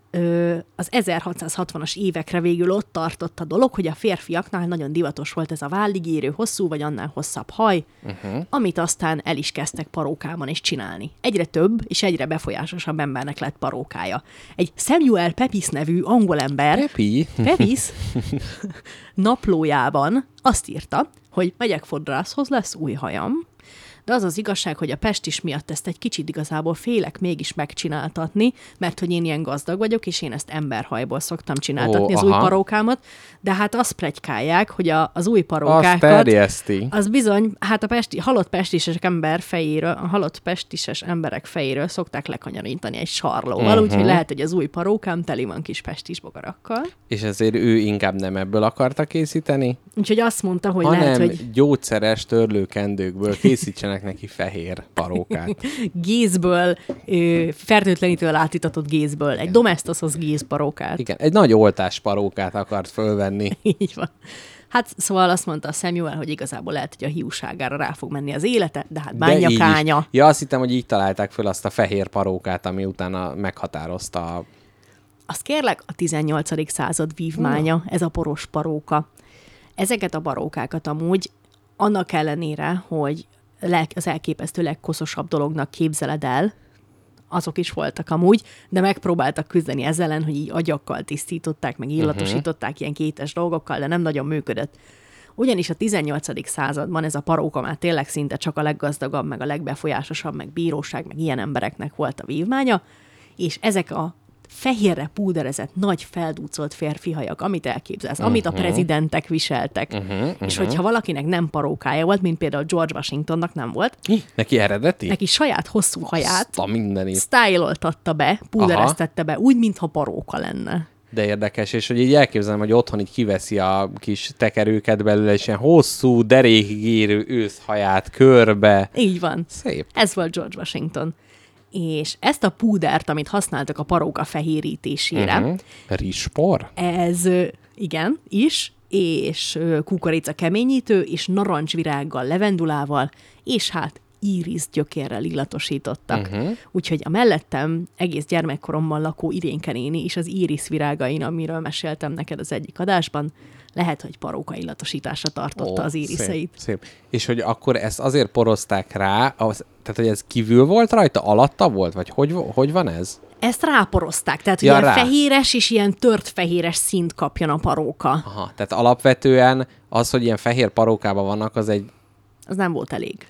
az 1660-as évekre végül ott tartott a dolog, hogy a férfiaknál nagyon divatos volt ez a vállig érő hosszú vagy annál hosszabb haj, uh-huh. amit aztán el is kezdtek parókában is csinálni. Egyre több és egyre befolyásosabb embernek lett parókája. Egy Samuel Pepys nevű angol ember Pepi. Pepis [LAUGHS] naplójában azt írta, hogy megyek fodrászhoz, lesz új hajam, de az az igazság, hogy a pestis miatt ezt egy kicsit igazából félek mégis megcsináltatni, mert hogy én ilyen gazdag vagyok, és én ezt emberhajból szoktam csináltatni Ó, az új aha. parókámat, de hát azt plegykálják, hogy a, az új Azt parókákat... terjeszti. Az bizony, hát a pesti, halott pestisek ember fejéről, a halott pestises emberek fejéről szokták lekanyarítani egy sarlóval, Mhm. uh-huh. úgyhogy lehet, hogy az új parókám teli van kis pestis bogarakkal. És ezért ő inkább nem ebből akarta készíteni, Úgyhogy azt mondta, hogy hanem lehet, hogy gyógyszeres törlőkendőkből [LAUGHS] készítsenek neki fehér parókát. [LAUGHS] gézből, ö, fertőtlenítővel átítatott gézből, egy domestoshoz gézparókát. Igen, egy nagy oltás parókát akart fölvenni. [LAUGHS] Így van. Hát szóval azt mondta a Samuel, hogy igazából lehet, hogy a hiúságára rá fog menni az élete, de hát De bánja is. kánya. Ja, azt hittem, hogy így találták föl azt a fehér parókát, ami utána meghatározta a... Azt kérlek, a 18. század vívmánya, ez a poros paróka. Ezeket a parókákat amúgy annak ellenére, hogy az elképesztő legkoszosabb dolognak képzeled el, azok is voltak amúgy, de megpróbáltak küzdeni ezzel ellen, hogy így agyakkal tisztították, meg illatosították uh-huh. ilyen kétes dolgokkal, de nem nagyon működött. Ugyanis a 18. században ez a paróka már tényleg szinte csak a leggazdagabb, meg a legbefolyásosabb, meg bíróság, meg ilyen embereknek volt a vívmánya, és ezek a fehérre púderezett, nagy feldúcolt férfi hajak, amit elképzelsz, uh-huh. amit a prezidentek viseltek. Uh-huh, uh-huh. És hogyha valakinek nem parókája volt, mint például George Washingtonnak nem volt, Neki eredeti? neki saját hosszú haját Azt a mindenit. styloltatta be, púdereztette be, úgy, mintha paróka lenne. De érdekes, és hogy így elképzelem, hogy otthon így kiveszi a kis tekerőket belőle, és ilyen hosszú, derékig érő őszhaját körbe. Így van. Szép. Ez volt George Washington. És ezt a púdert, amit használtak a paróka fehérítésére, uh-huh. Rizspor? ez igen, is, és kukorica keményítő, és narancsvirággal, levendulával, és hát íris gyökérrel illatosítottak. Uh-huh. Úgyhogy a mellettem egész gyermekkoromban lakó Irénke néni és az íris virágain, amiről meséltem neked az egyik adásban, lehet, hogy paróka illatosításra tartotta Ó, az íriszeit. Szép, szép. És hogy akkor ezt azért porozták rá, az, tehát hogy ez kívül volt rajta, alatta volt, vagy hogy, hogy van ez? Ezt ráporozták, tehát hogy Ja, ilyen rá. fehéres és ilyen tört fehéres szint kapjon a paróka. Aha, tehát alapvetően az, hogy ilyen fehér parókában vannak, az egy Az nem volt elég.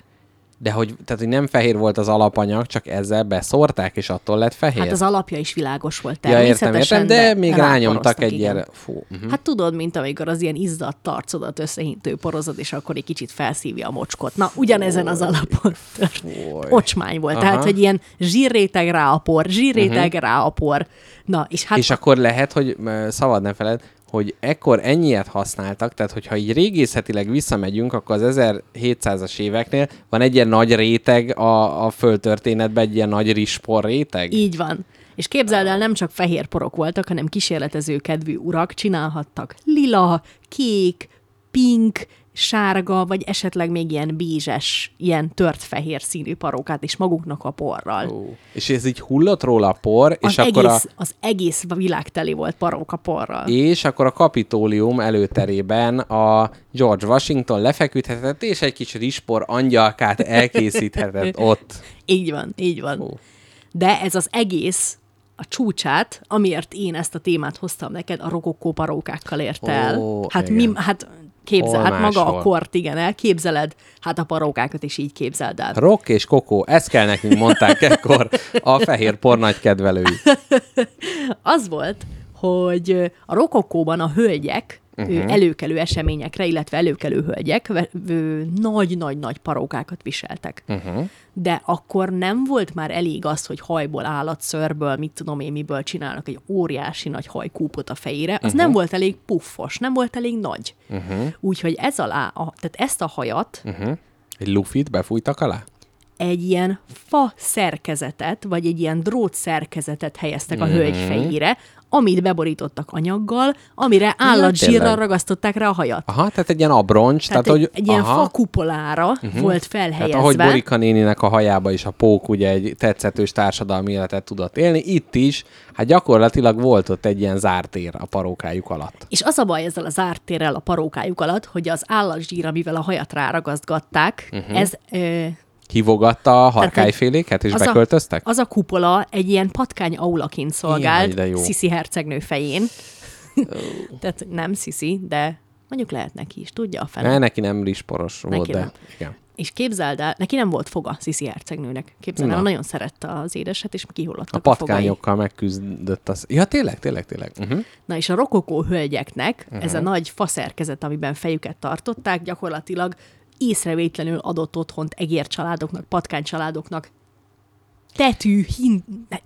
De hogy, tehát, hogy nem fehér volt az alapanyag, csak ezzel beszórták, és attól lett fehér. Hát az alapja is világos volt ja, értem, természetesen, értem, de még rányomtak egy igen. ilyen... Fú, uh-huh. Hát tudod, mint amikor az ilyen izzadt arcodat összehintő porozod, és akkor egy kicsit felszívja a mocskot. Na, ugyanezen az alapon. Ocsmány volt. Aha. Tehát, hogy ilyen zsírréteg rá a por, zsírréteg uh-huh. rá a por. Na, és hát és akkor lehet, hogy szabad ne feled, hogy ekkor ennyiet használtak, tehát hogyha így régészetileg visszamegyünk, akkor az 1700-as éveknél van egy ilyen nagy réteg a, a földtörténetben, egy ilyen nagy rispor réteg. Így van. És képzeld el, nem csak fehér porok voltak, hanem kísérletező kedvű urak csinálhattak lila, kék, pink, sárga, vagy esetleg még ilyen bízes, ilyen tört fehér színű parókát is maguknak a porral. Ó. És ez így hullott róla a por, Az, és akkor egész, a... az egész világ teli volt paróka porral. És akkor a kapitólium előterében a George Washington lefeküdhetett, és egy kis rispor angyalkát elkészíthetett [LAUGHS] ott. Így van, így van. Ó. De ez az egész a csúcsát, amiért én ezt a témát hoztam neked, a rokokó parókákkal érte el. Ó, hát, igen. mi, hát képzel, hát maga a kort, igen, elképzeled, hát a parókákat is így képzeld el. Rock és kokó, ezt kell nekünk, mondták ekkor a fehér por nagy kedvelői. [LAUGHS] Az volt, hogy a rokokóban a hölgyek uh-huh. előkelő eseményekre, illetve előkelő hölgyek nagy-nagy-nagy parókákat viseltek. Uh-huh. De akkor nem volt már elég az, hogy hajból, állatszörből, mit tudom én, miből csinálnak egy óriási nagy hajkúpot a fejére, az uh-huh. nem volt elég puffos, nem volt elég nagy. Uh-huh. Úgyhogy ez alá, a, tehát ezt a hajat Uh-huh. Egy lufit befújtak alá? egy ilyen fa szerkezetet, vagy egy ilyen drót szerkezetet helyeztek a hölgy fejére, amit beborítottak anyaggal, amire állatzsírral tényleg. ragasztották rá a hajat. Aha, tehát egy ilyen abroncs. Tehát, Tehát, egy, hogy, egy ilyen aha, fa kupolára uh-huh. volt tehát felhelyezve. ahogy Borika néninek a hajába is a pók ugye egy tetszetős társadalmi életet tudott élni, itt is, hát gyakorlatilag volt ott egy ilyen zárt tér a parókájuk alatt. És az a baj ezzel az ártérrel a parókájuk alatt, hogy az állatzsír, amivel a hajat ráragasztgatták, uh-huh. ez... Ö, Hívogatta a harkályféléket, és az beköltöztek? A, az a kupola egy ilyen patkány aulaként szolgált Jaj, de. Sziszi hercegnő fején. [LAUGHS] Tehát nem Sziszi, de mondjuk lehet neki is, tudja a fene. Ne, neki nem risporos volt, Neki de nem. igen. És képzeld el, neki nem volt foga Sziszi hercegnőnek. Képzeld el, Na. nagyon szerette az édeset, és A kihullottak a, fogai. patkányokkal megküzdött az... Ja, tényleg, tényleg, tényleg. Uh-huh. Na és a rokokó hölgyeknek uh-huh. Ez a nagy faszerkezet, amiben fejüket tartották, gyakorlatilag észrevétlenül adott otthont egér családoknak, patkány családoknak, tetű, hin,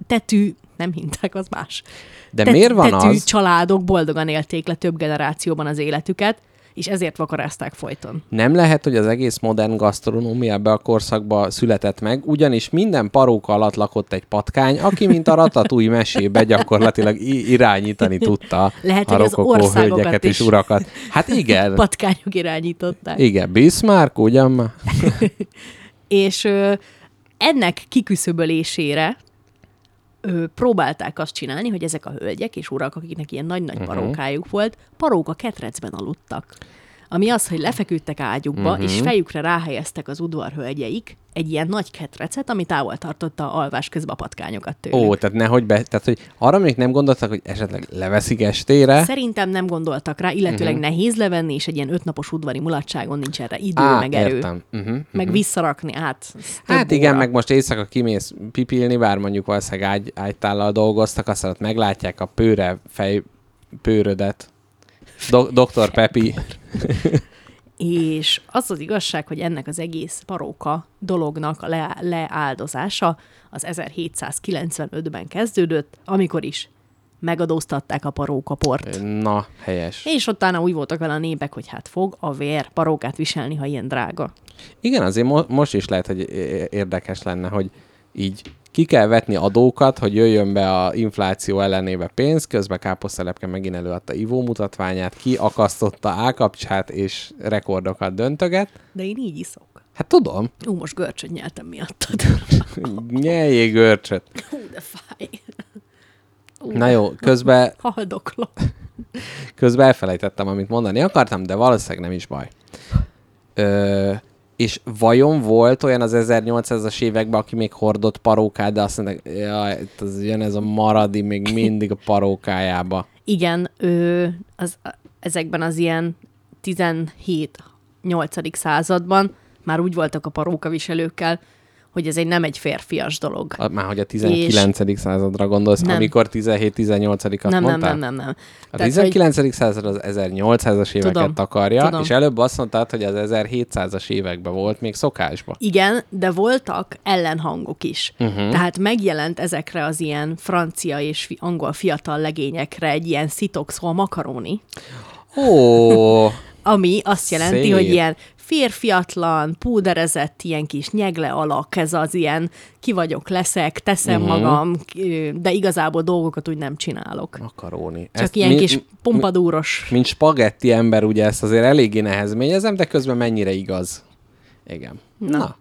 tetű, nem hinták, az más. De miért van tetű az- családok boldogan élték le több generációban az életüket, és ezért vakarázták folyton. Nem lehet, hogy az egész modern gasztronómia ebbe a korszakba született meg, ugyanis minden paróka alatt lakott egy patkány, aki, mint a ratatúj mesébe gyakorlatilag irányítani tudta Lehet, a rokokó hölgyeket és urakat. Hát igen, [LAUGHS] Patkányok irányították. igen, Bismarck, ugyan? [LAUGHS] És ö, ennek kiküszöbölésére ö, próbálták azt csinálni, hogy ezek a hölgyek és urak, akiknek ilyen nagy-nagy uh-huh. parókájuk volt, paróka ketrecben aludtak. Ami az, hogy lefeküdtek ágyukba, uh-huh. és fejükre ráhelyeztek az udvarhölgyeik egy ilyen nagy ketrecet, ami távol tartotta a alvás közben a patkányokat tőlük. Ó, tehát nehogy be, tehát hogy arra még nem gondoltak, hogy esetleg leveszik estére. Szerintem nem gondoltak rá, illetőleg uh-huh. nehéz levenni, és egy ilyen ötnapos udvari mulatságon nincs erre idő, Á, meg erő. értem. Uh-huh. Meg visszarakni ez több Hát igen, óra. meg most éjszaka kimész pipilni, bár mondjuk valószínűleg ágy, ágytállal dolgoztak, aztán ott meglátják a pőre fej pőrödet. Do- Dr. Pepi. És az az igazság, hogy ennek az egész paróka dolognak a le- leáldozása az 1795-ben kezdődött, amikor is megadóztatták a parókaport. Na, helyes. És utána úgy voltak vele a népek, hogy hát fog a vér parókát viselni, ha ilyen drága. Igen, azért mo- most is lehet, hogy érdekes lenne, hogy így ki kell vetni adókat, hogy jöjjön be a infláció ellenébe pénz, közben Káposztelepke megint előadta ivó mutatványát, kiakasztotta ákapcsát és rekordokat döntöget. De én így iszok. Hát tudom. Ú, most görcsöt nyeltem miattad. [LAUGHS] Nyeljék görcsöt. Ú, de fáj. Na jó, közben, Haldoklok. közben elfelejtettem, amit mondani akartam, de valószínűleg nem is baj. Ö, és vajon volt olyan az 1800-as években, aki még hordott parókát, de azt mondták, jaj, az jön ez a maradi még mindig a parókájába. Igen, ő, az, ezekben az ilyen 17-8. században már úgy voltak a parókaviselőkkel, hogy ez egy nem egy férfias dolog. A- Már hogy a 19. századra gondolsz, Nem. amikor 17-18-at nem, nem, mondtál? nem, nem, nem. A Tehát, 19. század az 1800-as éveket Tudom, takarja, tudom. és előbb azt mondtad, hogy az 1700-as években volt még szokásban. Igen, de voltak ellenhangok is. Uh-huh. Tehát megjelent ezekre az ilyen francia és fi- angol fiatal legényekre egy ilyen szitox, szóval makaróni, Ó, [LAUGHS] ami azt jelenti, Szép. hogy ilyen férfiatlan, púderezett, ilyen kis nyegle alak, ez az ilyen ki vagyok, leszek, teszem uh-huh. magam, de igazából dolgokat úgy nem csinálok. makaróni. Csak Ezt ilyen mi- kis pompadúros. Mint spagetti ember, ugye ezt azért eléggé nehezményezem, de közben mennyire igaz. Igen. Na. Na.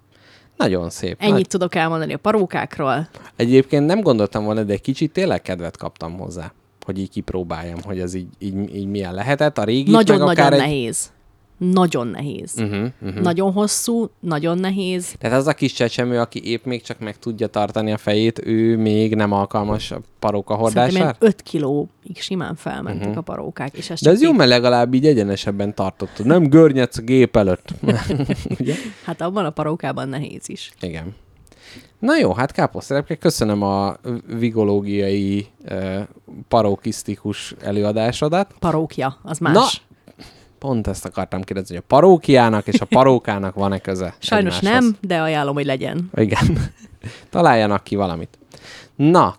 Nagyon szép. Ennyit Nagy... tudok elmondani a parókákról. Egyébként nem gondoltam volna, de egy kicsit tényleg kedvet kaptam hozzá, hogy így kipróbáljam, hogy ez így, így, így milyen lehetett. A régi Nagyon-nagyon akár egy... nehéz. Nagyon nehéz. Uh-huh, uh-huh. Nagyon hosszú, nagyon nehéz. Tehát az a kis csecsemő, aki épp még csak meg tudja tartani a fejét, ő még nem alkalmas a paróka Szerintem hordására? ilyen 5 kilóig simán felmentek uh-huh. a parókák. És ez. De ez jó, így- mert legalább így egyenesebben tartottad. Nem görnyedsz a gép előtt. [LAUGHS] Hát abban a parókában nehéz is. Igen. Na jó, hát káposztelepke, köszönöm a vigológiai uh, parokisztikus előadásodat. Parókja, az más. Na, Pont ezt akartam kérdezni, hogy a parókiának és a parókának van-e köze? [LAUGHS] Sajnos egymáshoz? nem, de ajánlom, hogy legyen. Igen. [LAUGHS] Találjanak ki valamit. Na,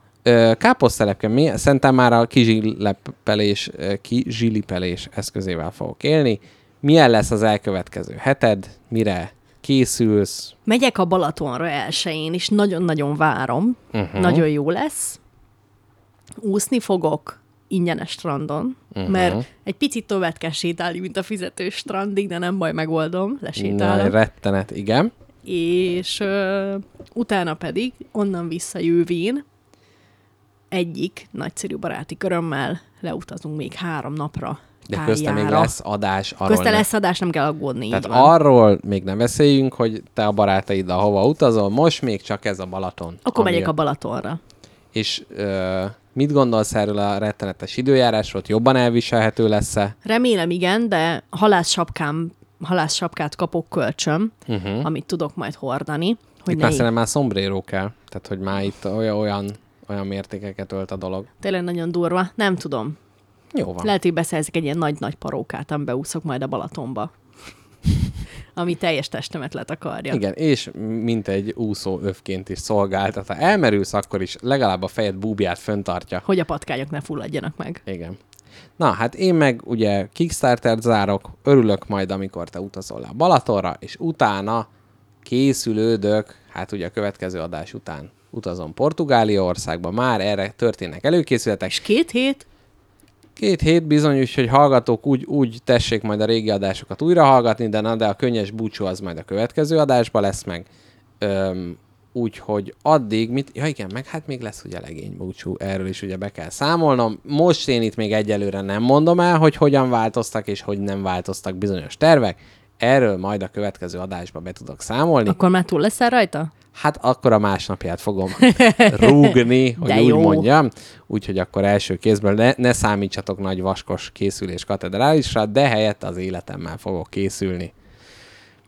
káposztelepke, mi szerintem már a kizsilepelés, ö, kizsilipelés eszközével fogok élni. Milyen lesz az elkövetkező heted? Mire készülsz? Megyek a Balatonra elsőjén, és nagyon-nagyon várom. Uh-huh. Nagyon jó lesz. Úszni fogok ingyenes strandon, uh-huh. mert egy picit tovább kell sétálni, mint a fizetős strandig, de nem baj, megoldom, Na, lesétálok. rettenet, igen. és ö, utána pedig onnan visszajövén egyik nagyszerű baráti körömmel leutazunk még három napra De közte még lesz adás. Arról Közte ne- lesz adás, nem kell aggódni. Tehát így van. arról még nem beszéljünk, hogy te a barátaiddal hova utazol, most még csak ez a Balaton. Akkor ami megyek a. Balatonra. És ö, mit gondolsz erről a rettenetes időjárásról? Jobban elviselhető lesz-e? Remélem igen, de halászsapkám, halászsapkát kapok kölcsön, Uh-huh. amit tudok majd hordani. Hogy Itt már szerintem már szombréró kell. Tehát, hogy már itt olyan, olyan, olyan mértékeket ölt a dolog. Tényleg nagyon durva. Nem tudom. Jó van. Lehet, hogy beszerzek egy ilyen nagy-nagy parókát, amiben úszok majd a Balatonba. [LAUGHS] ami teljes testemet letakarja. Igen, és mint egy úszó övként is szolgáltat. Ha elmerülsz, akkor is legalább a fejed búbját föntartja. Hogy a patkányok ne fulladjanak meg. Igen. Na, hát én meg ugye Kickstarter-t zárok, örülök majd, amikor te utazol le a Balatonra, és utána készülődök, hát ugye a következő adás után utazom Portugália országba, már erre történnek előkészületek. És két hét? Két hét bizony, hogy hallgatók úgy, úgy tessék majd a régi adásokat újra hallgatni, de na, de a könnyes búcsú az majd a következő adásban lesz meg. Öm, úgyhogy addig, mit, ja igen, meg hát még lesz ugye legény búcsú, erről is ugye be kell számolnom. Most én itt még egyelőre nem mondom el, hogy hogyan változtak és hogy nem változtak bizonyos tervek. Erről majd a következő adásban be tudok számolni. Akkor már túl leszel rajta? Hát akkor a másnapját fogom [LAUGHS] rúgni, hogy úgy jó. mondjam. Úgyhogy akkor első kézből ne, ne számítsatok nagy vaskos készülés katedrálisra, de helyett az életemmel fogok készülni.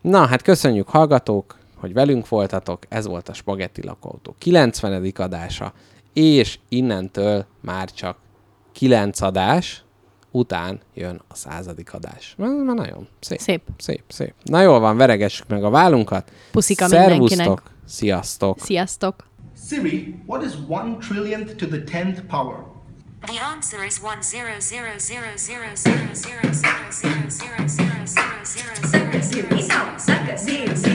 Na, hát köszönjük hallgatók, hogy velünk voltatok. Ez volt a Spagetti Lakóautó 90. adása, és innentől már csak 9 adás után jön a századik adás. Már nagyon szép. Szép. Szép, szép. Na jól van, veregessük meg a vállunkat. Puszika Szervusztok, mindenkinek. Sziasztok. Sziasztok. Siri, what is one trillionth to the tenth power? The answer is one zero zero zero zero zero zero zero zero zero zero zero zero zero zero zero